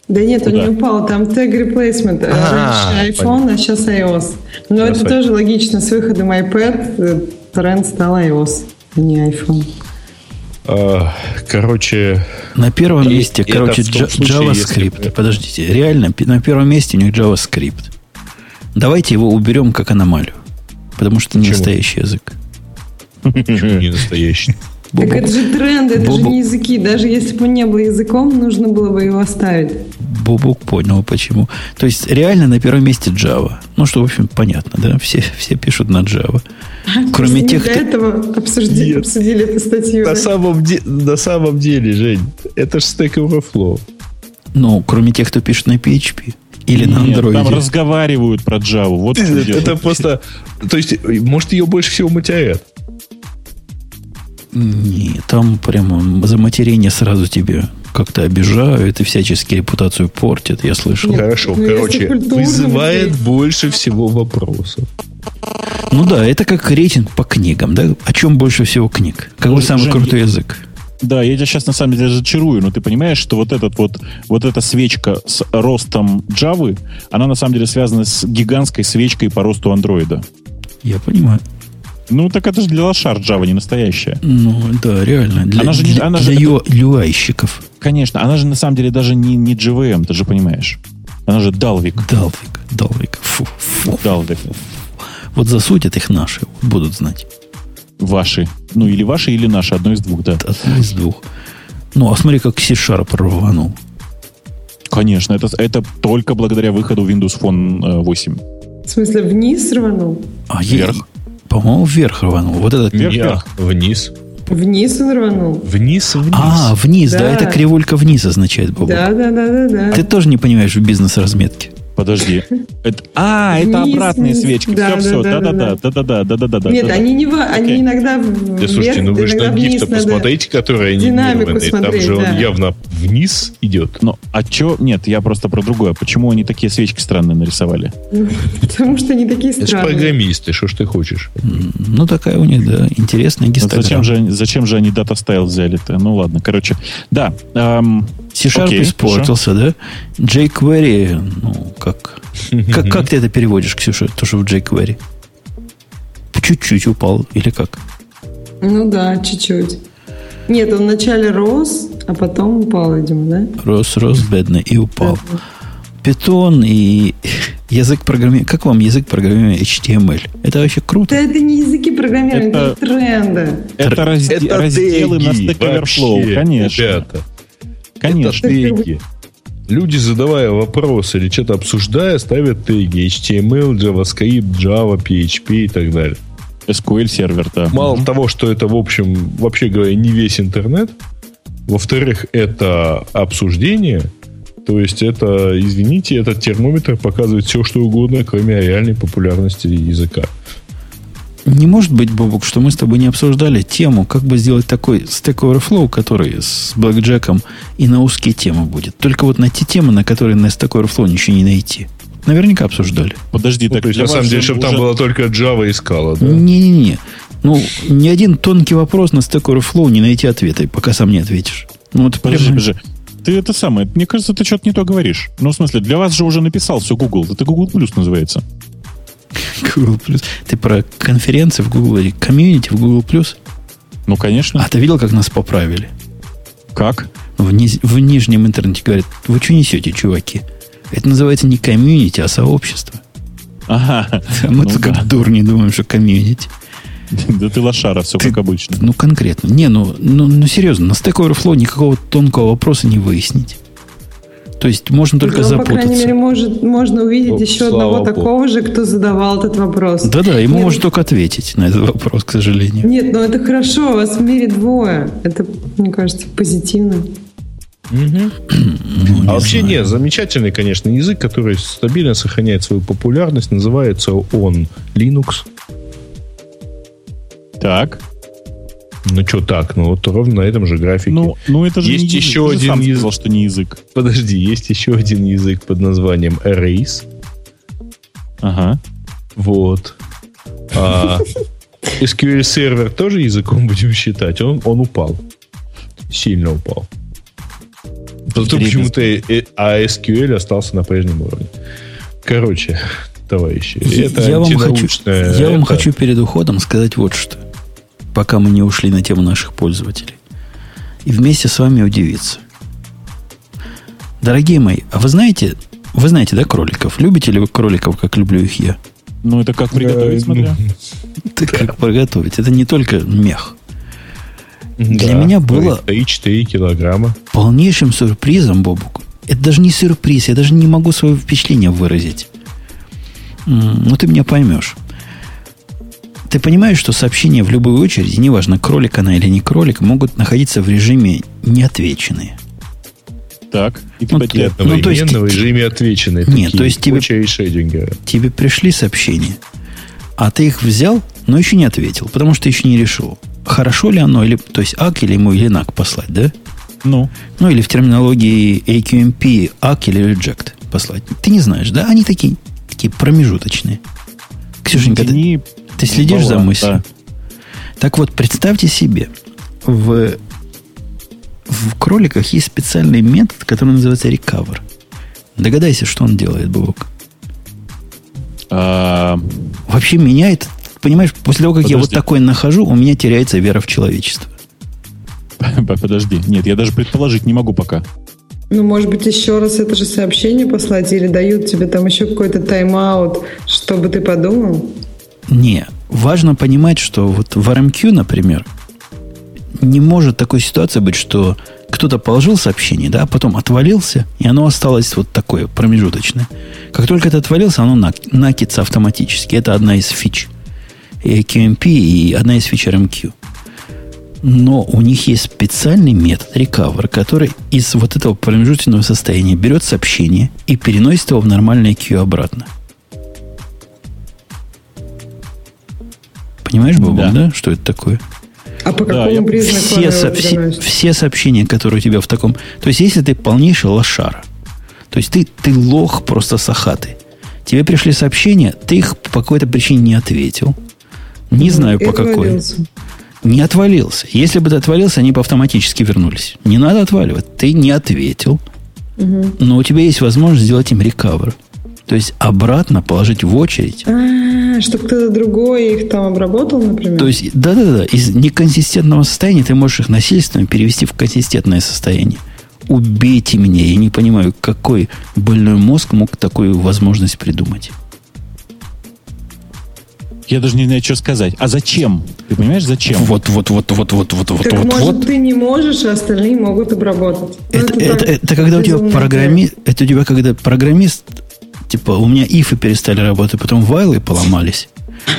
Да нет, он Куда? не упал, там тег replacement. э, А, Раньше iPhone, а сейчас iOS. Но Сейчас это тоже логично. С выходом iPad э, тренд стал iOS, а не iPhone. А, короче, На первом И месте, короче, JavaScript. Подождите, реально, на первом месте у них JavaScript. Давайте его уберем как аномалию. Потому что не настоящий язык. почему не настоящий? Так Бобок, это же тренд, это же Бобок. не языки. Даже если бы он не был языком, нужно было бы его оставить. Бобок понял, почему. То есть, реально на первом месте Java. Ну, что, в общем, понятно, да? Все, все пишут на Java. Кроме Просто тех, для кто... этого обсуждали, Нет. обсудили эту статью. На да? самом, де- на самом деле, Жень, это же Stack Overflow. Ну, кроме тех, кто пишет на PHP. Или на Нет, Android. там разговаривают про Java. Вот дело. Это просто... То есть, может, ее больше всего матерят. Не, там прямо за матерение сразу тебе как-то обижают и всячески репутацию портят, я слышал. Нет, Хорошо, ну, короче, вызывает смотреть. больше всего вопросов. Ну да, это как рейтинг по книгам, да? О чем больше всего книг? Какой Ну, самый Жень, крутой язык? Да, я тебя сейчас на самом деле разочарую, но ты понимаешь, что вот этот вот, вот эта свечка с ростом Java, она на самом деле связана с гигантской свечкой по росту андроида. Я понимаю. Ну, так это же для лошар Java не настоящая. Ну, да, реально. Для, Она же для, она же- для ю- UI-щиков. Конечно, она же на самом деле даже не, не JVM, ты же понимаешь. Она же Dalvik. Далвик, Далвик. Фу, фу. Dalvik. Вот засудят их наши, будут знать. Ваши. Ну, или ваши, или наши. Одно из двух, да. Одно из двух. Ну, а смотри, как C-Sharp рванул. Конечно, это, это только благодаря выходу Windows Phone э, 8. В смысле, вниз рванул? А Вверх. По-моему, вверх рванул. Вот этот... Вверх, вверх. Вниз. Вниз он рванул. Вниз, вниз. А, вниз, да. Да. это кривулька вниз означает, Бобок. Да, да, да, да, да. Ты тоже не понимаешь в бизнес-разметке. Подожди. Это- а, это Вниз, обратные вниз. свечки. Да, все, все. да, да, Да-да-да. Да-да-да. Да-да-да. Нет, да-да. они не во- они иногда Да, вверх, слушайте, ну вы же на гиф-то посмотрите, который анимированный. Там же он да. явно вниз идет. Ну, а чё? Нет, я просто про другое. Почему они такие свечки странные нарисовали? Потому что они такие Это странные. программисты, что ж ты хочешь? Ну, такая у них, да, интересная Вот гистограмма. зачем, же, они- зачем же они Data Style взяли-то? Ну ладно, короче. Да. C-Sharp Окей, испортился, да? jQuery, ну, как? как? Как ты это переводишь, Ксюша, то, что в jQuery? Чуть-чуть упал, или как? Ну да, чуть-чуть. Нет, он вначале рос, а потом упал, видимо, да? Рос, рос, бедно, и упал. Питон и язык программирования. Как вам язык программирования HTML? Это вообще Да круто. это не языки программирования, это, Это- тренды. это разде- разделы на Stack Overflow, конечно. Ребята, Конечно. теги. Люди, задавая вопросы или что-то обсуждая, ставят теги HTML, JavaScript, Java, PHP и так далее. SQL сервер, да. Мало того, что это, в общем, вообще говоря, не весь интернет. Во-вторых, это обсуждение. То есть это, извините, этот термометр показывает все, что угодно, кроме реальной популярности языка. Не может быть, Бобок, что мы с тобой не обсуждали тему, как бы сделать такой Stack Overflow, который с блэкджеком и на узкие темы будет. Только вот на те темы, на которые на Stack Overflow ничего не найти. Наверняка обсуждали. Подожди, Ну, так то есть, на самом деле, чтобы там уже- было только Java и Scala, да? Не-не-не. Ну, ни один тонкий вопрос на Stack Overflow не найти ответа, пока сам не ответишь. Ну, вот Подожди, прямо- подожди. Ты это самое, мне кажется, ты что-то не то говоришь. Ну, в смысле, для вас же уже написал все Google. Это Google Plus называется. Google. Ты про конференции в Google или комьюнити в Google? Ну, конечно. А ты видел, как нас поправили? Как? В, низ- в нижнем интернете говорят, вы что несете, чуваки? Это называется не комьюнити, а сообщество. Ага. Мы Ну тут да. как дурни думаем, что комьюнити. Да ты лошара, все Ты- как обычно. Ну, конкретно. Не, ну, ну, ну серьезно, на Stack Overflow никакого тонкого вопроса не выяснить. То есть можно только Ну, по крайней запутаться. мере, может, можно увидеть Ну, еще одного богу. такого же, кто задавал этот вопрос. Да-да, ему Нет, можно только ответить на этот вопрос, к сожалению. Нет, ну это хорошо, вас в мире двое. Это, мне кажется, позитивно. Ну, не А вообще знаю. нет, замечательный, конечно, язык, который стабильно сохраняет свою популярность, называется он Linux. Так. Ну, что так? Ну, вот ровно на этом же графике. Ну, ну это же Есть не язык. еще Ты же один сам язык. сказал, что не язык. Подожди, есть еще один язык под названием Erase. Ага. Вот. А SQL сервер тоже языком будем считать. Он, он упал. Сильно упал. Зато Дребезги. почему-то а SQL остался на прежнем уровне. Короче, товарищи, это я вам, хочу, я вам это- хочу перед уходом сказать вот что. Пока мы не ушли на тему наших пользователей. И вместе с вами удивиться. Дорогие мои, а вы знаете, вы знаете, да, кроликов? Любите ли вы кроликов, как люблю их я? Ну, это как приготовить, смотря. Ты как приготовить? Это не только мех. Для меня было- 3-4 килограмма. Полнейшим сюрпризом, Бобук. Это даже не сюрприз, я даже не могу свое впечатление выразить. Ну, ты меня поймешь. Ты понимаешь, что сообщения в любой очереди, неважно, кролик она или не кролик, могут находиться в режиме неотвеченные. Так. И ты Ну, потерял. Ну, то есть в режиме отвеченные. Нет, такие, то есть тебе- очередь. Тебе пришли сообщения, а ты их взял, но еще не ответил, потому что еще не решил, хорошо ли оно, или, то есть ак или ему или нак послать, да? Ну, Ну, или в терминологии AQMP ак или reject послать. Ты не знаешь, да? Они такие, такие промежуточные. Ксюшенька, ты, тяни ты следишь за баланс, мыслью? да. Так вот, представьте себе, в, в кроликах есть специальный метод, который называется recover. Догадайся, что он делает, Бубок. А, Вообще меняет, понимаешь, после того, как я вот Подожди. такой нахожу, у меня теряется вера в человечество. Подожди. Нет, я даже предположить не могу пока. Ну, может быть, еще раз это же сообщение послать или дают тебе там еще какой-то тайм-аут, чтобы ты подумал? Не, важно понимать, что вот в RMQ, например, не может такой ситуации быть, что кто-то положил сообщение, да, а потом отвалился, и оно осталось вот такое, промежуточное. Как только это отвалился, оно нак- накится автоматически. Это одна из фич и QMP и одна из фич RMQ. Но у них есть специальный метод recover, который из вот этого промежуточного состояния берет сообщение и переносит его в нормальное Q обратно. Понимаешь, Бобок, Да. да. что это такое? А по Да, какому я- признаку Все, она со- все, все сообщения, которые у тебя в таком... То есть, если ты полнейший лошара, то есть ты, ты лох просто сахатый, тебе пришли сообщения, ты их по какой-то причине не ответил, не знаю И по какой, отвалился. не отвалился. Если бы ты отвалился, они бы автоматически вернулись. Не надо отваливать. Ты не ответил, но у тебя есть возможность сделать им рекавер. То есть обратно положить в очередь. А, чтобы кто-то другой их там обработал, например? То есть, да-да-да, из неконсистентного состояния ты можешь их насильственно перевести в консистентное состояние. Убейте меня, я не понимаю, какой больной мозг мог такую возможность придумать. Я даже не знаю, что сказать. А зачем? Ты понимаешь, зачем? Вот, вот, вот, вот, вот, вот, вот, так вот, может вот. ты не можешь, а остальные могут обработать. Ну, Это, это, так это когда у тебя программист, это у тебя когда программист, типа, у меня ифы перестали работать, потом вайлы поломались.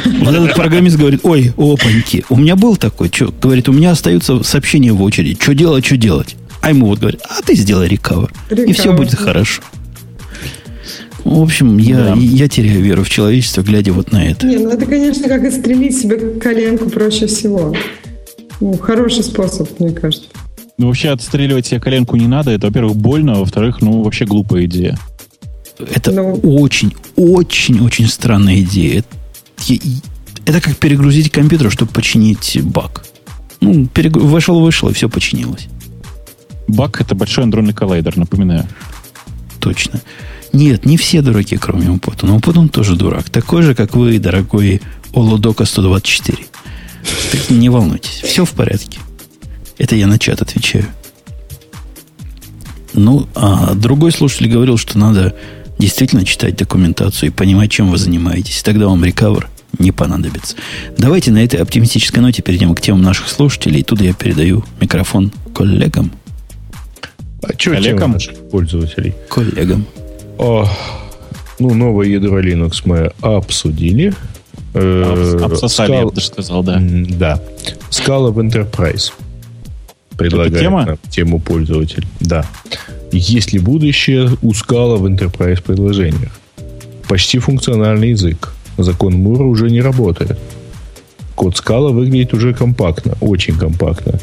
Вот этот программист говорит, ой, опаньки, у меня был такой, что, говорит, у меня остаются сообщения в очереди, что делать, что делать. А ему вот говорит, а ты сделай рекавер, и все будет хорошо. В общем, я, Да. я теряю веру в человечество, глядя вот на это. Не, ну это, конечно, как отстрелить себе коленку проще всего. Ну, хороший способ, мне кажется. Ну, вообще отстреливать себе коленку не надо. Это, во-первых, больно, а во-вторых, ну, вообще глупая идея. Это Ну. очень, очень, очень странная идея. Это, это как перегрузить компьютер, чтобы починить баг. Ну, перегру- вошел, вышел, и все починилось. Бак — это большой андронный коллайдер, напоминаю. Точно. Нет, не все дураки, кроме Умпутуна. Умпутун тоже дурак. Такой же, как вы, дорогой Олодока 124. Так не волнуйтесь. Все в порядке. Это я на чат отвечаю. Ну, а другой слушатель говорил, что надо действительно читать документацию и понимать, чем вы занимаетесь. Тогда вам рекавер не понадобится. Давайте на этой оптимистической ноте перейдем к темам наших слушателей. И тут я передаю микрофон коллегам. А что Коллегам? наших пользователей? Коллегам. О, ну, новое ядро Linux мы обсудили. Э, Обс- Обсосали, я бы даже сказал, да. Да. Scala в Enterprise. Предлагает тема? нам тему пользователь. Да. Есть ли будущее у Scala в Enterprise предложениях? Почти функциональный язык. Закон Мура уже не работает. код скала выглядит уже компактно, очень компактно.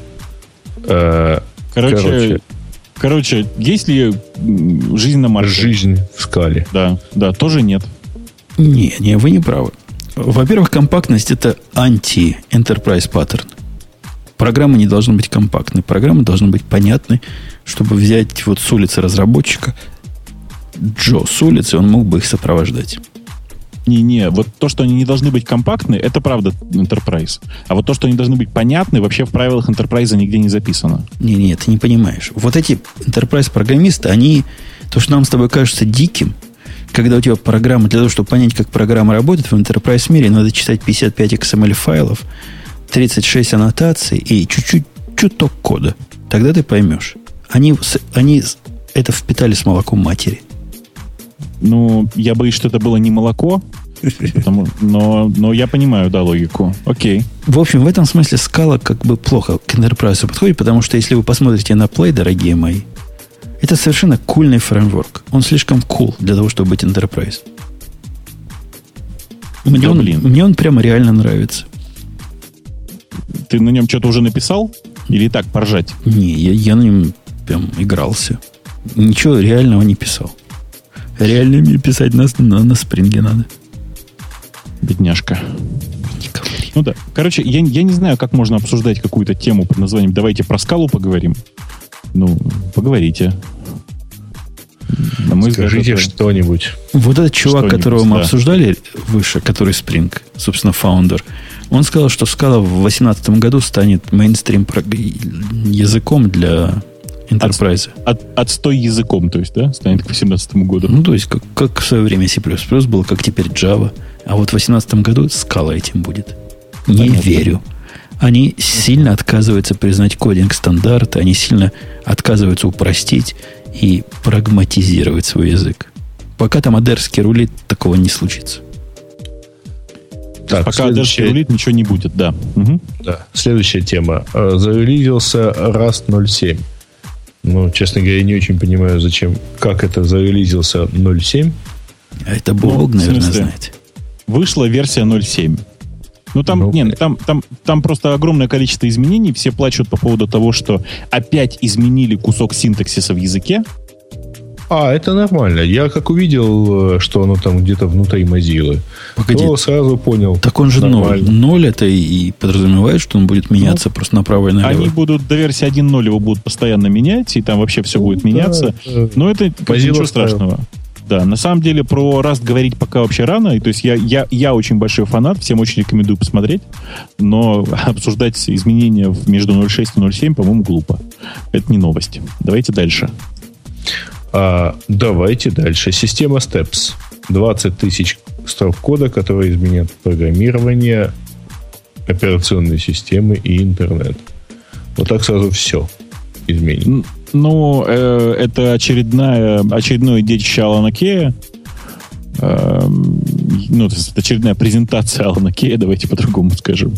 Э, короче, короче, короче, есть ли жизнь на Марсе? Жизнь в скале. Да, да, тоже нет. Не, не, вы не правы. Во-первых, компактность это анти-enterprise паттерн. Программы не должны быть компактны. Программы должны быть понятны, чтобы взять вот с улицы разработчика Джо с улицы, он мог бы их сопровождать. Не-не, вот то, что они не должны быть компактны, это правда Enterprise. А вот то, что они должны быть понятны, вообще в правилах Enterprise нигде не записано. Не-не, ты не понимаешь. Вот эти Enterprise-программисты, они, то, что нам с тобой кажется диким, когда у тебя программа, для того, чтобы понять, как программа работает в Enterprise мире, надо читать 55 XML файлов, 36 аннотаций и чуть-чуть чуток кода. Тогда ты поймешь. Они, они это впитали с молоком матери. Ну, я боюсь, что это было не молоко, потому, но, но я понимаю, да, логику. Окей. В общем, в этом смысле скала как бы плохо к Enterprise подходит, потому что если вы посмотрите на Play, дорогие мои, это совершенно кульный фреймворк. Он слишком cool для того, чтобы быть Enterprise. Мне, да, он, блин. мне он прямо реально нравится. Ты на нем что-то уже написал? Или так, поржать? Не, я, я на нем прям игрался. Ничего реального не писал. Реально мне писать на, на, на спринге надо. Бедняжка. Ну да. Короче, я, я не знаю, как можно обсуждать какую-то тему под названием «Давайте про скалу поговорим». Ну, поговорите. На мой Скажите взгляд, что-нибудь. Вот этот чувак, которого мы да. обсуждали выше, который Spring, собственно, фаундер, он сказал, что скала в 2018 году станет мейнстрим языком для Enterprise. От, от, отстой языком, то есть, да, станет к 2018 году. Ну, то есть, как, как в свое время C++ был, как теперь Java. А вот в 2018 году скала этим будет. Не Понятно. верю. Они сильно отказываются признать кодинг стандарты, они сильно отказываются упростить и прагматизировать свой язык. Пока там адерский рулит, такого не случится. Так, Пока следующая... рулит, ничего не будет, да. Угу. да. Следующая тема. Э, зарелизился Rust 0.7. Ну, честно говоря, я не очень понимаю, зачем, как это зарелизился 0.7. А это Бог, ну, наверное, знает. Вышла версия 0.7. Ну, там, ну, нет, там, там, там просто огромное количество изменений. Все плачут по поводу того, что опять изменили кусок синтаксиса в языке. А, это нормально. Я как увидел, э, что оно там где-то внутри Mozilla, Погоди. то сразу понял. Так он же нормально. ноль. Ноль это и подразумевает, что он будет меняться ну, просто направо и налево. Они будут до версии 1.0 его будут постоянно менять, и там вообще все ну, будет да, меняться. Да. Но это Mozilla ничего страшного. Да, на самом деле про Rust говорить пока вообще рано. И, то есть я, я, я очень большой фанат, всем очень рекомендую посмотреть. Но обсуждать изменения между 0.6 и 0.7, по-моему, глупо. Это не новость. Давайте дальше. А, давайте дальше. Система Steps. 20 тысяч строк кода, которые изменят программирование, операционной системы и интернет. Вот так сразу все изменит. Ну, э, это очередная, очередное детище Алана Кея. Э, ну, это очередная презентация Алана Кея, давайте по-другому скажем.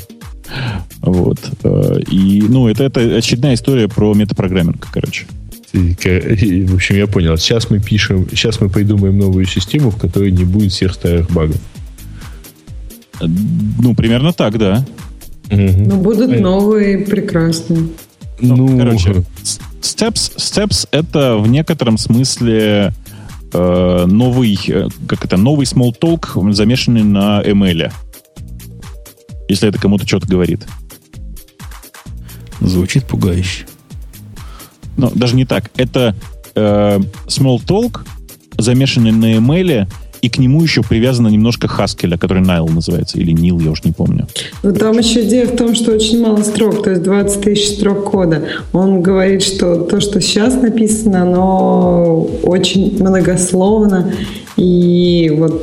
Вот. Э, и, ну, это, это очередная история про метапрограмминг, короче. И, в общем, я понял. Сейчас мы пишем, сейчас мы придумаем новую систему, в которой не будет всех старых багов. Ну, примерно так, да. Угу. Ну, будут Понятно. новые, прекрасные. Ну, ну, короче, Steps, Steps это в некотором смысле э, новый, э, как это, новый small talk, замешанный на ML. Если это кому-то что-то говорит. Звучит пугающе ну, даже не так. Это э, small talk, замешанный на email, и к нему еще привязано немножко Haskell, который Найл называется, или Нил, я уж не помню. Но там еще идея в том, что очень мало строк, то есть 20 тысяч строк кода. Он говорит, что то, что сейчас написано, оно очень многословно, и вот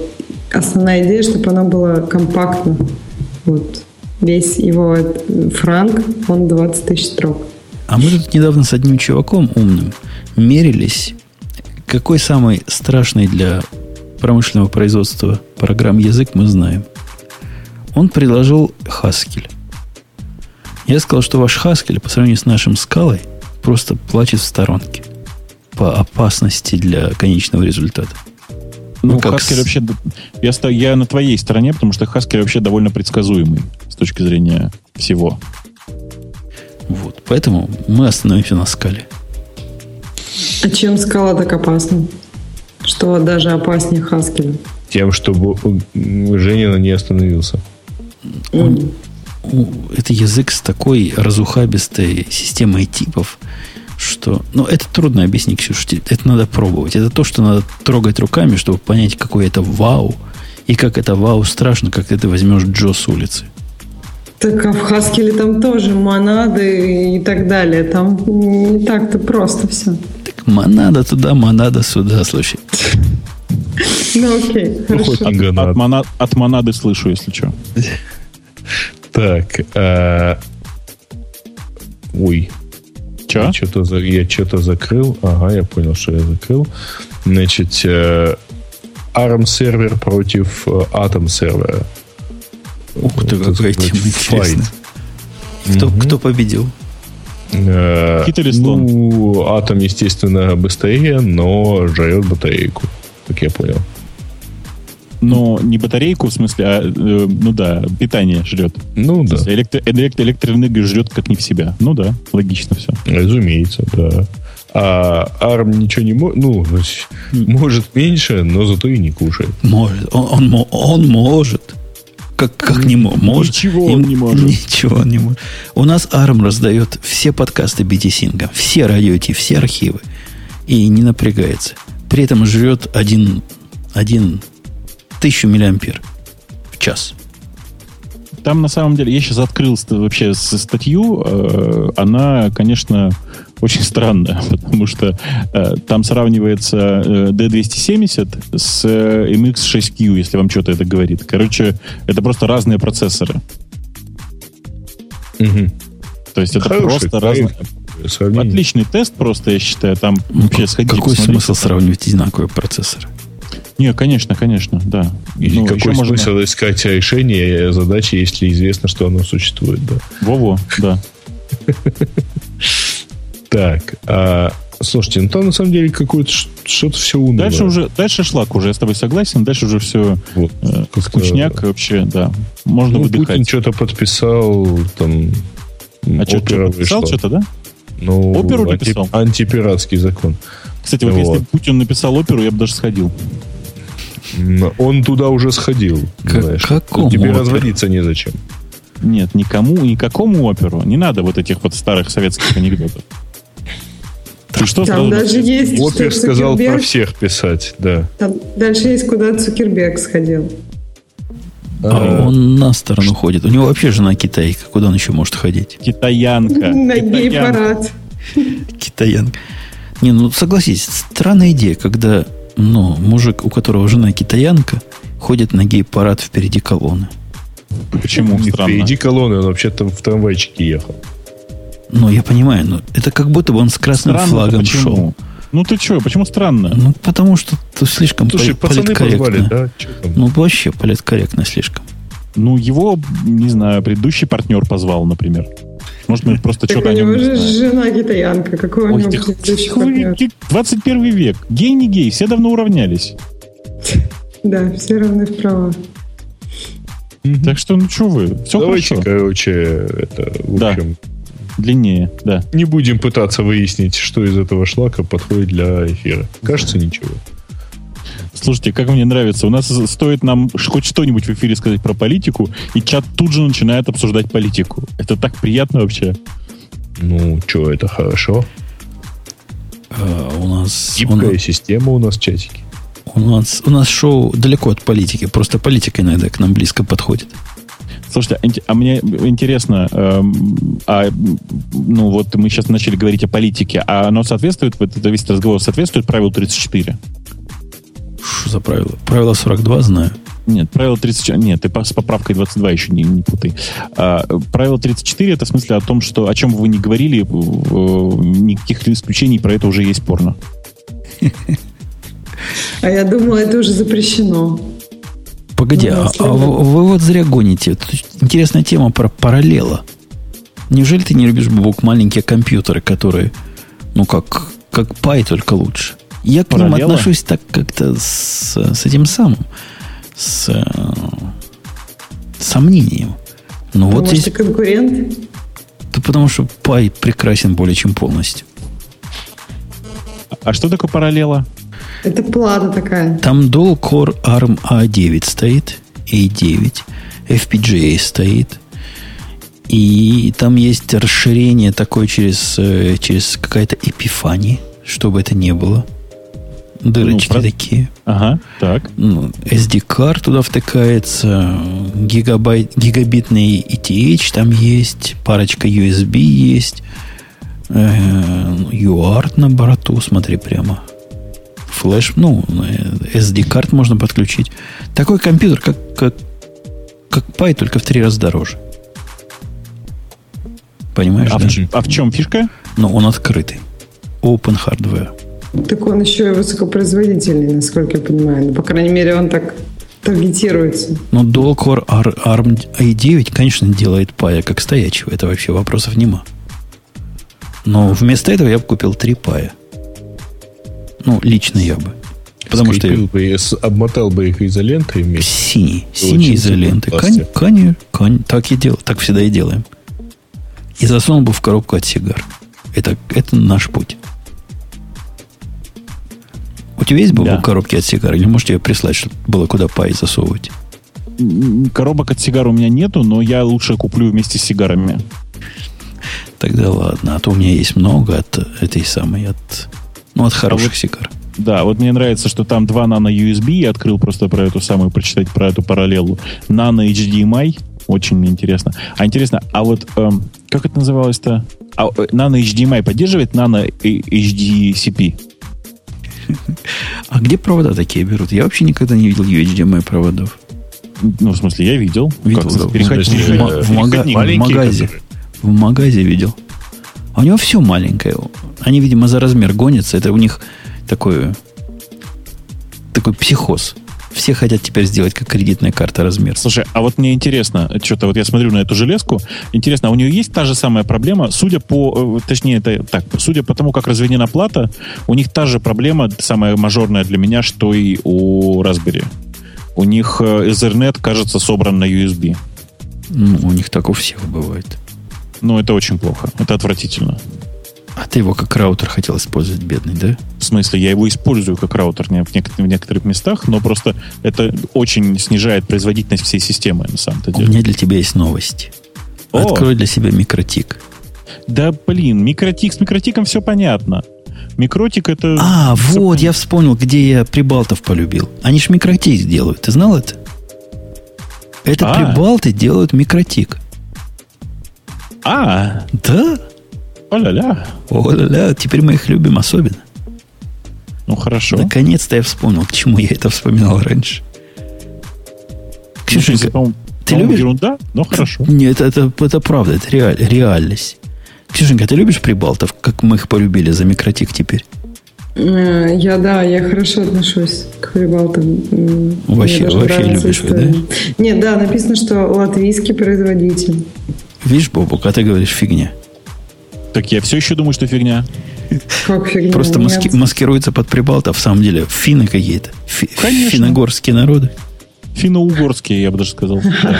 основная идея, чтобы оно было компактно. Вот весь его франк, он 20 тысяч строк. А мы тут недавно с одним чуваком умным мерились, какой самый страшный для промышленного производства программ язык мы знаем. Он предложил Haskell. Я сказал, что ваш Haskell по сравнению с нашим скалой просто плачет в сторонке по опасности для конечного результата. Ну, ну как Haskell с... вообще... Я, я на твоей стороне, потому что Haskell вообще довольно предсказуемый точки зрения всего. Вот. Поэтому мы остановимся на скале. А чем скала так опасна? Что даже опаснее Хаскеля? Тем, чтобы Женина не остановился. Он, это язык с такой разухабистой системой типов, что... Ну, это трудно объяснить, Ксюша. Это надо пробовать. Это то, что надо трогать руками, чтобы понять, какое это вау. И как это вау страшно, как ты возьмешь Джо с улицы. Так а в Хаскеле там тоже монады и так далее. Там не так-то просто все. Так монада туда, монада сюда, слушай. Ну окей, хорошо. От, от, монад, от монады слышу, если что. Так. Э, ой. Че? Я что-то, я что-то закрыл. Ага, я понял, что я закрыл. Значит, э, ARM сервер против э, Atom сервера. Ух ты, какая тема интересная. Кто, угу. кто победил? Э, Кит или Слон? Ну, Атом, естественно, быстрее, но жрет батарейку, как я понял. Но не батарейку, в смысле, а, э, ну да, питание жрет. Ну да. Электро, электро, электроэнергию жрет как не в себя. Ну да, логично все. Разумеется, да. А ARM ничего не может, ну, может меньше, но зато и не кушает. Может, он, он, он может. Как, как не может? Ничего он не может. Ничего он не может. У нас ARM раздает все подкасты BTSync, все радио все архивы. И не напрягается. При этом жрет один, один тысячу миллиампер в час. Там на самом деле, я сейчас открыл вообще статью, э, она, конечно, очень странная, потому что э, там сравнивается э, D270 с э, MX6Q, если вам что-то это говорит. Короче, это просто разные процессоры. Угу. То есть это Хороший, просто разные... Сравнение. Отличный тест просто, я считаю. Там ну, вообще сходить, Какой смысл сравнивать одинаковые процессоры? Не, конечно, конечно, да. И ну, какой смысл можно... искать решение задачи, если известно, что оно существует, да? Во-во, да. Так, а, слушайте, ну там на самом деле какое-то что-то все унылое. Дальше уже, дальше шлак уже, я с тобой согласен, дальше уже все вот, э, скучняк вообще, да. Можно ну, выдыхать. Путин что-то подписал, там, А что, подписал что-то, да? Ну, оперу анти, написал? Антипиратский закон. Кстати, вот, вот если Путин написал оперу, я бы даже сходил. Он туда уже сходил. Как, знаешь. Какому Тебе оперу? разводиться незачем. Нет, никому, никакому оперу. Не надо вот этих вот старых советских анекдотов. Ты что Там даже есть, Опер сказал про всех писать, да. Там дальше есть, куда Цукерберг сходил. А, а он на сторону ходит. У него вообще жена китайка. Куда он еще может ходить? Китаянка. На гей-парад. Китаянка. Не, ну согласись, странная идея, когда ну, мужик, у которого жена китаянка, ходит на гей-парад впереди колонны. Почему Не странно? Впереди колонны, он вообще-то в трамвайчике ехал. Ну, я понимаю, но это как будто бы он с красным странно флагом почему? шел. Ну ты что, почему странно? Ну, потому что ты слишком Слушай, политкорректно. Позвали, да? Ну, вообще политкорректно слишком. Ну, его, не знаю, предыдущий партнер позвал, например. Может, мы просто что-то о нем не знаем. жена китаянка. Какой у него предыдущий партнер? 21 век. Гей не гей, все давно уравнялись. Да, все равны в правах. Так что, ну что вы, все Давайте, хорошо. короче, это, в общем... Длиннее, да. Не будем пытаться выяснить, что из этого шлака подходит для эфира. Кажется, ничего. Слушайте, как мне нравится, у нас стоит нам хоть что-нибудь в эфире сказать про политику, и чат тут же начинает обсуждать политику. Это так приятно вообще. Ну, что, это хорошо. А, у нас... Гибкая у система у нас чатики. У нас, у нас шоу далеко от политики. Просто политика иногда к нам близко подходит. Слушайте, а мне интересно, э, а, ну вот мы сейчас начали говорить о политике, а оно соответствует, вот это весь разговор соответствует правилу 34? Что за правило? Правило 42 знаю. Нет, правило 34... Нет, ты с поправкой 22 еще не, не путай. А, правило 34 это в смысле о том, что о чем вы не говорили, никаких исключений про это уже есть порно. А я думала, это уже запрещено. Погоди, ну, а, а вы, вы вот зря гоните. Интересная тема про параллела. Неужели ты не любишь, Бубок, маленькие компьютеры, которые, ну, как, как Пай, только лучше? Я к Параллела? ним отношусь так как-то с, с этим самым, с, с сомнением. Ну вот здесь, и конкурент? да потому что Пай прекрасен более чем полностью. А что такое параллела? Это плата такая. Там Dual Core ARM A9 стоит, A9, FPGA стоит, и там есть расширение такое через, э, через какая-то эпифания, чтобы это не было. Дырочки Ну, про- такие. Ага, так. Ну, SD-карт туда втыкается, гигабайт, гигабитный ETH там есть, парочка USB есть, э, UART на борту, смотри прямо. Флэш, ну, SD-карт можно подключить. Такой компьютер, как, как, как Pi, только в три раза дороже. Понимаешь, А, да? в, а в чем фишка? Но он открытый. Open hardware. Так он еще и высокопроизводительный, насколько я понимаю. Ну, по крайней мере, он так таргетируется. Но Dual Core ARM i9, конечно, делает пая как стоячего. Это вообще вопросов нема. Но вместо этого я бы купил три пая. Ну, лично я бы. Потому что Скрепил бы и с- обмотал бы их изолентой вместе. синий, Очень синий изоленты. классно. Конечно, конечно, так и делаем, так всегда и делаем. И засунул бы в коробку от сигар. Это, это наш путь. У тебя есть Да. да. коробки от сигар? Или можете ее прислать, чтобы было куда пай засовывать? Коробок от сигар у меня нету, но я лучше куплю вместе с сигарами. Тогда ладно. А то у меня есть много от этой самой, от, ну, от хороших вот- сигар. Да, вот мне нравится, что там два нано USB. Я открыл просто про эту самую, прочитать про эту параллелу. Нано HDMI. Очень мне интересно. А интересно, а вот эм, как это называлось-то? А, э, нано HDMI поддерживает нано HDCP? А где провода такие берут? Я вообще никогда не видел HDMI проводов. Ну, в смысле, я видел. Видел, Как, да. переходник. В В, в мага- магазе. которые? В магазе видел. А у него все маленькое. Они, видимо, за размер гонятся. Это у них такой, такой психоз. Все хотят теперь сделать как кредитная карта размер. Слушай, а вот мне интересно, что-то вот я смотрю на эту железку, интересно, а у нее есть та же самая проблема, судя по, э, точнее, это так, судя по тому, как разведена плата, у них та же проблема, самая мажорная для меня, что и у Raspberry. У них э, Ethernet, кажется, собран на USB. Ну, у них так у всех бывает. Ну, это очень плохо, это отвратительно. А ты его как раутер хотел использовать, бедный, да? В смысле, я его использую как раутер в, нек- в некоторых местах, но просто это очень снижает производительность всей системы, на самом-то У деле. меня для тебя есть новости. О! Открой для себя микротик. Да, блин, микротик с микротиком все понятно. Микротик это... А, вот, понятно. я вспомнил, где я прибалтов полюбил. Они ж микротик делают. Ты знал это? Это А. прибалты делают микротик. А, Да? о-ля-ля. О-ля-ля, теперь мы их любим особенно. Ну, хорошо. Наконец-то я вспомнил, к чему я это вспоминал раньше. Ну, Ксюшенька, по-моему, ты любишь? ерунда, но хорошо. Нет, это, это правда, это реаль- реальность. Ксюшенька, ты любишь прибалтов, как мы их полюбили за микротик теперь? Э, Я, да, я хорошо отношусь к прибалтам. Вообще- вообще любишь история. Нет, да, написано, что латвийский производитель. Видишь, Бобук, а ты говоришь фигня. Так я все еще думаю, что фигня. Как фигня? Просто маски- маскируется под прибалтов, в самом деле, финны какие-то. Фи- Конечно. Финногорские народы. Финно-угорские, я бы даже сказал. Да.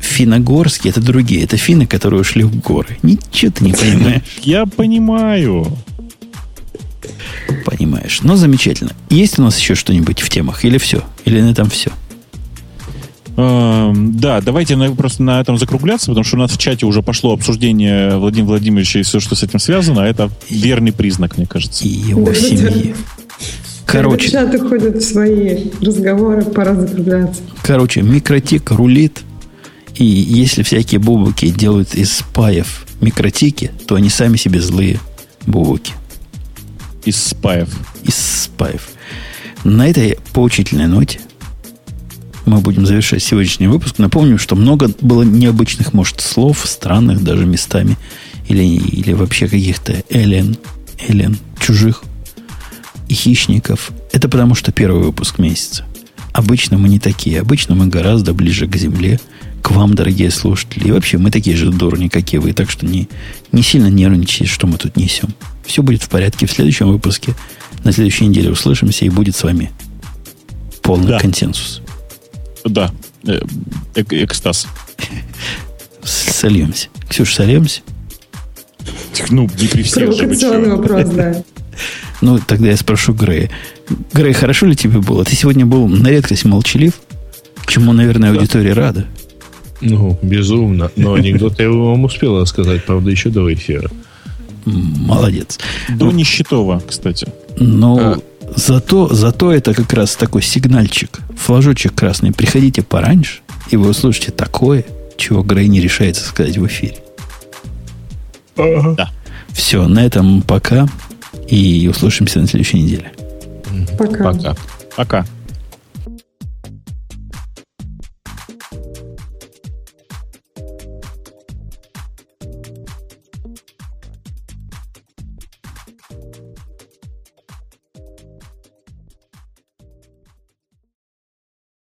Финногорские это другие. Это финны, которые ушли в горы. Ничего ты не понимаешь. Я понимаю. Понимаешь. Но замечательно. Есть у нас еще что-нибудь в темах? Или все? Или на этом все? Эм, Да, давайте просто на этом закругляться, потому что у нас в чате уже пошло обсуждение Владимира Владимировича и все, что с этим связано. а Это верный признак, мне кажется. И его Да, семьи. Короче, Когда чаты ходят в свои разговоры, пора закругляться. короче, микротик рулит. И если всякие бубуки делают из спаев микротики, то они сами себе злые бубуки. Из спаев. Из спаев. На этой поучительной ноте мы будем завершать сегодняшний выпуск. Напомню, что много было необычных, может, слов, странных даже местами, или, или вообще каких-то элен, элен, чужих и хищников. Это потому, что первый выпуск месяца. Обычно мы не такие. Обычно мы гораздо ближе к земле, к вам, дорогие слушатели. И вообще мы такие же дурни, как и вы. Так что не, не сильно нервничайте, что мы тут несем. Все будет в порядке. В следующем выпуске, на следующей неделе услышимся, и будет с вами полный Да. консенсус. Да. Э, эк- экстаз. Сольемся. Ксюш, сольемся? Ну, не при всех же. вопрос, да. Ну, тогда я спрошу Грея. Грей, хорошо ли тебе было? Ты сегодня был на редкость молчалив, чему, наверное, аудитория рада. Ну, безумно. Но анекдот я вам успел рассказать, правда, еще до эфира. Молодец. До Нищетова, кстати. Но А. зато, зато это как раз такой сигнальчик, флажочек красный. Приходите пораньше, и вы услышите такое, чего Грей не решается сказать в эфире. Да. Все, на этом пока. И услышимся на следующей неделе. Пока. Пока. Пока.